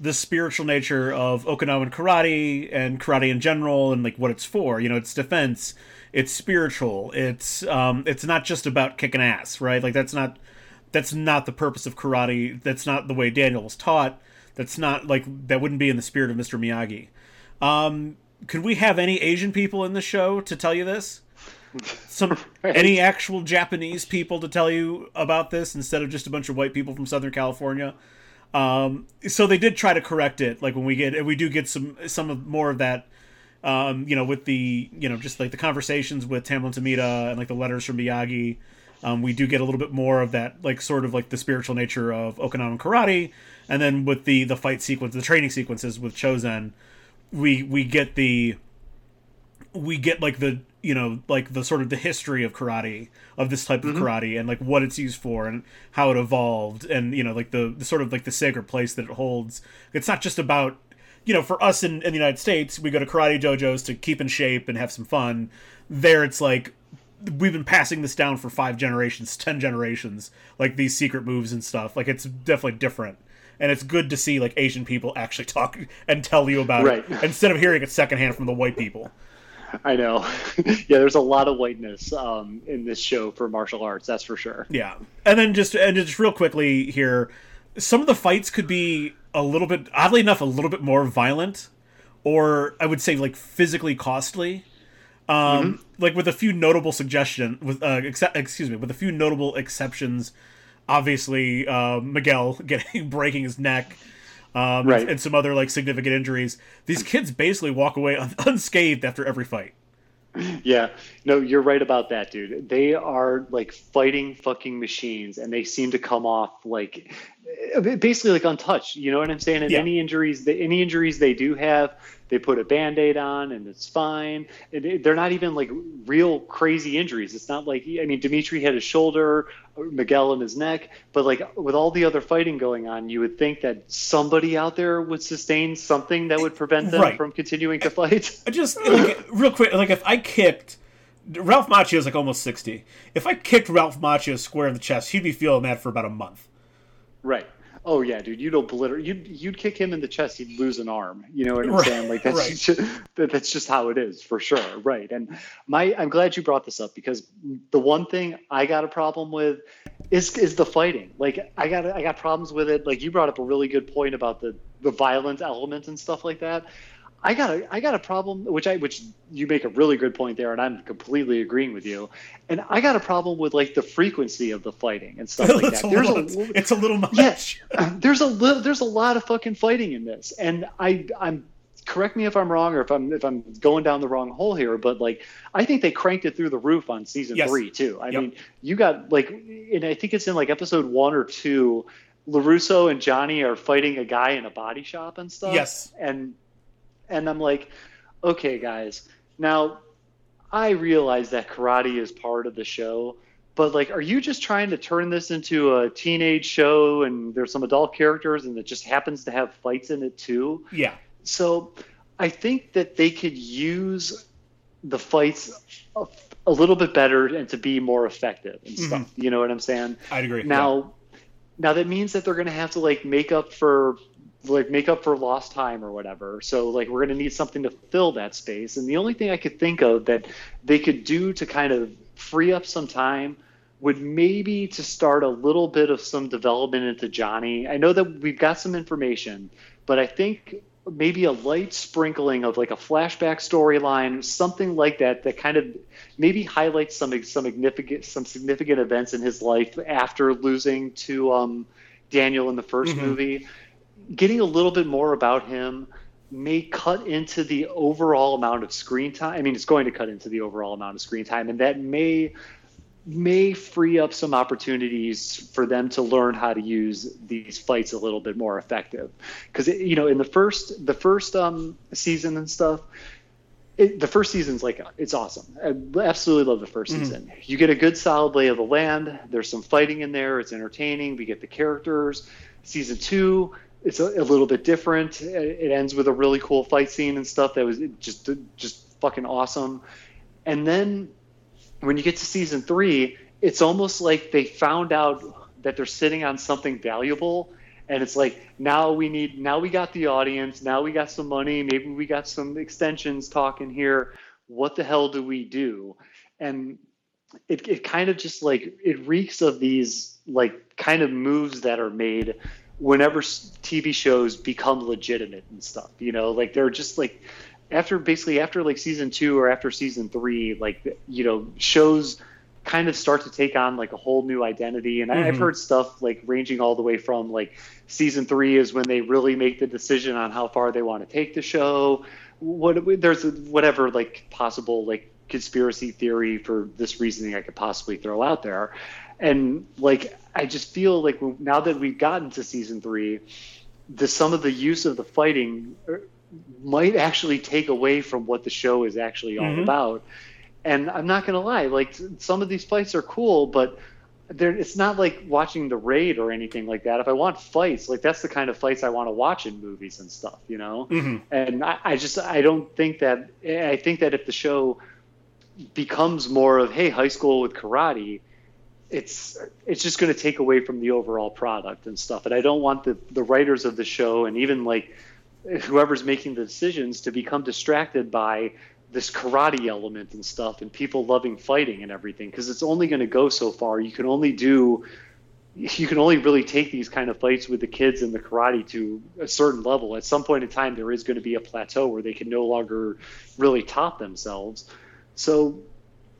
the spiritual nature of okinawan karate and karate in general and like what it's for you know it's defense it's spiritual it's um it's not just about kicking ass right? Like that's not that's not the purpose of karate. That's not the way daniel was taught. That's not like that wouldn't be in the spirit of mr miyagi. Um could we have any asian people in the show to tell you this? Some right. any actual Japanese people to tell you about this instead of just a bunch of white people from Southern California. Um, so they did try to correct it. Like when we get, we do get some some of more of that. Um, you know, with the you know just like the conversations with Tamlyn Tomita and like the letters from Miyagi. Um, we do get a little bit more of that, like sort of like the spiritual nature of Okinawan karate, and then with the the fight sequence, the training sequences with Chozen, we we get the we get like the you know like the sort of the history of karate of this type of mm-hmm. karate and like what it's used for and how it evolved and you know like the, the sort of like the sacred place that it holds. It's not just about you know for us in, in the united states we go to karate dojos to keep in shape and have some fun. There it's like we've been passing this down for five generations ten generations like these secret moves and stuff. Like it's definitely different. And it's good to see like asian people actually talk and tell you about right. it instead of hearing it secondhand from the white people I know. yeah, there's a lot of whiteness um, in this show for martial arts. That's for sure. Yeah, and then just and just real quickly here, some of the fights could be a little bit, oddly enough, a little bit more violent, or I would say like physically costly. Um, mm-hmm. Like with a few notable suggestion, with uh, ex- excuse me, with a few notable exceptions. Obviously, uh, Miguel getting breaking his neck um, right. and, and, some other like significant injuries. These kids basically walk away un- unscathed after every fight. Yeah, no, you're right about that, dude. They are like fighting fucking machines, and they seem to come off like basically like untouched. You know what I'm saying? And yeah. any injuries, the, any injuries they do have, they put a band-aid on and it's fine. It, it, they're not even like real crazy injuries. It's not like i mean Demetri had his shoulder miguel in his neck but like with all the other fighting going on you would think that somebody out there would sustain something that would prevent them right. from continuing to fight. I just like real quick like if i kicked ralph macchio is like almost 60 if i kicked ralph macchio square in the chest he'd be feeling that for about a month. Right oh yeah, dude, you'd obliterate. You'd you'd kick him in the chest, he'd lose an arm. You know what I'm right, saying? Like that's right. just, that's just how it is for sure, right? And my I'm glad you brought this up because the one thing I got a problem with is is the fighting. Like I got I got problems with it. Like you brought up a really good point about the the violent element and stuff like that. I got a I got a problem which I which you make a really good point there and I'm completely agreeing with you. And I got a problem with like the frequency of the fighting and stuff like that. A there's little, a it's a little much. Yeah, there's a little there's a lot of fucking fighting in this. And I I'm correct me if I'm wrong or if I'm if I'm going down the wrong hole here, but like I think they cranked it through the roof on season yes. 3 too. I yep. mean, you got like and I think it's in like episode 1 or 2 LaRusso and Johnny are fighting a guy in a body shop and stuff. Yes. And and I'm like, okay, guys, now I realize that karate is part of the show, but like, are you just trying to turn this into a teenage show and there's some adult characters and it just happens to have fights in it too? Yeah. So I think that they could use the fights a, a little bit better and to be more effective and stuff. Mm-hmm. You know what I'm saying? I'd agree. Now, yeah. now that means that they're going to have to like make up for like make up for lost time or whatever. So like we're going to need something to fill that space. And the only thing I could think of that they could do to kind of free up some time would maybe to start a little bit of some development into Johnny. I know that we've got some information, but I think maybe a light sprinkling of like a flashback storyline, something like that, that kind of maybe highlights some some significant some significant events in his life after losing to um, Daniel in the 1st mm-hmm. movie. Getting a little bit more about him may cut into the overall amount of screen time. I mean, it's going to cut into the overall amount of screen time, and that may may free up some opportunities for them to learn how to use these fights a little bit more effective. Because you know in the first the first um, season and stuff it, the first season's like it's awesome. I absolutely love the 1st mm-hmm. season. You get a good solid lay of the land. There's some fighting in there. It's entertaining. We get the characters. Season two it's a, a little bit different. It ends with a really cool fight scene and stuff that was just just fucking awesome. And then when you get to season three, it's almost like they found out that they're sitting on something valuable. And it's like now we need now we got the audience now we got some money maybe we got some extensions talking here. What the hell do we do? And it, it kind of just like it reeks of these like kind of moves that are made whenever tv shows become legitimate and stuff you know like they're just like after basically after like season two or after season three, like you know shows kind of start to take on like a whole new identity. And mm-hmm. I've heard stuff like ranging all the way from like season three is when they really make the decision on how far they want to take the show. What there's whatever like possible like conspiracy theory for this reasoning I could possibly throw out there. And like I just feel like now that we've gotten to season three, the some of the use of the fighting might actually take away from what the show is actually all mm-hmm. about. And I'm not gonna lie, like some of these fights are cool, but it's not like watching the raid or anything like that. If I want fights, like that's the kind of fights I want to watch in movies and stuff, you know. Mm-hmm. And I, I just I don't think that I think that if the show becomes more of hey high school with karate, it's it's just going to take away from the overall product and stuff. And I don't want the the writers of the show and even like whoever's making the decisions to become distracted by this karate element and stuff and people loving fighting and everything because it's only going to go so far. You can only do you can only really take these kind of fights with the kids and the karate to a certain level. At some point in time there is going to be a plateau where they can no longer really top themselves. So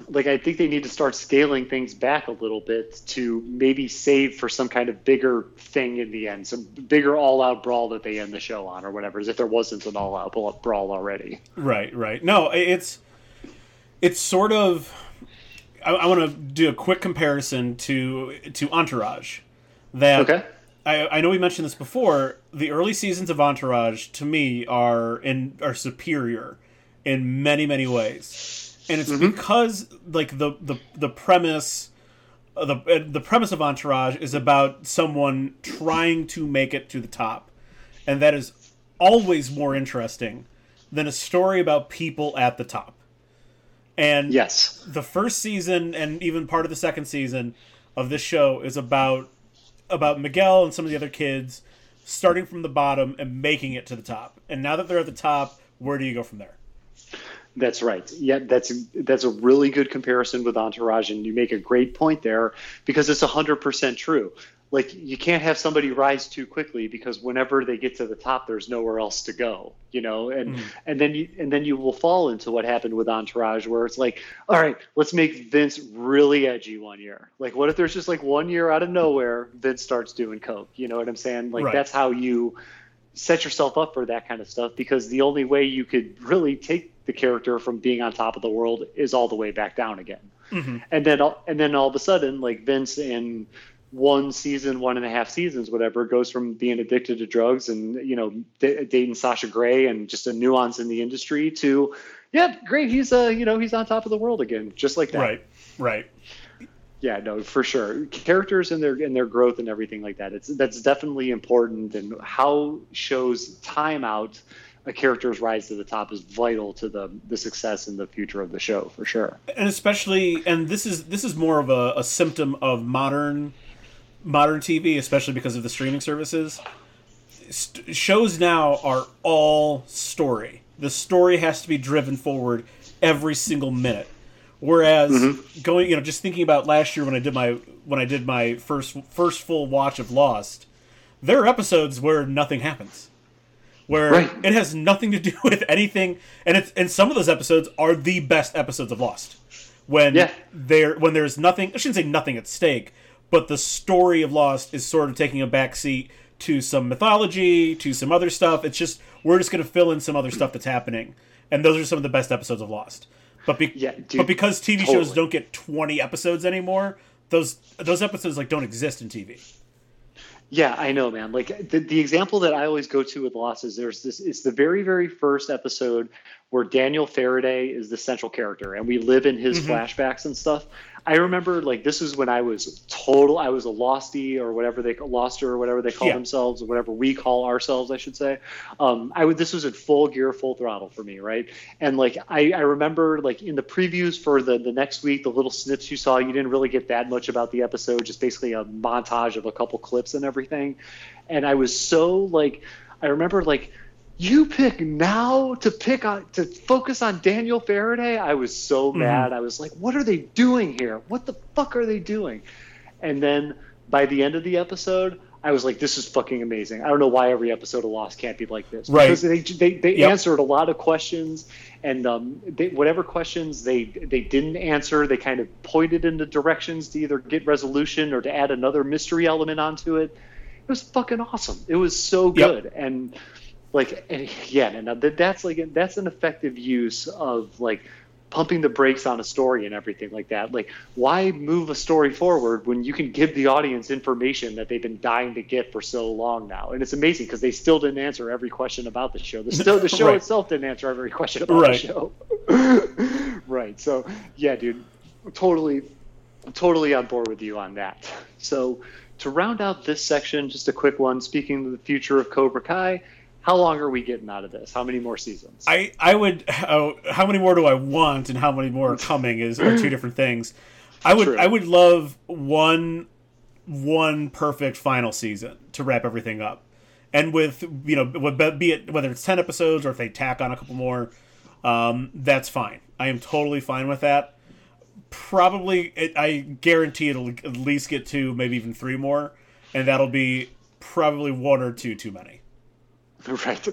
like I think they need to start scaling things back a little bit to maybe save for some kind of bigger thing in the end, some bigger all-out brawl that they end the show on or whatever, as if there wasn't an all-out brawl already. Right, right. No, it's it's sort of. I, I want to do a quick comparison to to Entourage. That okay. I, I know we mentioned this before. The early seasons of Entourage, to me, are in are superior in many many ways and it's mm-hmm. because like the the the premise uh, the uh, the premise of Entourage is about someone trying to make it to the top, and that is always more interesting than a story about people at the top. And yes, the first season and even part of the second season of this show is about about Miguel and some of the other kids starting from the bottom and making it to the top. And now that they're at the top, where do you go from there? That's right. Yeah, that's that's a really good comparison with Entourage, and you make a great point there because it's hundred percent true. Like you can't have somebody rise too quickly because whenever they get to the top, there's nowhere else to go. You know, and mm. and then you and then you will fall into what happened with Entourage, where it's like, all right, let's make Vince really edgy one year. Like, what if there's just like one year out of nowhere, Vince starts doing coke? You know what I'm saying? Like right. that's how you set yourself up for that kind of stuff because the only way you could really take the character from being on top of the world is all the way back down again. Mm-hmm. And then and then all of a sudden, like Vince in one season, one and a half seasons, whatever, goes from being addicted to drugs and you know d- dating Sasha Grey and just a nuance in the industry to, yeah, great, he's uh you know he's on top of the world again, just like that. Right, right. Yeah, no, for sure. Characters and their and their growth and everything like that. It's that's definitely important, and how shows time out a character's rise to the top is vital to the the success and the future of the show for sure. And especially, and this is this is more of a, a symptom of modern modern TV, especially because of the streaming services. St- shows now are all story. The story has to be driven forward every single minute. Whereas mm-hmm. going, you know, just thinking about last year when I did my when I did my first first full watch of Lost, there are episodes where nothing happens, where right. it has nothing to do with anything, and it's and some of those episodes are the best episodes of Lost. When yeah. there when there's nothing, I shouldn't say nothing at stake, but the story of Lost is sort of taking a backseat to some mythology, to some other stuff. It's just we're just going to fill in some other stuff that's happening, and those are some of the best episodes of Lost. But be- yeah, dude, but because TV totally. shows don't get 20 episodes anymore, those those episodes like don't exist in TV. Yeah, I know, man. Like the, the example that I always go to with losses, there's this it's the very, very first episode where Daniel Faraday is the central character and we live in his mm-hmm. flashbacks and stuff. I remember like this is when I was total. I was a losty or whatever they loster or whatever they call yeah. themselves or whatever we call ourselves, I should say. Um, I would. This was in full gear, full throttle for me, right? And like I, I remember like in the previews for the the next week, the little snips you saw, you didn't really get that much about the episode. Just basically a montage of a couple clips and everything. And I was so like, I remember like you pick now to pick on to focus on Daniel Faraday. I was so mm-hmm. mad. I was like, what are they doing here? What the fuck are they doing? And then by the end of the episode, I was like, this is fucking amazing. I don't know why every episode of Lost can't be like this. Right. Because they they, they yep. answered a lot of questions, and um, they, whatever questions they they didn't answer, they kind of pointed into directions to either get resolution or to add another mystery element onto it. It was fucking awesome. It was so good, yep. and like and yeah and that's like that's an effective use of like pumping the brakes on a story and everything like that. Like why move a story forward when you can give the audience information that they've been dying to get for so long now? And it's amazing because they still didn't answer every question about the show. The, still, the show right. itself didn't answer every question about right. the show. Right. So yeah dude totally totally on board with you on that. So to round out this section just a quick one. Speaking of the future of cobra kai how long are we getting out of this? How many more seasons? I I would uh, how many more do I want and how many more are coming is are two different things. I would True. I would love one one perfect final season to wrap everything up. And with you know be it whether it's 10 episodes or if they tack on a couple more um, that's fine. I am totally fine with that. Probably it, I guarantee it'll at least get two, maybe even three more and that'll be probably one or two too many. Right.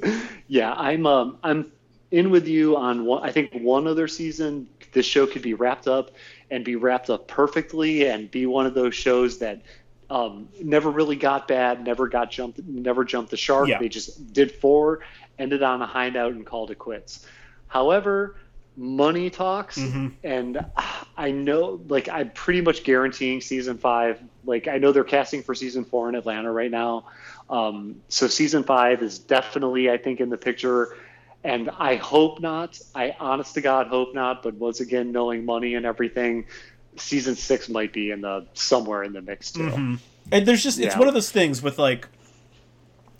Yeah, I'm um, I'm in with you on one. I think one other season, this show could be wrapped up and be wrapped up perfectly, and be one of those shows that um, never really got bad, never got jumped, never jumped the shark. Yeah. They just did four, ended on a high note, and called it quits. However, money talks, mm-hmm. and I know, like, I'm pretty much guaranteeing season five. Like, I know they're casting for season four in Atlanta right now. Um, so season five is definitely, I think, in the picture. And I hope not. I honest to God hope not. But once again, knowing money and everything, season six might be in the somewhere in the mix too. Mm-hmm. And there's just it's yeah. one of those things with like,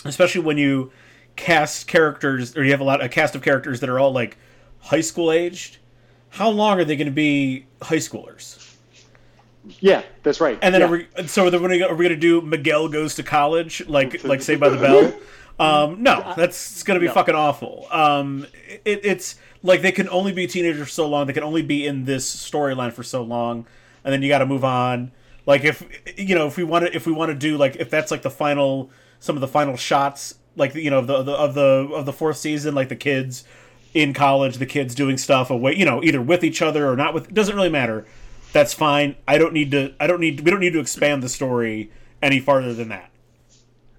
especially when you cast characters or you have a lot a cast of characters that are all like high school aged. How long are they going to be high schoolers? Yeah, that's right. And then yeah. are we, so are we going to do Miguel goes to college like like Saved by the Bell? Um, no, that's going to be no. fucking awful. Um, it, it's like they can only be teenagers for so long. They can only be in this storyline for so long, and then you got to move on. Like if you know if we want to if we want to do like if that's like the final some of the final shots like you know the, the of the of the fourth season like the kids in college the kids doing stuff away you know either with each other or not with it doesn't really matter that's fine. I don't need to. I don't need. We don't need to expand the story any farther than that.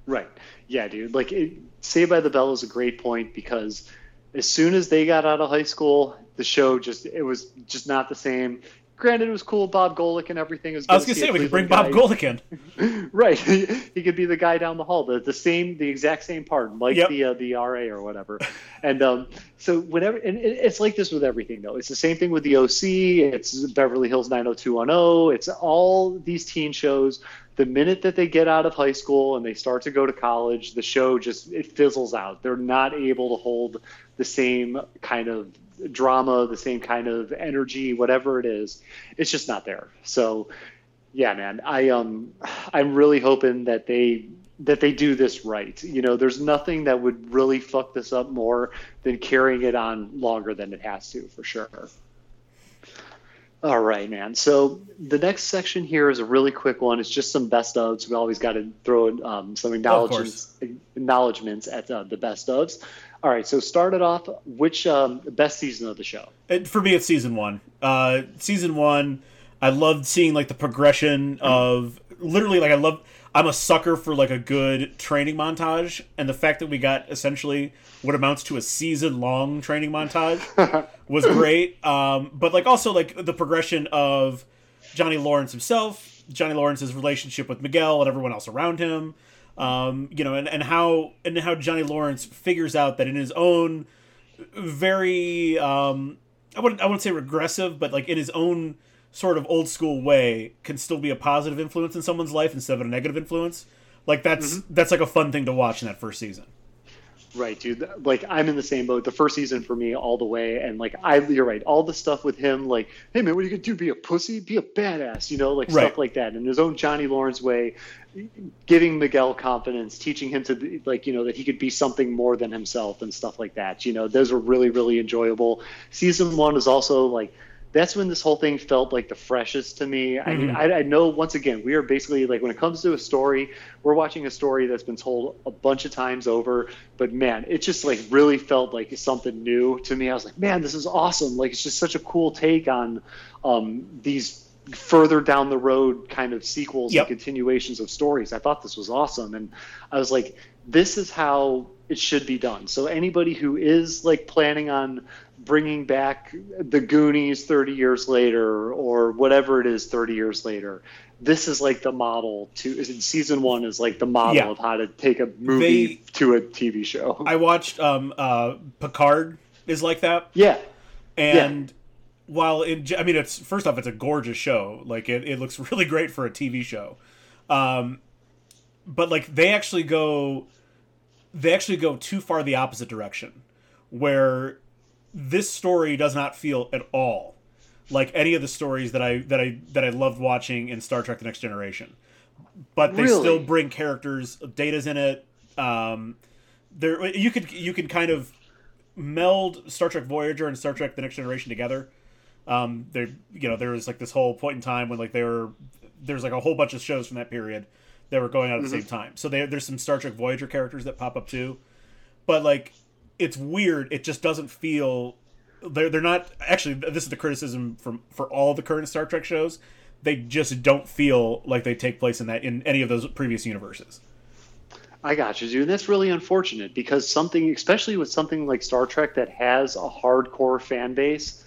Right. Yeah, dude. Like, it, Saved by the Bell is a great point because as soon as they got out of high school, the show just it was just not the same. Granted, it was cool. Bob Golic and everything was. I was gonna say we could bring Bob Golic in. right, he could be the guy down the hall, the the same, the exact same part, like yep. the uh, the RA or whatever. and um, so whenever, and it's like this with everything though. It's the same thing with the OC. It's Beverly Hills 90210. It's all these teen shows. The minute that they get out of high school and they start to go to college, the show just it fizzles out. They're not able to hold the same kind of drama, the same kind of energy, whatever it is. It's just not there. So, yeah, man, I um, I'm really hoping that they that they do this right. You know, there's nothing that would really fuck this up more than carrying it on longer than it has to, for sure. All right, man. So the next section here is a really quick one. It's just some best ofs. We always got to throw um, some acknowledgments, acknowledgments at uh, the best ofs. All right, so started off, which um, best season of the show? It, for me, it's season one. Uh, season one, I loved seeing like the progression of literally like I love. I'm a sucker for like a good training montage, and the fact that we got essentially what amounts to a season long training montage was great. Um, but like also like the progression of Johnny Lawrence himself, Johnny Lawrence's relationship with Miguel and everyone else around him um, you know, and, and how and how Johnny Lawrence figures out that in his own very um, I wouldn't I wouldn't say regressive, but like in his own sort of old school way, can still be a positive influence in someone's life instead of a negative influence. Like that's mm-hmm. that's like a fun thing to watch in that first season. Right, dude. Like I'm in the same boat. The first season for me all the way, and like I, you're right. All the stuff with him, like, hey man, what are you gonna do? Be a pussy? Be a badass? You know, like right. stuff like that. In his own Johnny Lawrence way, giving Miguel confidence, teaching him to be, like, you know, that he could be something more than himself and stuff like that. You know, those were really, really enjoyable. Season one is also like that's when this whole thing felt like the freshest to me. Mm-hmm. I mean, I, I, know once again we are basically like when it comes to a story, we're watching a story that's been told a bunch of times over. But man, it just like really felt like something new to me. I was like, man, this is awesome! Like it's just such a cool take on um, these further down the road kind of sequels yep. and continuations of stories. I thought this was awesome, and I was like, this is how it should be done. So anybody who is like planning on bringing back the Goonies 30 years later or whatever it is 30 years later. This is like the model to season one is like the model yeah. of how to take a movie they, to a TV show. I watched um, uh, Picard is like that. Yeah. And yeah. While in, I mean, it's first off, it's a gorgeous show. Like it, it looks really great for a TV show. Um, but like they actually go, they actually go too far the opposite direction where this story does not feel at all like any of the stories that I that I that I loved watching in Star Trek: The Next Generation. But they really? still bring characters. Data's in it. Um, there you could you can kind of meld Star Trek Voyager and Star Trek: The Next Generation together. Um, there you know there was like this whole point in time when like they were there's like a whole bunch of shows from that period that were going out at the mm-hmm. same time. So they, there's some Star Trek Voyager characters that pop up too. But like it's weird. It just doesn't feel they're they're not actually. This is the criticism from for all the current Star Trek shows. They just don't feel like they take place in that in any of those previous universes. I got you, dude. That's really unfortunate because something, especially with something like Star Trek that has a hardcore fan base,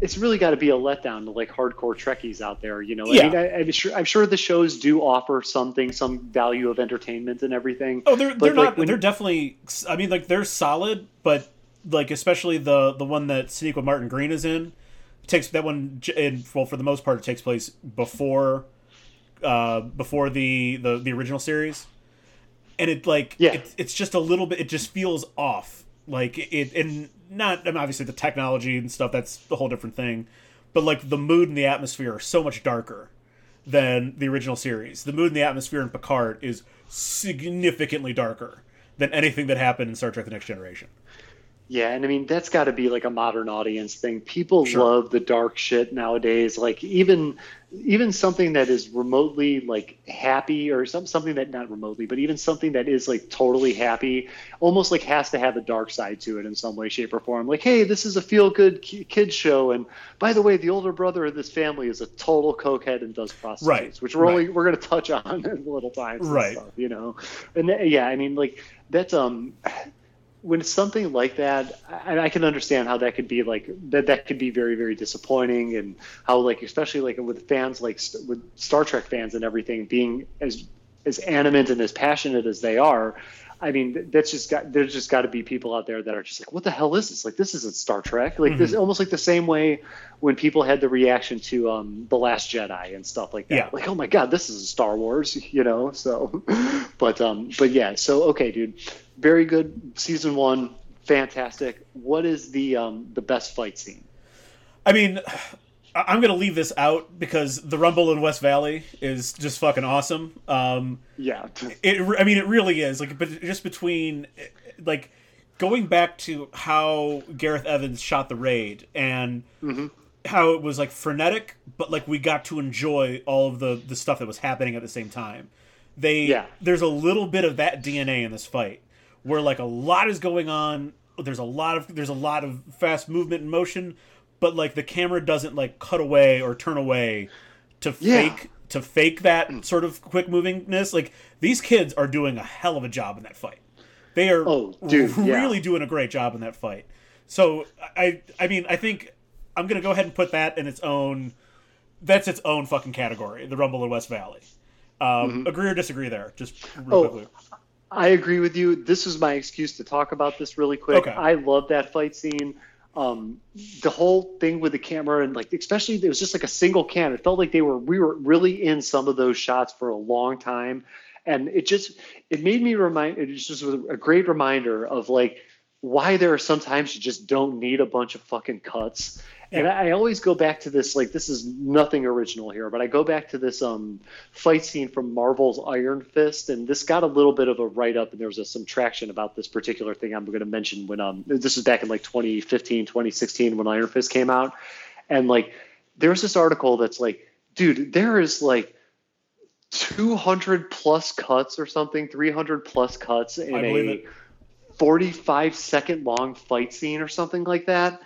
it's really got to be a letdown to like hardcore Trekkies out there. You know, yeah. I mean, I, am sure I'm sure the shows do offer something, some value of entertainment and everything. Oh, they're they're like not. When, they're definitely. I mean, like they're solid, but like especially the the one that Sonequa Martin Green is in takes that one. In, well, for the most part, it takes place before, uh, before the the the original series, and it like yeah. It, it's just a little bit. It just feels off. Like it and not obviously the technology and stuff that's a whole different thing. But like the mood and the atmosphere are so much darker than the original series. The mood and the atmosphere in picard is significantly darker than anything that happened in star trek the next generation yeah, and I mean that's got to be like a modern audience thing. People sure. love the dark shit nowadays. Like even even something that is remotely like happy or some something that not remotely, but even something that is like totally happy, almost like has to have a dark side to it in some way, shape, or form. Like, hey, this is a feel good kids show, and by the way, the older brother of this family is a total cokehead and does prostitutes, right. which we're right. only we're going to touch on in a little times, right? Stuff, you know, and yeah, I mean like that's um when it's something like that, I, I can understand how that could be like that. That could be very, very disappointing, and how like especially like with fans like with Star Trek fans and everything being as as animate and as passionate as they are. I mean, that's just got there's just got to be people out there that are just like, what the hell is this? Like, this isn't Star Trek. Like, mm-hmm. this almost like the same way when people had the reaction to um, the Last Jedi and stuff like that. Yeah. Like, oh my god, this is Star Wars, you know? So, but um, but yeah. So okay, dude, very good season one, fantastic. What is the um the best fight scene? I mean, I'm gonna leave this out because the Rumble in West Valley is just fucking awesome. Um, yeah, it. I mean, it really is. Like, but just between, like, going back to how Gareth Evans shot the raid and mm-hmm. how it was like frenetic, but like we got to enjoy all of the the stuff that was happening at the same time. They yeah. there's a little bit of that DNA in this fight where like a lot is going on. There's a lot of there's a lot of fast movement and motion, but like the camera doesn't like cut away or turn away to yeah. fake to fake that sort of quick movingness. Like these kids are doing a hell of a job in that fight. They are oh, dude, really yeah. doing a great job in that fight. So I I mean I think I'm gonna go ahead and put that in its own. That's its own fucking category. The Rumble in West Valley. Um, mm-hmm. Agree or disagree there? Just real oh, quickly. I agree with you. This is my excuse to talk about this really quick. Okay. I love that fight scene um, the whole thing with the camera and like especially it was just like a single can it felt like they were we were really in some of those shots for a long time. And it just it made me remind it just was a great reminder of like why there are sometimes you just don't need a bunch of fucking cuts and I always go back to this, like this is nothing original here, but I go back to this um, fight scene from Marvel's Iron Fist, and this got a little bit of a write up, and there was a, some traction about this particular thing I'm going to mention when um this was back in like 2015, 2016 when Iron Fist came out, and like there's this article that's like, dude, there is like 200 plus cuts or something, 300 plus cuts in a 45 second long fight scene or something like that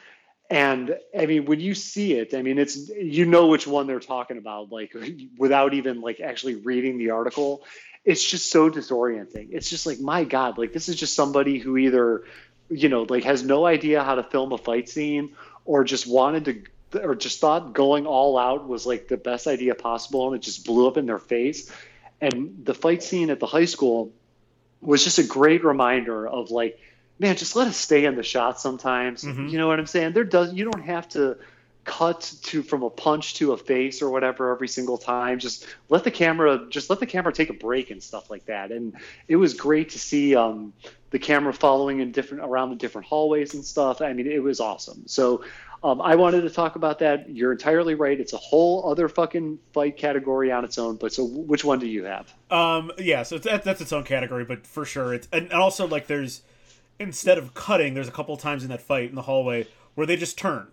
and I mean, when you see it, I mean, it's you know which one they're talking about, like without even like actually reading the article. It's just so disorienting. It's just like, my God, like this is just somebody who either, you know, like has no idea how to film a fight scene or just wanted to or just thought going all out was like the best idea possible and it just blew up in their face. And the fight scene at the high school was just a great reminder of like man, just let us stay in the shot sometimes. Mm-hmm. You know what I'm saying? There does you don't have to cut to from a punch to a face or whatever every single time. Just let the camera just let the camera take a break and stuff like that. And it was great to see um, the camera following in different around the different hallways and stuff. I mean, it was awesome. So um, I wanted to talk about that. You're entirely right. It's a whole other fucking fight category on its own. But so, which one do you have? Um, yeah, so that, that's its own category, but for sure, it's and also like there's instead of cutting, there's a couple times in that fight in the hallway where they just turn.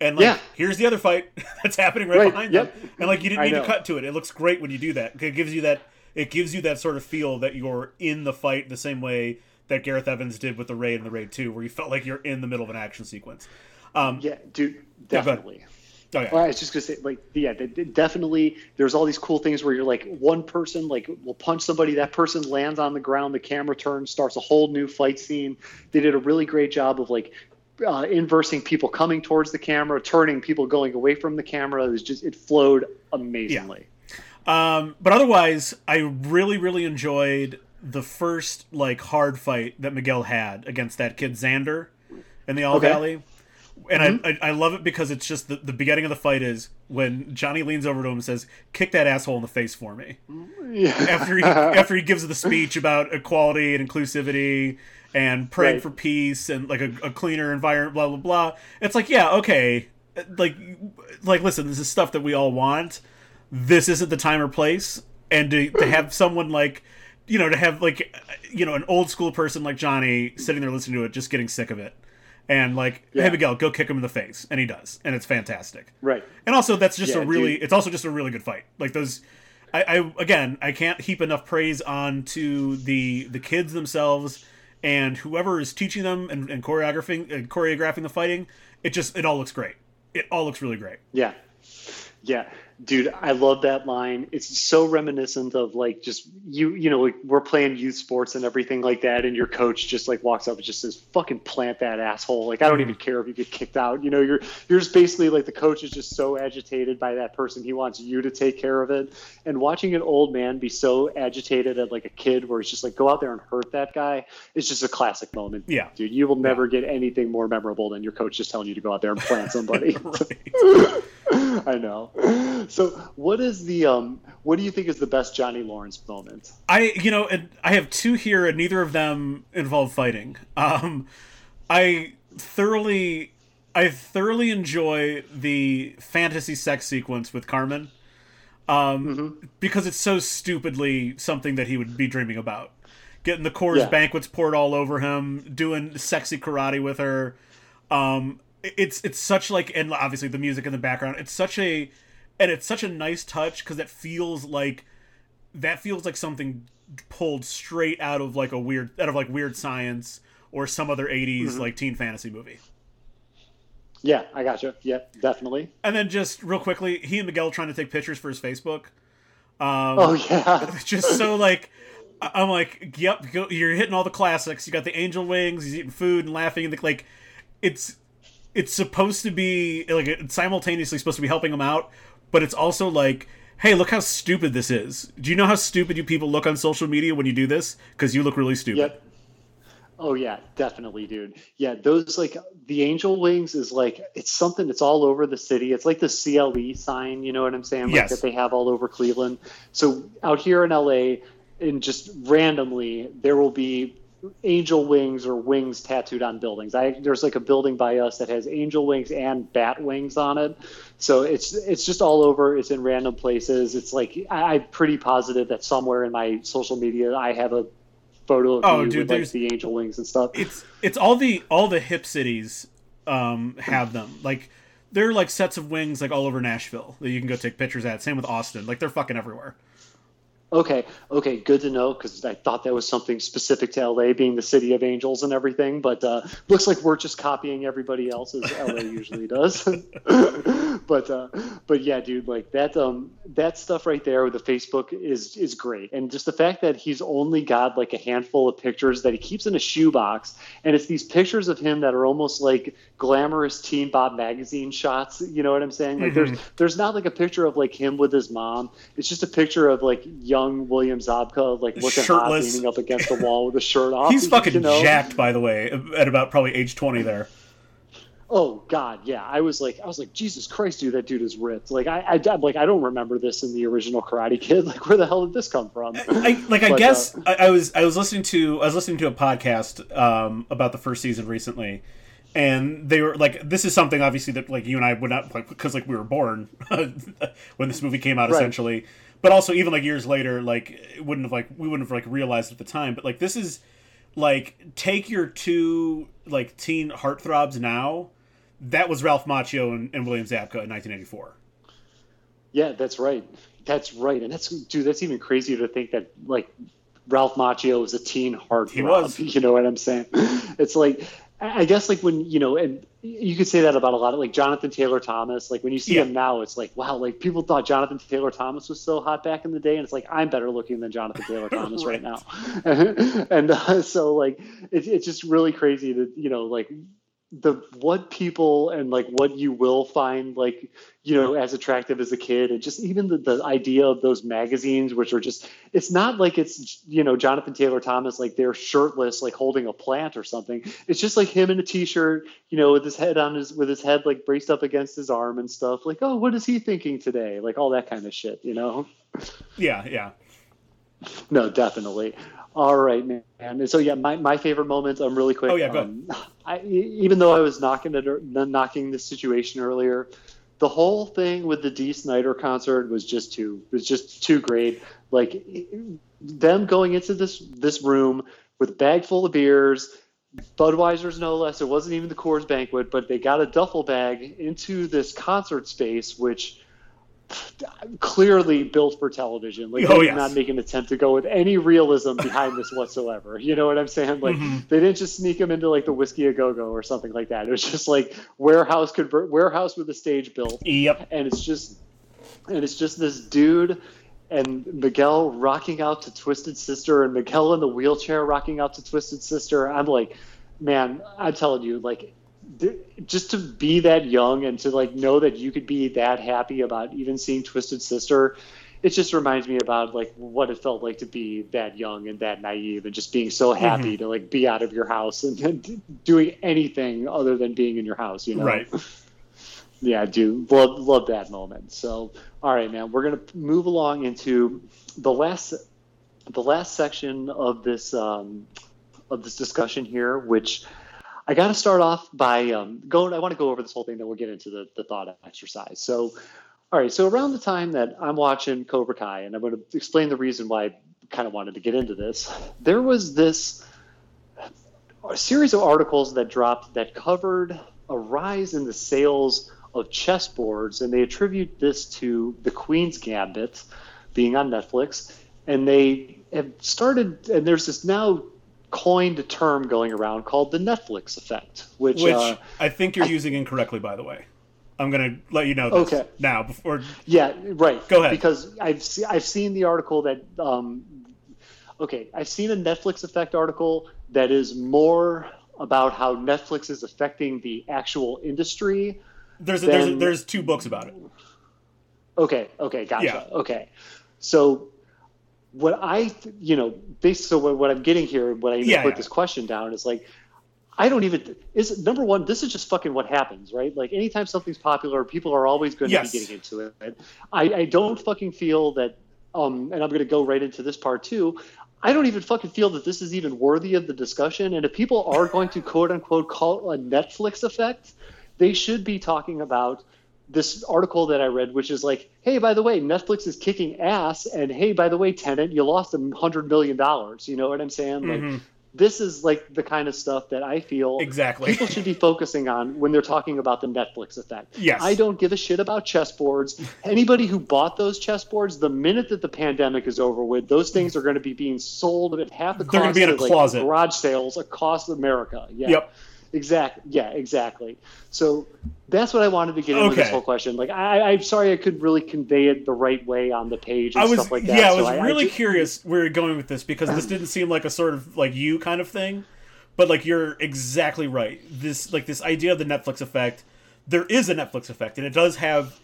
And like, yeah. here's the other fight that's happening right, right. behind yep. them. And like, you didn't need to cut to it. It looks great when you do that. It gives you that. It gives you that sort of feel that you're in the fight the same way that Gareth Evans did with the raid and the raid two, where you felt like you're in the middle of an action sequence. Um, yeah, dude, definitely. Yeah, Oh, yeah. Well, I was just gonna say, like, yeah, definitely. There's all these cool things where you're like, one person like will punch somebody, that person lands on the ground, the camera turns, starts a whole new fight scene. They did a really great job of like uh, inversing people coming towards the camera, turning people going away from the camera. It was just it flowed amazingly. Yeah. Um, but otherwise, I really, really enjoyed the first like hard fight that Miguel had against that kid Xander in the All okay. Valley and mm-hmm. I, I, I love it because it's just the, the beginning of the fight is when Johnny leans over to him and says, "Kick that asshole in the face for me." Yeah. After he after he gives the speech about equality and inclusivity and praying right. for peace and like a, a, cleaner environment, blah blah blah. It's like, yeah, okay, like like listen, this is stuff that we all want. This isn't the time or place, and to, to have someone like you know to have like you know an old school person like Johnny sitting there listening to it, just getting sick of it and like, yeah. hey Miguel, go kick him in the face, and he does, and it's fantastic. Right. And also, that's just yeah, a really, dude. it's also just a really good fight. Like those, I, I again, I can't heap enough praise on to the the kids themselves and whoever is teaching them and, and choreographing and choreographing the fighting. It just, it all looks great. It all looks really great. Yeah. Yeah Dude, I love that line. It's so reminiscent of like just you, you know, like we're playing youth sports and everything like that, and your coach just like walks up and just says, "Fucking plant that asshole." Like I don't even care if you get kicked out. You know, you're you're just basically like the coach is just so agitated by that person. He wants you to take care of it. And watching an old man be so agitated at like a kid, where he's just like, "Go out there and hurt that guy," is just a classic moment. Yeah, dude, you will never get anything more memorable than your coach just telling you to go out there and plant somebody. I know. So, what is the um? What do you think is the best Johnny Lawrence moment? I, you know, I have two here, and neither of them involve fighting. Um, I thoroughly, I thoroughly enjoy the fantasy sex sequence with Carmen, um, mm-hmm. because it's so stupidly something that he would be dreaming about. Getting the Coors yeah. banquets poured all over him, doing sexy karate with her. Um, it's it's such like and obviously the music in the background it's such a and it's such a nice touch because it feels like that feels like something pulled straight out of like a weird out of like weird science or some other 80s mm-hmm. like teen fantasy movie. Yeah i gotcha. Yeah definitely. And then just real quickly he and miguel trying to take pictures for his facebook. Um, oh yeah. just so like i'm like yep you're hitting all the classics. You got the angel wings he's eating food and laughing and the, like it's it's supposed to be like it's simultaneously supposed to be helping them out, but it's also like, hey, look how stupid this is. Do you know how stupid you people look on social media when you do this? Because you look really stupid. Yep. Oh yeah, definitely, dude. Yeah, those like the angel wings is like it's something that's all over the city. It's like the CLE sign, you know what I'm saying? Like yes. that they have all over Cleveland. So out here in LA, and just randomly, there will be angel wings or wings tattooed on buildings. I there's like a building by us that has angel wings and bat wings on it. So it's it's just all over. It's in random places. It's like I, am pretty positive that somewhere in my social media I have a photo of oh, you dude, with like the angel wings and stuff. It's it's all the all the hip cities um have them. Like they're like sets of wings like all over Nashville that you can go take pictures at. Same with Austin. Like they're fucking everywhere. Okay, okay, good to know because I thought that was something specific to LA being the city of angels and everything. But uh, looks like we're just copying everybody else as LA usually does. but uh, but yeah, dude, like that um that stuff right there with the Facebook is is great, and just the fact that he's only got like a handful of pictures that he keeps in a shoebox, and it's these pictures of him that are almost like glamorous Teen Bob magazine shots. You know what I'm saying? Like mm-hmm. there's there's not like a picture of like him with his mom. It's just a picture of like young young William Zabka, like looking Shirtless. hot, leaning up against the wall with a shirt off. He's fucking you know? jacked, by the way, at about probably age twenty there. Oh God, yeah. I was like, I was like, Jesus Christ, dude, that dude is ripped. Like, I, I, am like, I don't remember this in the original Karate Kid. Like, where the hell did this come from? I, like, but, I guess uh, I, I, was, I was listening to, I was listening to a podcast um, about the first season recently, and they were like, this is something obviously that like you and I would not like because like we were born when this movie came out, right. essentially but also even like years later, like it wouldn't have like we wouldn't have like realized at the time. But like this is like take your two like teen heartthrobs now. That was Ralph Macchio and, and William Zabka in 1984. Yeah, that's right. That's right, and that's dude. That's even crazier to think that like Ralph Macchio was a teen heartthrob. He was. You know what I'm saying? It's like I guess like when you know, and you could say that about a lot of like Jonathan Taylor Thomas. Like when you see yeah. him now, it's like wow, like people thought Jonathan Taylor Thomas was so hot back in the day, and it's like I'm better looking than Jonathan Taylor Thomas right. right. now. and uh, so like it's it's just really crazy that you know like the what people and like what you will find like you know as attractive as a kid and just even the, the idea of those magazines which are just it's not like it's you know jonathan taylor thomas like they're shirtless like holding a plant or something. It's just like him in a t-shirt you know with his head on his with his head like braced up against his arm and stuff. Like oh what is he thinking today? Like all that kind of shit you know? Yeah yeah. No definitely all right, man. And so yeah, my, my favorite moments. I'm um, really quick. Oh yeah, go um, I, even though I was knocking it, knocking the situation earlier, the whole thing with the Dee Snider concert was just too was just too great. Like them going into this this room with a bag full of beers, Budweiser's no less. It wasn't even the Coors banquet, but they got a duffel bag into this concert space, which clearly built for television. Like oh, they did yes. not make an attempt to go with any realism behind this whatsoever. You know what I'm saying? Like mm-hmm. they didn't just sneak him into like the Whisky a Go Go or something like that. It was just like warehouse convert warehouse with a stage built. Yep. And it's just and it's just this dude and Miguel rocking out to Twisted Sister, and Miguel in the wheelchair rocking out to Twisted Sister. I'm like, man, I'm telling you, like, just to be that young and to like know that you could be that happy about even seeing Twisted Sister, it just reminds me about like what it felt like to be that young and that naive and just being so happy mm-hmm. to like be out of your house and, and doing anything other than being in your house, you know. Right. Yeah, I do love love that moment. So, all right, man, we're gonna move along into the last the last section of this um, of this discussion here, which I got to start off by um, going. I want to go over this whole thing, then we'll get into the, the thought exercise. So, all right. So around the time that I'm watching Cobra Kai, and I'm going to explain the reason why I kind of wanted to get into this, there was this a series of articles that dropped that covered a rise in the sales of chessboards, and they attribute this to the Queen's Gambit being on Netflix, and they have started. And there's this now coined a term going around called the Netflix effect, which, which uh, I think you're I, using incorrectly, by the way. I'm going to let you know this okay. now before. Yeah, right. Go ahead. Because I've se- I've seen the article that. Um, okay, I've seen a Netflix effect article that is more about how Netflix is affecting the actual industry. There's a, than... there's a, there's two books about it. Okay. Okay. Gotcha. Yeah. Okay. So what I, you know, based so what, I'm getting here, what I yeah, put yeah. this question down is like, I don't even is number one. This is just fucking what happens, right? Like anytime something's popular, people are always going to yes. be getting into it. I, I don't fucking feel that, um, and I'm going to go right into this part too. I don't even fucking feel that this is even worthy of the discussion. And if people are going to quote unquote call a Netflix effect, they should be talking about this article that I read, which is like, hey, by the way, Netflix is kicking ass, and hey, by the way, Tenet, you lost a hundred million dollars. You know what I'm saying? Like, mm-hmm. this is like the kind of stuff that I feel exactly people should be focusing on when they're talking about the Netflix effect. Yes, I don't give a shit about chessboards. Anybody who bought those chessboards, the minute that the pandemic is over with, those things are going to be being sold at half the cost. They're going to be in a closet. Like garage sales across America. Yeah. Yep. Exactly. Yeah, exactly. So that's what I wanted to get into okay. this whole question. Like, I, am sorry I couldn't really convey it the right way on the page and I was, stuff like that. Yeah, I was so really I, I curious where you're going with this because this didn't seem like a sort of like you kind of thing, but like you're exactly right. This like this idea of the Netflix effect. There is a Netflix effect, and it does have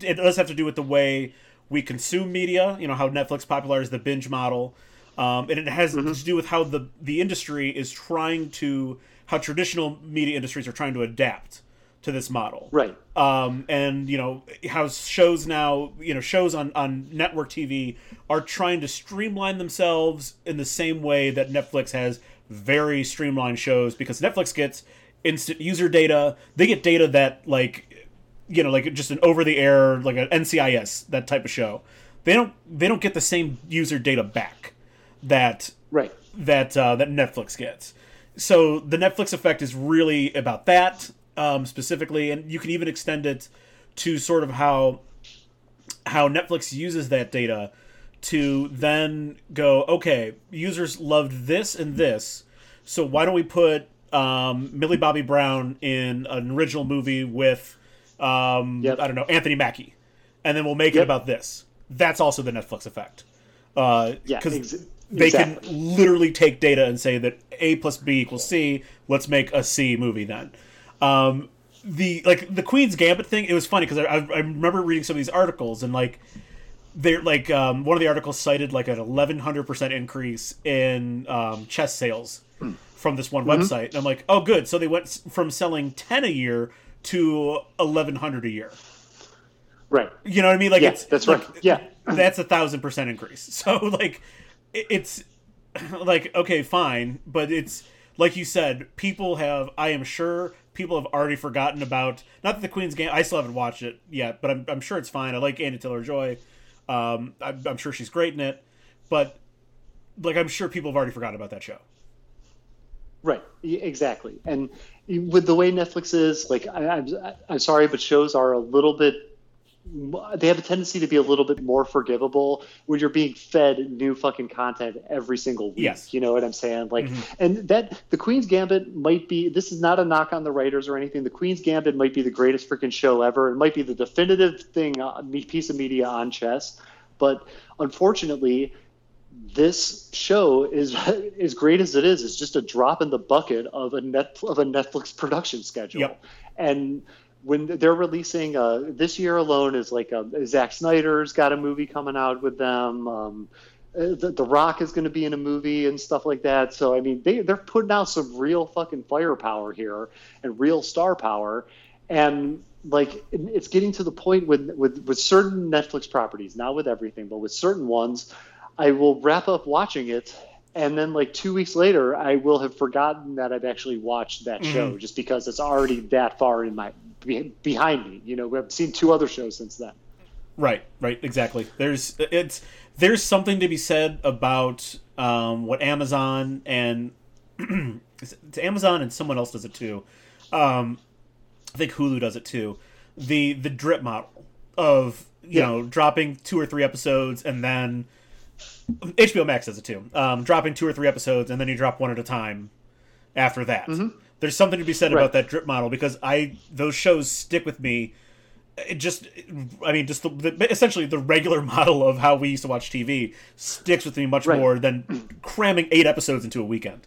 it does have to do with the way we consume media. You know how Netflix popularized the binge model, um, and it has mm-hmm. to do with how the the industry is trying to how traditional media industries are trying to adapt to this model. Right. Um, and you know how shows now, you know, shows on on network TV are trying to streamline themselves in the same way that Netflix has very streamlined shows because Netflix gets instant user data. They get data that like you know like just an over the air like an NCIS that type of show. They don't they don't get the same user data back that right that uh, that Netflix gets so the Netflix effect is really about that um, specifically, and you can even extend it to sort of how how Netflix uses that data to then go, okay, users loved this and this, so why don't we put um, Millie Bobby Brown in an original movie with um, yep. I don't know Anthony Mackie, and then we'll make yep. it about this. That's also the Netflix effect. Uh, yeah, ex- they exactly. can literally take data and say that A plus B equals C. Let's make a C movie then. Um, the like the Queen's Gambit thing. It was funny because I, I remember reading some of these articles and like they're like um, one of the articles cited like an eleven hundred percent increase in um, chess sales from this one mm-hmm. website. And I'm like, oh, good. So they went from selling ten a year to eleven hundred a year. Right. You know what I mean? Like yeah, it's that's like, right. Yeah. That's a thousand percent increase. So like it's like okay, fine, but it's like you said, people have. I am sure people have already forgotten about. Not that the Queen's game. I still haven't watched it yet, but I'm, I'm sure it's fine. I like Anya Taylor Joy. Um, I'm, I'm sure she's great in it, but like I'm sure people have already forgotten about that show. Right, exactly. And with the way Netflix is, like, I, I'm, I'm sorry, but shows are a little bit they have a tendency to be a little bit more forgivable when you're being fed new fucking content every single week. Yes. You know what I'm saying? Like, mm-hmm. and that the Queen's Gambit might be. This is not a knock on the writers or anything. The Queen's Gambit might be the greatest freaking show ever. It might be the definitive thing, uh, piece of media on chess. But unfortunately, this show is as great as it is. It's just a drop in the bucket of a net of a Netflix production schedule. Yep. And when they're releasing uh, this year alone is like a, um, Zack Snyder's got a movie coming out with them. Um, uh, the, the, Rock is going to be in a movie and stuff like that. So I mean, they they're putting out some real fucking firepower here and real star power, and like it's getting to the point with with with certain Netflix properties, not with everything, but with certain ones, I will wrap up watching it and then like two weeks later i will have forgotten that i've actually watched that mm-hmm. show just because it's already that far in my behind me you know? I've seen two other shows since then. Right right exactly. There's it's there's something to be said about um, what amazon and it's amazon and someone else does it too. Um, i think hulu does it too. The the drip model of you yeah. know dropping two or three episodes and then HBO Max does it too. Um, dropping two or three episodes and then you drop one at a time after that. Mm-hmm. There's something to be said right. about that drip model because I those shows stick with me. It just, I mean, just the, the, essentially the regular model of how we used to watch TV sticks with me much right. more than cramming eight episodes into a weekend.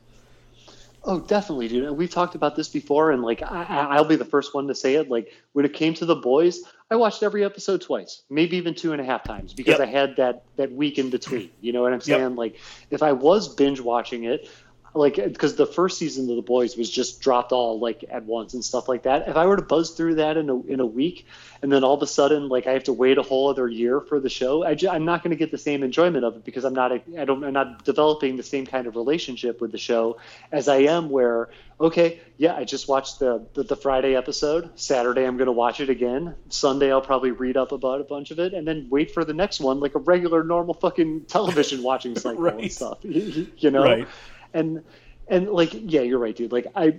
Oh, definitely, dude. We've talked about this before, and like I, will be the first one to say it. Like when it came to the boys, I watched every episode twice, maybe even two and a half times, because yep. I had that that week in between. You know what I'm saying? Yep. Like if I was binge watching it, like because the first season of the boys was just dropped all like at once and stuff like that. If i were to buzz through that in a, in a week and then all of a sudden like i have to wait a whole other year for the show I am not going to get the same enjoyment of it because i'm not a, i don't i'm not developing the same kind of relationship with the show as i am where okay yeah i just watched the the, the friday episode. Saturday i'm going to watch it again. Sunday i'll probably read up about a bunch of it and then wait for the next one like a regular normal fucking television watching cycle right. and stuff you know? Right and and like yeah you're right dude. Like i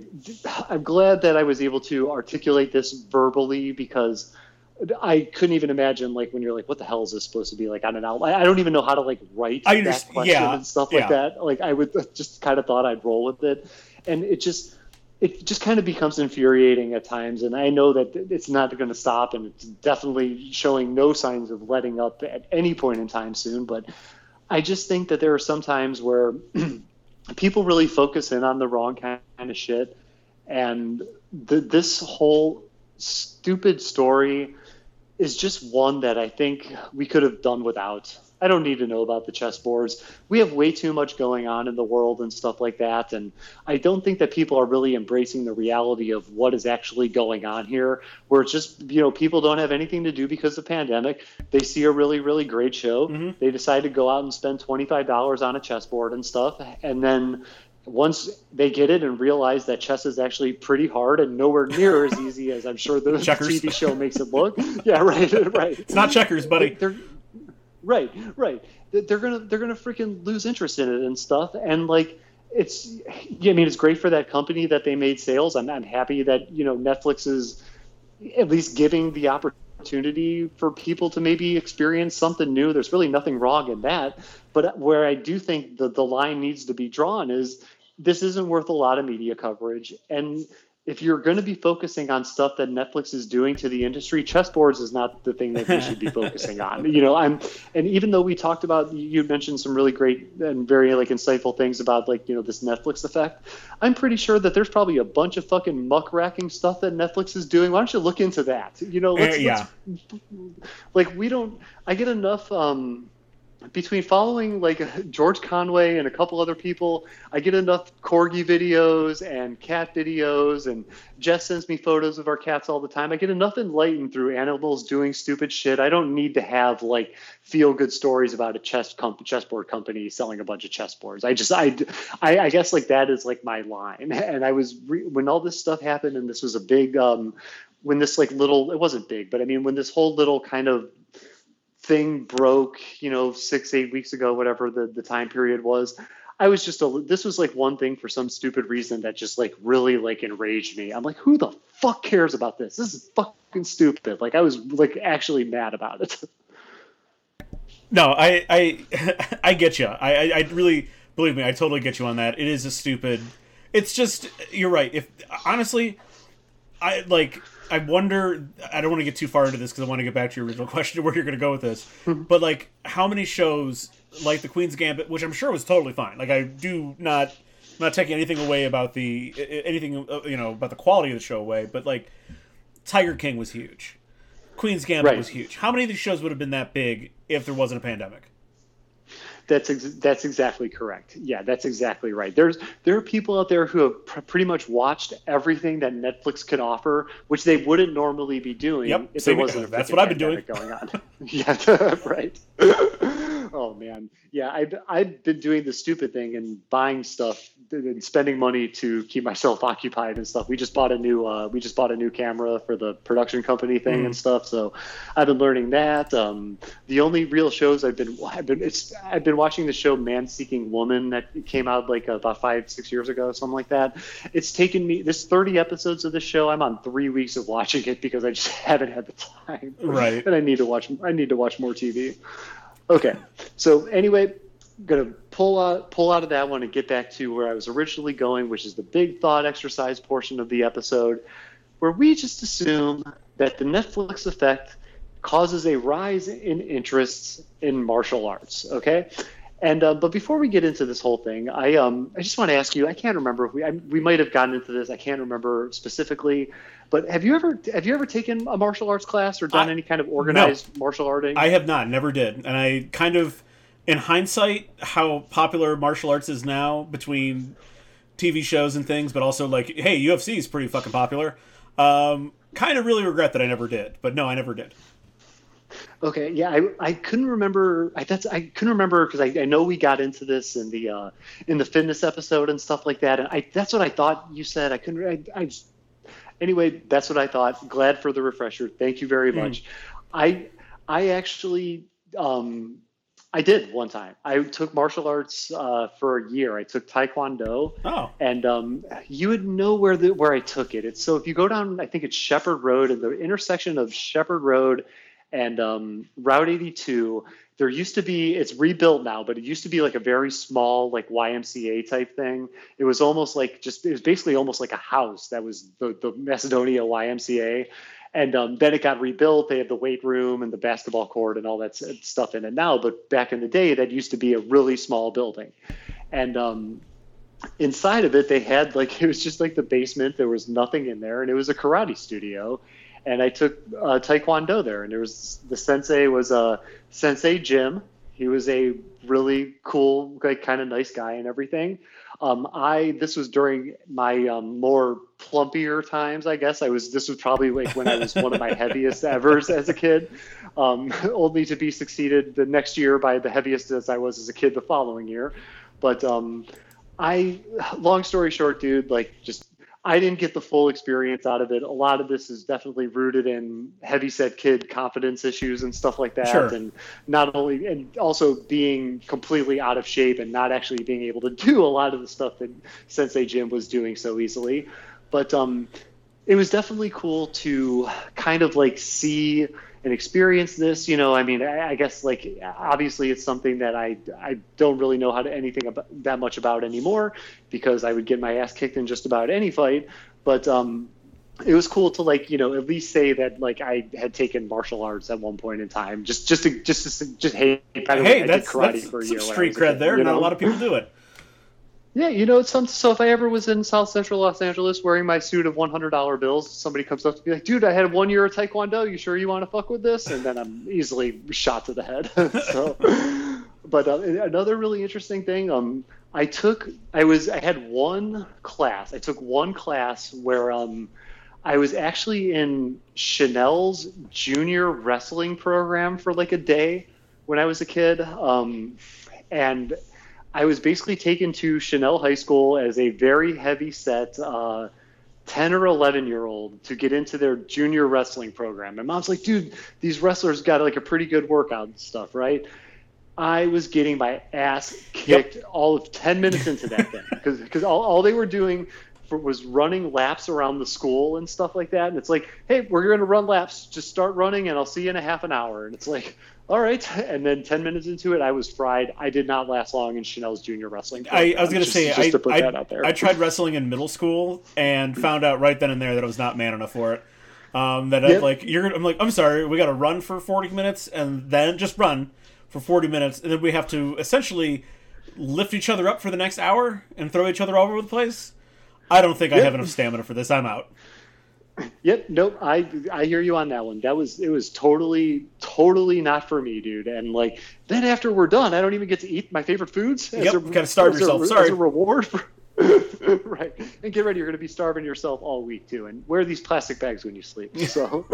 i'm glad that i was able to articulate this verbally because i couldn't even imagine like when you're like what the hell is this supposed to be? Like on an outline i don't even know how to like write I that question yeah, and stuff like that. Like i would just kind of thought i'd roll with it. And it just it just kind of becomes infuriating at times. And i know that it's not going to stop and it's definitely showing no signs of letting up at any point in time soon. But i just think that there are some times where people really focus in on the wrong kind of shit. And the, this whole stupid story is just one that I think we could have done without. I don't need to know about the chessboards. We have way too much going on in the world and stuff like that. And I don't think that people are really embracing the reality of what is actually going on here, where it's just, you know, people don't have anything to do because of the pandemic. They see a really, really great show. Mm-hmm. They decide to go out and spend $25 on a chessboard and stuff. And then once they get it and realize that chess is actually pretty hard and nowhere near as easy as I'm sure the TV show makes it look. Yeah, right, right. It's not checkers, buddy. They're, right, right. They're gonna they're gonna freaking lose interest in it and stuff. And like it's, I mean, it's great for that company that they made sales. I'm, I'm happy that you know Netflix is at least giving the opportunity for people to maybe experience something new. There's really nothing wrong in that. But where I do think the the line needs to be drawn is this isn't worth a lot of media coverage and if you're going to be focusing on stuff that Netflix is doing to the industry, chessboards is not the thing that we should be focusing on. You know, I'm, and even though we talked about, you mentioned some really great and very like insightful things about like you know this Netflix effect. I'm pretty sure that there's probably a bunch of fucking muckraking stuff that Netflix is doing. Why don't you look into that? You know, let's, uh, yeah. Let's, like we don't. I get enough. um between following like George Conway and a couple other people, I get enough corgi videos and cat videos, and Jess sends me photos of our cats all the time. I get enough enlightened through animals doing stupid shit. I don't need to have like feel good stories about a chess comp- chessboard company selling a bunch of chessboards. I just I, I, I guess like that is like my line. And I was re- when all this stuff happened, and this was a big um, when this like little it wasn't big, but I mean when this whole little kind of thing broke, you know, six, eight weeks ago, whatever the, the time period was, I was just a this was like one thing for some stupid reason that just like really like enraged me. I'm like, who the fuck cares about this? This is fucking stupid. Like I was like actually mad about it. No, I I I get you. I, I I really believe me. I totally get you on that. It is a stupid. It's just you're right. If honestly, I like. I wonder. I don't want to get too far into this because I want to get back to your original question where you're going to go with this. but like, how many shows like the Queen's Gambit, which I'm sure was totally fine. Like, I do not. I'm not taking anything away about the anything uh, you know about the quality of the show away, but like Tiger King was huge. Queen's Gambit right. was huge. How many of these shows would have been that big if there wasn't a pandemic? That's ex- that's exactly correct. Yeah, that's exactly right. There's there are people out there who have pr- pretty much watched everything that Netflix could offer, which they wouldn't normally be doing yep, if there wasn't. That's what I've been doing. Going on. yeah, right. oh man, yeah. I've I've been doing the stupid thing and buying stuff and spending money to keep myself occupied and stuff. We just bought a new uh, we just bought a new camera for the production company thing mm. and stuff. So I've been learning that. Um, the only real shows I've been I've been it's I've been watching the show Man Seeking Woman that came out like about five six years ago something like that. It's taken me this thirty episodes of the show. I'm on three weeks of watching it because I just haven't had the time. Right. And I need to watch I need to watch more TV. Okay. So anyway, gonna pull out pull out of that one and get back to where I was originally going, which is the big thought exercise portion of the episode, where we just assume that the Netflix effect causes a rise in interests in martial arts. Okay. And uh, but before we get into this whole thing, I um I just want to ask you. I can't remember if we I, we might have gotten into this. I can't remember specifically. But have you ever have you ever taken a martial arts class or done I, any kind of organized no, martial arting? I have not, never did, and I kind of in hindsight, how popular martial arts is now between TV shows and things, but also like, hey, UFC is pretty fucking popular. Um, kind of really regret that I never did, but no, I never did. Okay, yeah, I, I couldn't remember. I that's I couldn't remember because I, I know we got into this in the uh, in the fitness episode and stuff like that, and I that's what I thought you said. I couldn't. I, I anyway, that's what I thought. Glad for the refresher. Thank you very hmm. much. Mm. I I actually um, I did one time. I took martial arts uh, for a year. I took Taekwondo. Oh. And um, you would know where the where I took it. It's so if you go down, I think it's Shepherd Road, and the intersection of Shepherd Road and um, Route 82. There used to be. It's rebuilt now, but it used to be like a very small, like YMCA type thing. It was almost like just. It was basically almost like a house that was the the Macedonia YMCA and um, then it got rebuilt. They had the weight room and the basketball court and all that stuff in it now. But back in the day, that used to be a really small building, and um, inside of it, they had like it was just like the basement. There was nothing in there, and it was a karate studio. And I took uh, taekwondo there, and there was the sensei was a uh, sensei Jim. He was a really cool, like kind of nice guy and everything. Um, I this was during my um, more plumpier times, I guess. I was this was probably like when I was one of my heaviest ever as a kid, um, only to be succeeded the next year by the heaviest as I was as a kid the following year. But um, I, long story short, dude, like just I didn't get the full experience out of it. A lot of this is definitely rooted in heavy set kid confidence issues and stuff like that. Sure. And not only, and also being completely out of shape and not actually being able to do a lot of the stuff that Sensei Jim was doing so easily. But um, it was definitely cool to kind of like see and experience this. You know, I mean, I, I, guess like obviously it's something that I I don't really know how to anything about that much about anymore because I would get my ass kicked in just about any fight. But um, it was cool to like you know at least say that like I had taken martial arts at one point in time. Just just to just to, just hey, hey, that's, that's some street cred there. Not know? a lot of people do it. Yeah, you know, some, so if I ever was in South Central Los Angeles wearing my suit of $100 bills, somebody comes up to me like, dude, I had one year of Taekwondo. You sure you want to fuck with this? And then I'm easily shot to the head. so, but uh, another really interesting thing, um, I took, I was, I had one class. I took one class where um, I was actually in Chanel's junior wrestling program for like a day when I was a kid. Um, and I was basically taken to Chanel High School as a very heavy set uh, 10 or 11 year old to get into their junior wrestling program. And mom's like, dude, these wrestlers got like a pretty good workout and stuff, right? I was getting my ass kicked yep. all of 10 minutes into that thing because all, all they were doing for, was running laps around the school and stuff like that. And it's like, hey, we're going to run laps. Just start running and I'll see you in a half an hour. And it's like, all right. And then 10 minutes into it, I was fried. I did not last long in Chanel's junior wrestling. I, I, was going to say, just I, to put I, that out there. I tried wrestling in middle school and found out right then and there that I was not man enough for it. Um, that yep. I'm like, you're, I'm like, I'm sorry, we got to run for 40 minutes and then just run for 40 minutes. And then we have to essentially lift each other up for the next hour and throw each other all over the place. I don't think yep. I have enough stamina for this. I'm out. Yep, nope. I I hear you on that one. That was it was totally totally not for me, dude. And like then after we're done, I don't even get to eat my favorite foods. Yep, a, gotta starve yourself. A, Sorry, as a reward for right. And get ready, you're going to be starving yourself all week too. And wear these plastic bags when you sleep. So,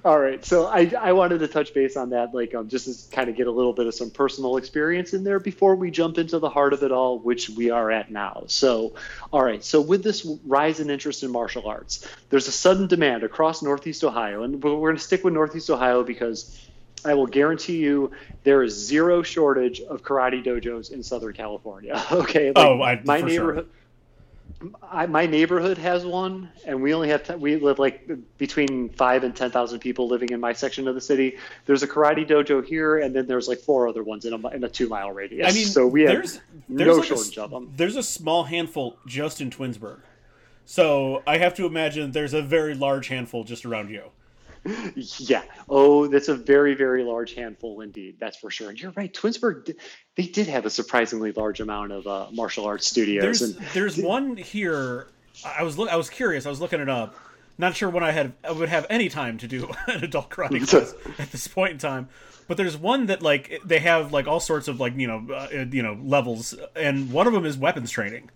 all right. So I, I wanted to touch base on that, like um, just to kind of get a little bit of some personal experience in there before we jump into the heart of it all, which we are at now. So, all right. So with this rise in interest in martial arts, there's a sudden demand across Northeast Ohio, and we're going to stick with Northeast Ohio because I will guarantee you there is zero shortage of karate dojos in Southern California. okay. Like oh, I, my neighborhood. Sure. I, my neighborhood has one, and we only have t- we live like between five and ten thousand people living in my section of the city. There's a karate dojo here, and then there's like four other ones in a, in a two mile radius. I mean, so we have there's, there's no like shortage a, of them. There's a small handful just in Twinsburg, so I have to imagine there's a very large handful just around you yeah. Oh, that's a very, very large handful indeed. That's for sure. And you're right. Twinsburg, they did have a surprisingly large amount of uh, martial arts studios. There's, and there's one here. I was I was curious. I was looking it up. Not sure when I had I would have any time to do an adult karate class at this point in time. But there's one that like they have like all sorts of like you know uh, you know levels, and one of them is weapons training.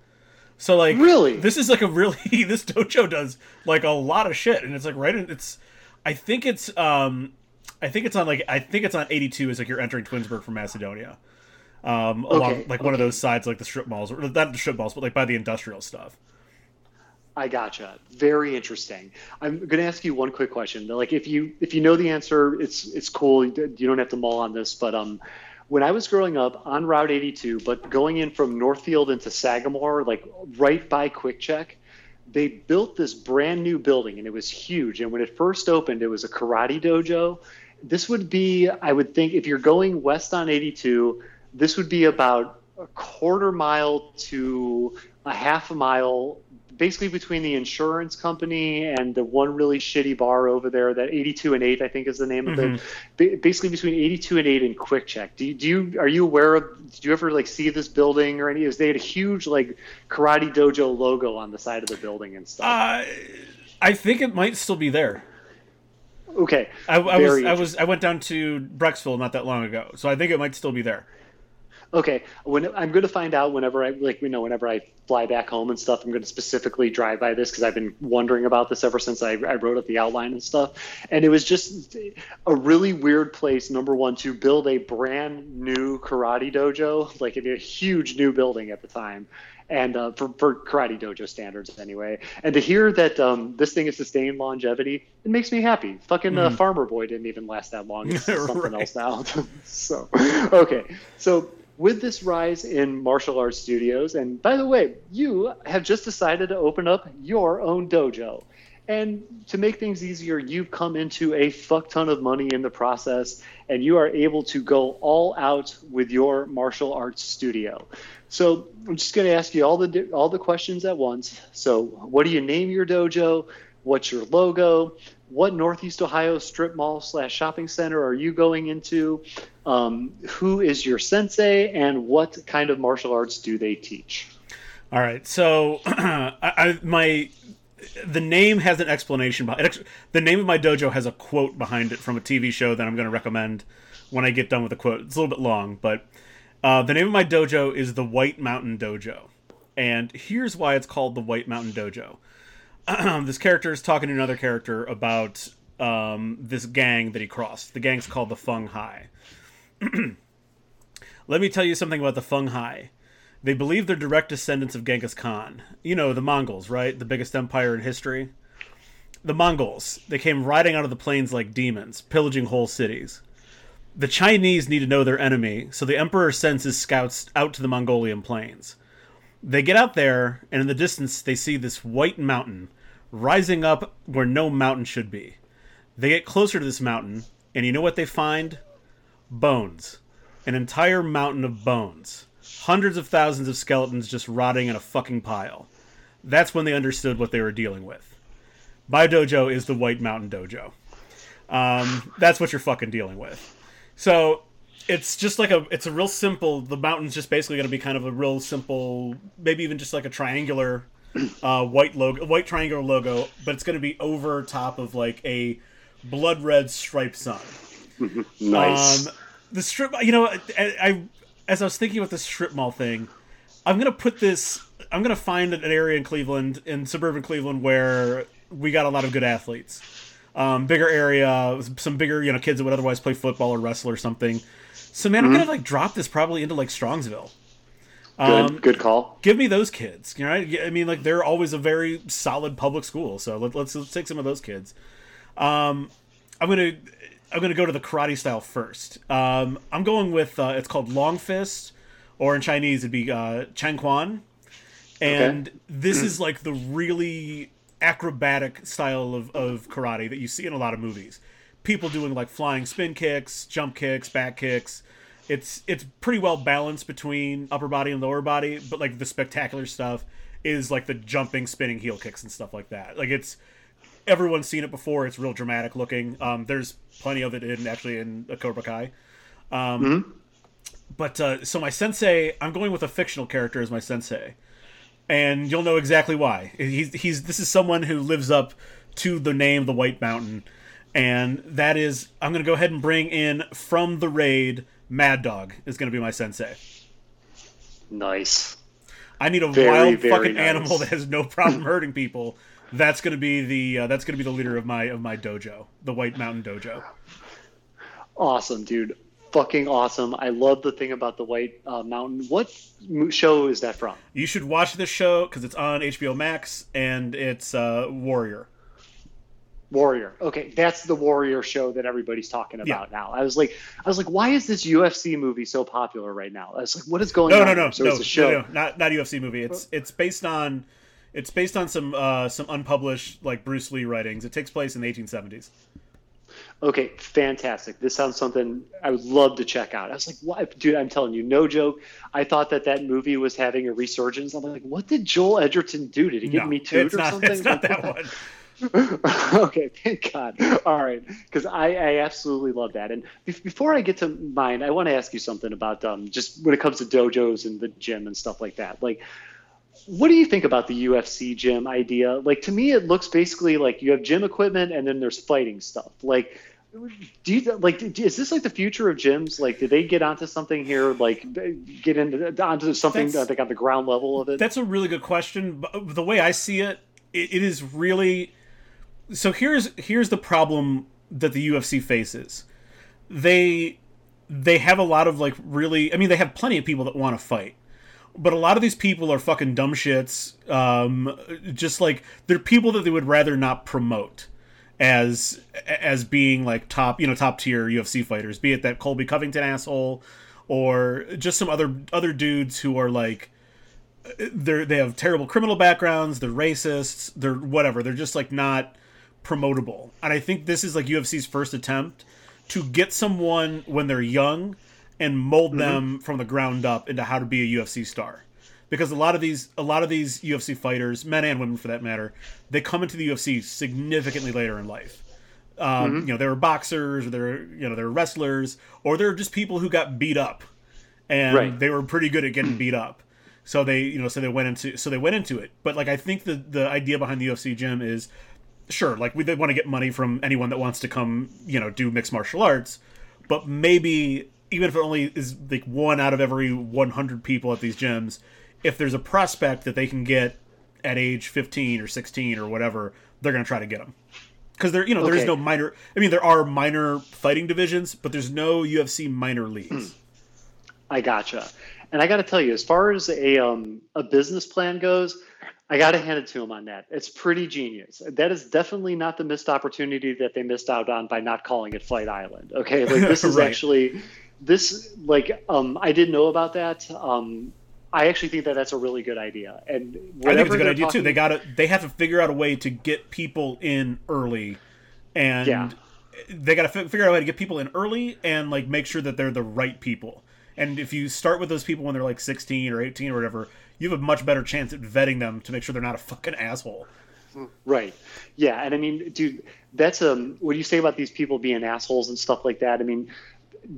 So like really, this is like a really this dojo does like a lot of shit, and it's like right in it's I think it's um, I think it's on like I think it's on 82 is like you're entering Twinsburg from Macedonia. Um, along okay, like okay. one of those sides, like the strip malls, or not the strip malls, but like by the industrial stuff. I gotcha. Very interesting. I'm going to ask you one quick question. Like, if you if you know the answer, it's it's cool. You don't have to mull on this. But um, when I was growing up on Route 82, but going in from Northfield into Sagamore, like right by Quick Check, they built this brand new building and it was huge. And when it first opened, it was a karate dojo. This would be, I would think, if you're going west on 82, this would be about a quarter mile to a half a mile basically between the insurance company and the one really shitty bar over there that 82 and 8 i think is the name mm-hmm. of it. Basically between 82 and 8 and quick check. Do you, do you are you aware of did you ever like see this building or any is they had a huge like karate dojo logo on the side of the building and stuff? Uh, i think it might still be there. Okay. I, I was i was i went down to brecksville not that long ago so i think it might still be there okay when i'm going to find out whenever i like you know whenever i fly back home and stuff i'm going to specifically drive by this because i've been wondering about this ever since I, I wrote up the outline and stuff. And it was just a really weird place number one to build a brand new karate dojo like a huge new building at the time and uh, for, for karate dojo standards anyway. And to hear that um, this thing has sustained longevity it makes me happy. Fucking uh, mm. farmer boy didn't even last that long. It's something right. else now. So okay. So with this rise in martial arts studios, and by the way, you have just decided to open up your own dojo. And to make things easier, you've come into a fuck ton of money in the process, and you are able to go all out with your martial arts studio. So I'm just going to ask you all the all the questions at once. So, what do you name your dojo? What's your logo? What Northeast Ohio strip mall slash shopping center are you going into? Um, who is your sensei, and what kind of martial arts do they teach? All right, so I, I, my the name has an explanation behind it. The name of my dojo has a quote behind it from a TV show that I'm going to recommend when I get done with the quote. It's a little bit long, but uh, the name of my dojo is the White Mountain Dojo, and here's why it's called the White Mountain Dojo. this character is talking to another character about um, this gang that he crossed. The gang's called the Fung Hai. Let me tell you something about the Fung Hai. They believe they're direct descendants of Genghis Khan. You know, the Mongols, right? The biggest empire in history. The Mongols. They came riding out of the plains like demons, pillaging whole cities. The Chinese need to know their enemy, so the Emperor sends his scouts out to the Mongolian plains. They get out there, and in the distance, they see this white mountain rising up where no mountain should be. They get closer to this mountain, and you know what they find? Bones. An entire mountain of bones. Hundreds of thousands of skeletons just rotting in a fucking pile. That's when they understood what they were dealing with. My dojo is the White Mountain Dojo. Um, that's what you're fucking dealing with. So it's just like a it's a real simple the mountain's just basically going to be kind of a real simple maybe even just like a triangular uh, white logo white triangular logo but it's going to be over top of like a blood red striped sun. Nice. Um, the strip you know I, I as i was thinking about this strip mall thing i'm going to put this i'm going to find an area in cleveland in suburban cleveland where we got a lot of good athletes. Um, bigger area some bigger you know kids that would otherwise play football or wrestle or something so man, I'm gonna like drop this probably into like Strongsville. Good, um, good call. Give me those kids. You know, I mean, like they're always a very solid public school. So let, us let's, let's take some of those kids. Um, I'm gonna I'm gonna go to the karate style first. Um, I'm going with uh, it's called Long Fist, or in Chinese it'd be uh, Chang Quan, and okay. this is like the really acrobatic style of, of karate that you see in a lot of movies people doing like flying spin kicks, jump kicks, back kicks. It's it's pretty well balanced between upper body and lower body, but like the spectacular stuff is like the jumping, spinning heel kicks and stuff like that. Like it's everyone's seen it before. It's real dramatic looking. Um, there's plenty of it in actually in a Cobra Kai. Um, mm-hmm. But uh, so my sensei, I'm going with a fictional character as my sensei, and you'll know exactly why. He's he's this is someone who lives up to the name the White Mountain and that is I'm going to go ahead and bring in from the raid. Mad Dog is going to be my sensei. Nice. I need a very, wild very fucking nice. animal that has no problem hurting people. That's going to be the uh, that's going to be the leader of my of my dojo, the White Mountain Dojo. Awesome, dude. Fucking awesome. I love the thing about the White uh, Mountain. What show is that from? You should watch this show because it's on HBO Max and it's uh, Warrior. Warrior. Okay, that's the Warrior show that everybody's talking about yeah. now. I was like, I was like, why is this UFC movie so popular right now? I was like, what is going no, on? No, no, no, so no, it's a show. No, no, not not UFC movie. It's it's based on it's based on some uh, some unpublished like Bruce Lee writings. It takes place in the 1870s. Okay, fantastic. This sounds something I would love to check out. I was like, what, dude? I'm telling you, no joke. I thought that that movie was having a resurgence. I'm like, what did Joel Edgerton do? Did he get no, me too or not, something? It's not that one. okay, thank God. All right, because I, I absolutely love that. And be- before I get to mine, I want to ask you something about um, just when it comes to dojos and the gym and stuff like that. Like, what do you think about the UFC gym idea? Like, to me, it looks basically like you have gym equipment and then there's fighting stuff. Like, do you like is this like the future of gyms like did they get onto something here like get into onto something that's, like on the ground level of it that's a really good question the way i see it it, it is really so here's here's the problem that the UFC faces. They they have a lot of like really I mean they have plenty of people that want to fight. But a lot of these people are fucking dumb shits. Um, just like they're people that they would rather not promote as as being like top you know top tier UFC fighters. Be it that Colby Covington asshole or just some other other dudes who are like they're they have terrible criminal backgrounds. They're racists. They're whatever. They're just like not promotable. And I think this is like UFC's first attempt to get someone when they're young and mold mm-hmm. them from the ground up into how to be a UFC star. Because a lot of these a lot of these UFC fighters, men and women for that matter, they come into the UFC significantly later in life. Um, mm-hmm. you know, they were boxers, or they're you know, they're wrestlers, or they're just people who got beat up. And right. they were pretty good at getting beat up. So they, you know, so they went into so they went into it. But like I think the the idea behind the UFC gym is sure, like we want to get money from anyone that wants to come, you know, do mixed martial arts, but maybe even if it only is like one out of every 100 people at these gyms, if there's a prospect that they can get at age 15 or 16 or whatever, they're going to try to get them. Because there, you know, okay. there is no minor. I mean, there are minor fighting divisions, but there's no UFC minor leagues. I gotcha. And I got to tell you, as far as a um, a business plan goes, I got to hand it to him on that. It's pretty genius. That is definitely not the missed opportunity that they missed out on by not calling it Fight Island. Okay, like this is right. actually this like um, I didn't know about that. Um, I actually think that that's a really good idea. And I think it's a good idea talking, too. They got to they have to figure out a way to get people in early, and yeah. they got to f- figure out a way to get people in early and like make sure that they're the right people. And if you start with those people when they're like 16 or 18 or whatever, you have a much better chance at vetting them to make sure they're not a fucking asshole. Right. Yeah, and I mean, dude, that's um what do you say about these people being assholes and stuff like that? I mean,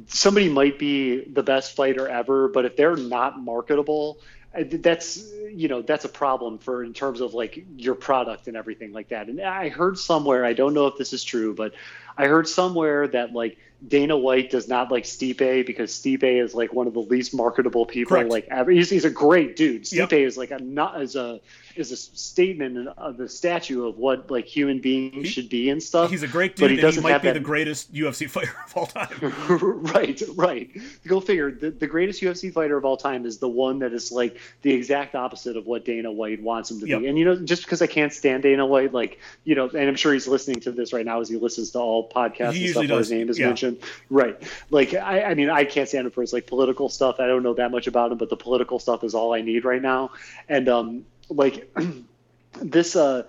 somebody might be the best fighter ever, but if they're not marketable, that's you know that's a problem for in terms of like your product and everything like that. And I heard somewhere, I don't know if this is true, but I heard somewhere that like Dana White does not like Stipe because Stipe is like one of the least marketable people Correct. like ever. He's, he's a great dude. Stipe yep. is like a not as a is a statement of the statue of what like human beings should be and stuff. He's a great dude, but he doesn't he might be that... the greatest UFC fighter of all time. right, right. Go figure. The, the greatest UFC fighter of all time is the one that is like the exact opposite of what Dana White wants him to yep. be. And you know, just because I can't stand Dana White, like you know, and I'm sure he's listening to this right now as he listens to all podcasts he and stuff where his name is yeah. mentioned. Right. Like I, I mean, I can't stand him for his like political stuff. I don't know that much about him, but the political stuff is all I need right now. And um, like this uh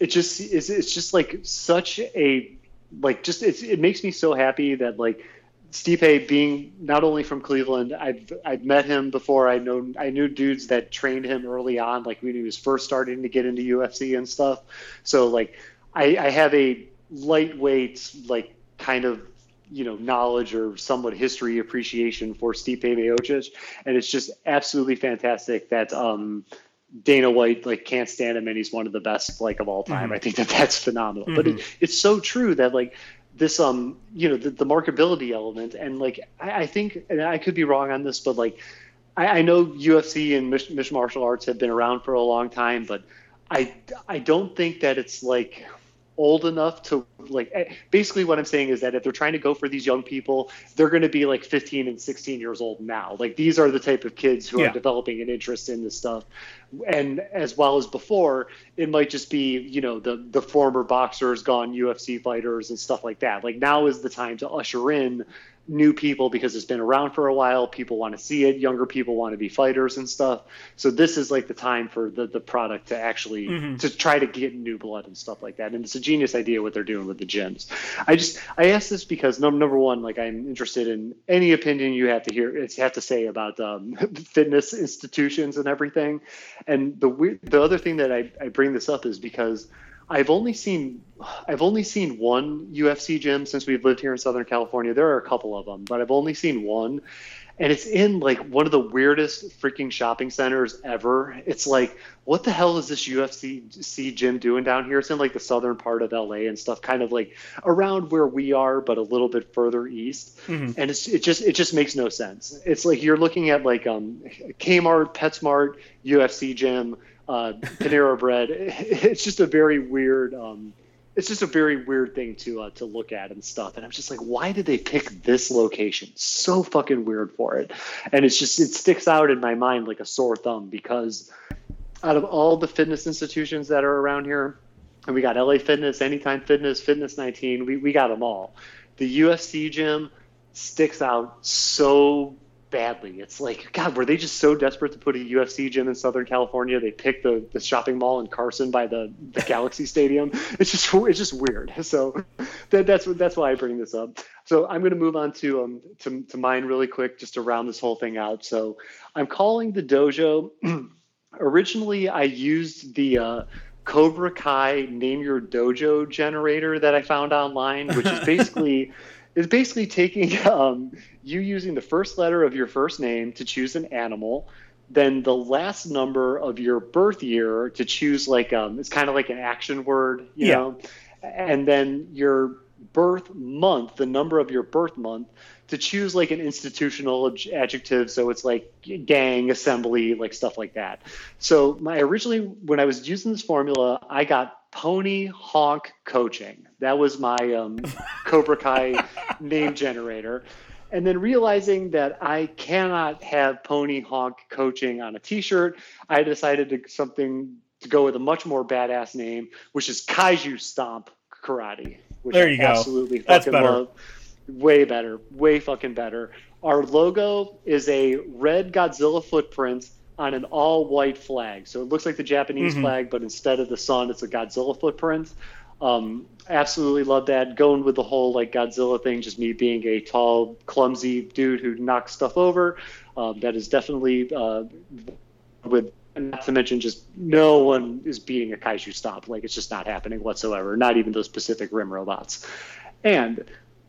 it just is it's just like such a like just it's, it makes me so happy that like Stipe being not only from Cleveland, I've I've met him before. I know I knew dudes that trained him early on, like when he was first starting to get into UFC and stuff. So like I, I have a lightweight like kind of you know knowledge or somewhat history appreciation for Stipe Miocic, and it's just absolutely fantastic that um, Dana White like can't stand him and he's one of the best like of all time. Mm-hmm. I think that that's phenomenal. Mm-hmm. But it, mm-hmm. it's so true that like this um you know the, the marketability element and like I, I, think and I could be wrong on this, but like I, I know UFC and mixed martial arts have been around for a long time, but I I don't think that it's like old enough to like eh, basically what i'm saying is that if they're trying to go for these young people they're going to be like 15 and 16 years old now. Like these are the type of kids who yeah. are developing an interest in this stuff. And as well as before it might just be you know the the former boxers gone ufc fighters and stuff like that. Like now is the time to usher in new people because it's been around for a while. People want to see it. Younger people want to be fighters and stuff. So this is like the time for the, the product to actually mm-hmm. to try to get new blood and stuff like that. And it's a genius idea what they're doing with the gyms. I just I ask this because number number one, like I'm interested in any opinion you have to hear it's have to say about um, fitness institutions and everything. And the weird, the other thing that I, I bring this up is because I've only seen I've only seen one UFC gym since we've lived here in Southern California. There are a couple of them, but I've only seen one, and it's in like one of the weirdest freaking shopping centers ever. It's like, what the hell is this UFC gym doing down here? It's in like the southern part of LA and stuff, kind of like around where we are, but a little bit further east. Mm-hmm. And it's it just it just makes no sense. It's like you're looking at like um Kmart, PetSmart, UFC gym uh, Panera Bread. It's just a very weird. Um, it's just a very weird thing to uh, to look at and stuff. And I'm just like, why did they pick this location? So fucking weird for it. And it's just it sticks out in my mind like a sore thumb because out of all the fitness institutions that are around here, and we got LA Fitness, Anytime Fitness, Fitness 19, we, we got them all. The UFC gym sticks out so badly. It's like, God, were they just so desperate to put a UFC gym in Southern California? They picked the, the shopping mall in Carson by the, the Galaxy Stadium. It's just it's just weird. So that, that's that's why I bring this up. So I'm going to move on to um to, to mine really quick just to round this whole thing out. So I'm calling the dojo. Originally, I used the uh, Cobra Kai Name Your Dojo generator that I found online, which is basically is basically taking um, you using the first letter of your first name to choose an animal, then the last number of your birth year to choose like um, it's kind of like an action word, you yeah. know, and then your birth month, the number of your birth month, to choose like an institutional adjective. So it's like gang, assembly, like stuff like that. So my originally when I was using this formula, I got Pony Honk Coaching. That was my um, Cobra Kai name generator. And then realizing that I cannot have Pony Honk coaching on a T-shirt, I decided to something to go with a much more badass name, which is Kaiju Stomp Karate. Which there you I go. Absolutely That's fucking better. love. Way better. Way fucking better. Our logo is a red Godzilla footprint on an all-white flag. So it looks like the Japanese Mhm. flag, but instead of the sun, it's a Godzilla footprint. Um, absolutely love that. Going with the whole like Godzilla thing, just me being a tall, clumsy dude who knocks stuff over. Um, that is definitely uh, with. Not to mention, just no one is beating a kaiju stomp. Like it's just not happening whatsoever. Not even those Pacific Rim robots. And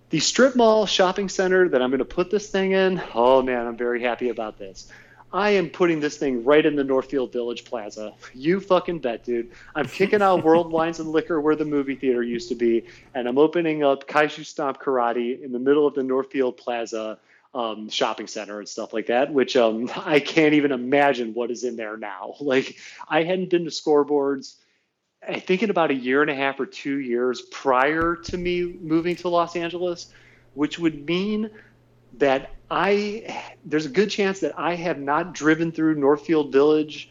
the strip mall shopping center that I'm going to put this thing in. Oh man, I'm very happy about this. I am putting this thing right in the Northfield Village Plaza. You fucking bet, dude. I'm kicking out World Wines and Liquor where the movie theater used to be, and I'm opening up Kaiju Stomp Karate in the middle of the Northfield Plaza um, shopping center and stuff like that, which um, I can't even imagine what is in there now. Like, I hadn't been to scoreboards. I think in about a year and a half or two years prior to me moving to Los Angeles, which would mean that I there's a good chance that I have not driven through Northfield Village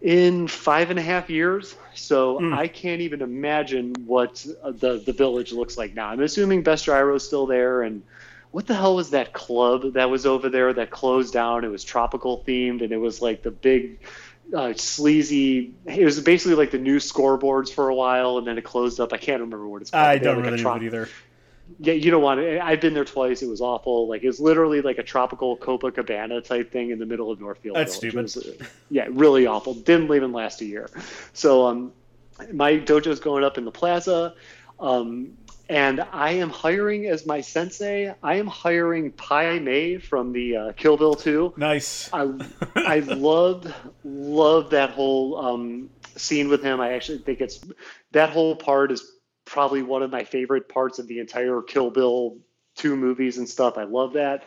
in five and a half years. So Mm. I can't even imagine what the the village looks like now. I'm assuming Best Gyro's still there and what the hell was that club that was over there that closed down? It was tropical themed and it was like the big uh, sleazy. It was basically like the new scoreboards for a while, and then it closed up. I can't remember what it's called. I They don't like, a really trop- know it either. Yeah, you don't want to. I've been there twice. It was awful. Like it was literally like a tropical Copacabana type thing in the middle of Northfield. That's Village. Stupid. was, uh, yeah, really awful. Didn't even last a year. So um, my dojo's going up in the plaza, um, and I am hiring as my sensei. I am hiring Pai Mei from the uh, Kill Bill 2. Nice. I I loved loved that whole um, scene with him. I actually think it's that whole part is probably one of my favorite parts of the entire Kill Bill two movies and stuff. I love that.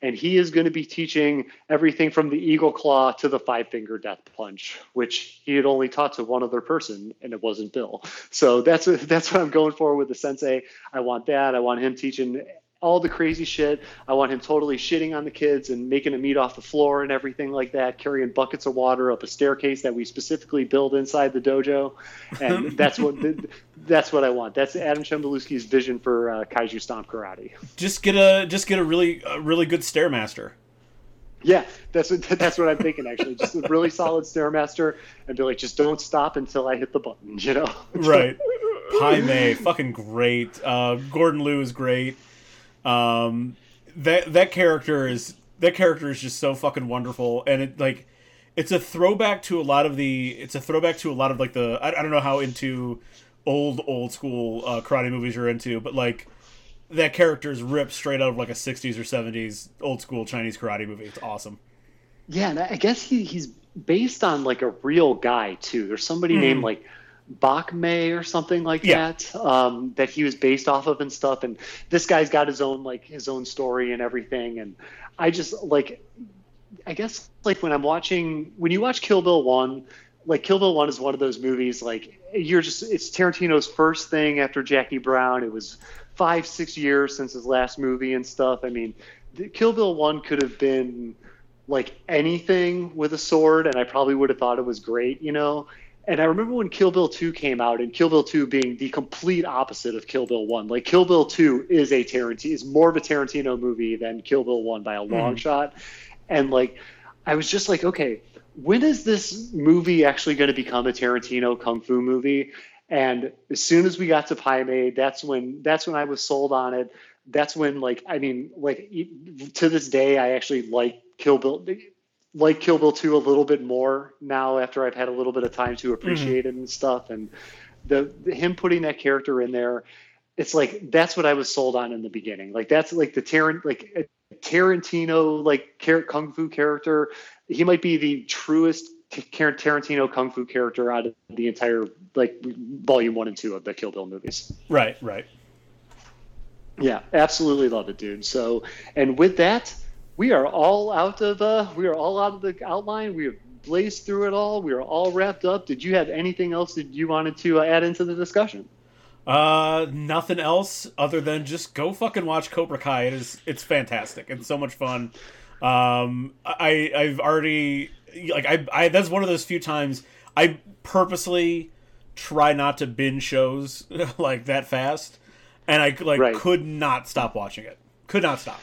And he is going to be teaching everything from the eagle claw to the five finger death punch, which he had only taught to one other person, and it wasn't Bill. So that's that's what I'm going for with the sensei. I want that. I want him teaching all the crazy shit. I want him totally shitting on the kids and making them eat off the floor and everything like that, carrying buckets of water up a staircase that we specifically build inside the dojo. And that's what that's what I want. That's Adam Chmielewski's vision for uh, Kaiju Stomp Karate. Just get a just get a really a really good stairmaster. Yeah, that's what that's what I'm thinking actually. Just a really solid stairmaster and be like, just don't stop until I hit the button, you know? Right. Pai Mei, fucking great. Uh, Gordon Liu is great. Um, that that character is that character is just so fucking wonderful, and it like it's a throwback to a lot of the it's a throwback to a lot of like the I, I don't know how into old old school uh, karate movies you're into, but like that character is ripped straight out of like a 60s or 70s old school Chinese karate movie. It's awesome. Yeah, and I guess he, he's based on like a real guy too. There's somebody Mhm. named like Bak Mei or something like Yeah. that um, that he was based off of and stuff. And this guy's got his own like his own story and everything. And I just like, I guess like when I'm watching when you watch Kill Bill one, like Kill Bill one is one of those movies like you're just it's Tarantino's first thing after Jackie Brown. It was five six years since his last movie and stuff. I mean, Kill Bill one could have been like anything with a sword, and I probably would have thought it was great, you know. And I remember when Kill Bill 2 came out, and Kill Bill 2 being the complete opposite of Kill Bill 1. Like Kill Bill 2 is a Tarantino, is more of a Tarantino movie than Kill Bill 1 by a long Mhm. shot. And like, I was just like, okay, when is this movie actually going to become a Tarantino kung fu movie? And as soon as we got to Pai Mei, that's when that's when I was sold on it. That's when like I mean like to this day I actually like Kill Bill like Kill Bill 2 a little bit more now after I've had a little bit of time to mm-hmm. appreciate it and stuff. And the, the him putting that character in there it's like that's what I was sold on in the beginning. Like that's like the Tarant like Tarantino like char- kung fu character. He might be the truest Tarantino kung fu character out of the entire like volume 1 and 2 of the Kill Bill movies. Right, right. yeah, absolutely love it, dude. So, and with that, we are all out of uh, we are all out of the outline. We have blazed through it all. We are all wrapped up. Did you have anything else that you wanted to uh, add into the discussion? Uh, nothing else other than just go fucking watch Cobra Kai. It is it's fantastic. It's so much fun. Um, I I've already like I I that's one of those few times I purposely try not to binge shows like that fast, and I like Right. could not stop watching it. Could not stop.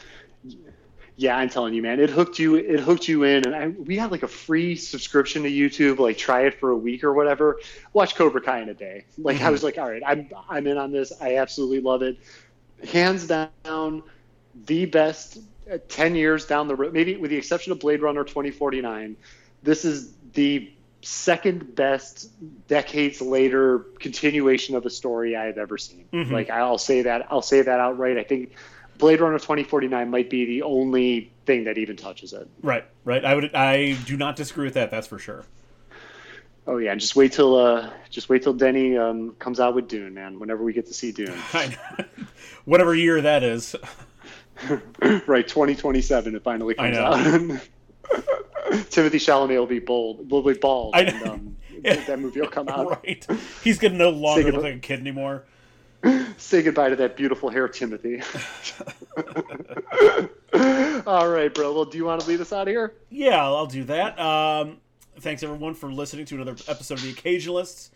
Yeah, I'm telling you, man, it hooked you. It hooked you in, and I, we had like a free subscription to YouTube. Like, try it for a week or whatever. Watch Cobra Kai in a day. Like, I was like, all right, I'm I'm in on this. I absolutely love it. Hands down, the best. Uh, Ten years down the road, maybe with the exception of Blade Runner 2049, this is the second best decades later continuation of a story I have ever seen. Mhm. Like, I'll say that. I'll say that outright. I think Blade Runner 2049 might be the only thing that even touches it. Right, right. I would I do not disagree with that. That's for sure. Oh yeah, and just wait till uh, just wait till Denny um, comes out with Dune, man. Whenever we get to see Dune, Whatever year that is. right? 2027, it finally I comes out. Timothy Chalamet will be bold, will be bald, I know. and um, Yeah. that movie will come out. right. He's gonna no longer look like a kid anymore. Say goodbye to that beautiful hair, Timothy. All right, bro. Well, do you want to lead us out of here? Yeah, I'll do that. Um, thanks everyone for listening to another episode of the Occasionalists.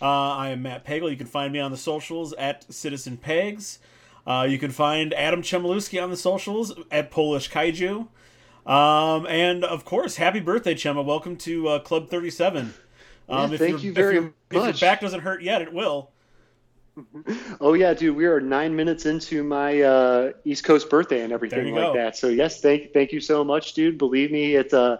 Uh, I am Matt Pagel. You can find me on the socials at Citizen Pegs. Uh, you can find Adam Chmielewski on the socials at Polish Kaiju. Um, and of course, happy birthday, Chema! Welcome to uh, Club Thirty Seven. Um, Yeah, if thank you if very your- If your back doesn't hurt yet, it will. Oh yeah, dude. We are nine minutes into my uh, East Coast birthday and everything like go. that. So yes, thank thank you so much, dude. Believe me, it. Uh,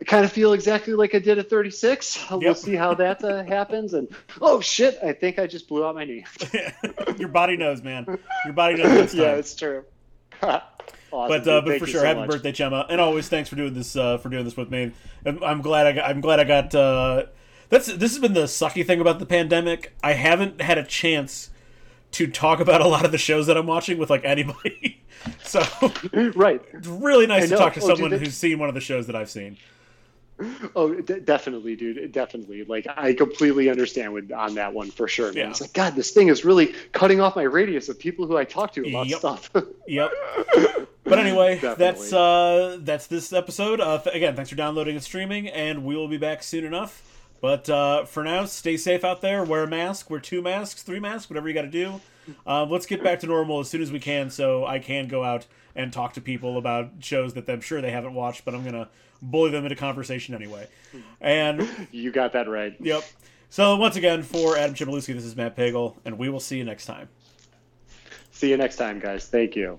I kind of feel exactly like I did at 36. We'll see how that uh, happens. And oh shit, I think I just blew out my knee. your body knows, man. Your body knows. It's yeah, it's true. awesome, but uh, but for sure, so happy much. birthday, Chema, and always thanks for doing this uh, for doing this with me. I'm, I'm glad I got, I'm glad I got. Uh, that's this has been the sucky thing about the pandemic. I haven't had a chance to talk about a lot of the shows that I'm watching with like anybody. so right. it's really nice to talk to Oh, someone that's- who's seen one of the shows that I've seen. Oh, d- definitely, dude. Definitely. Like, I completely understand with on that one for sure, man. Yeah. It's like, God, this thing is really cutting off my radius of people who I talk to about Yep. stuff. Yep. But anyway, Definitely. that's uh, that's this episode. Uh, th- again, thanks for downloading and streaming, and we will be back soon enough. But uh, for now, stay safe out there. Wear a mask. Wear two masks, three masks, whatever you got to do. Um, let's get back to normal as soon as we can, so I can go out and talk to people about shows that I'm sure they haven't watched, but I'm gonna bully them into conversation anyway. And you got that right. yep. So once again, for Adam Chmielewski, this is Matt Pagel, and we will see you next time. See you next time, guys. Thank you.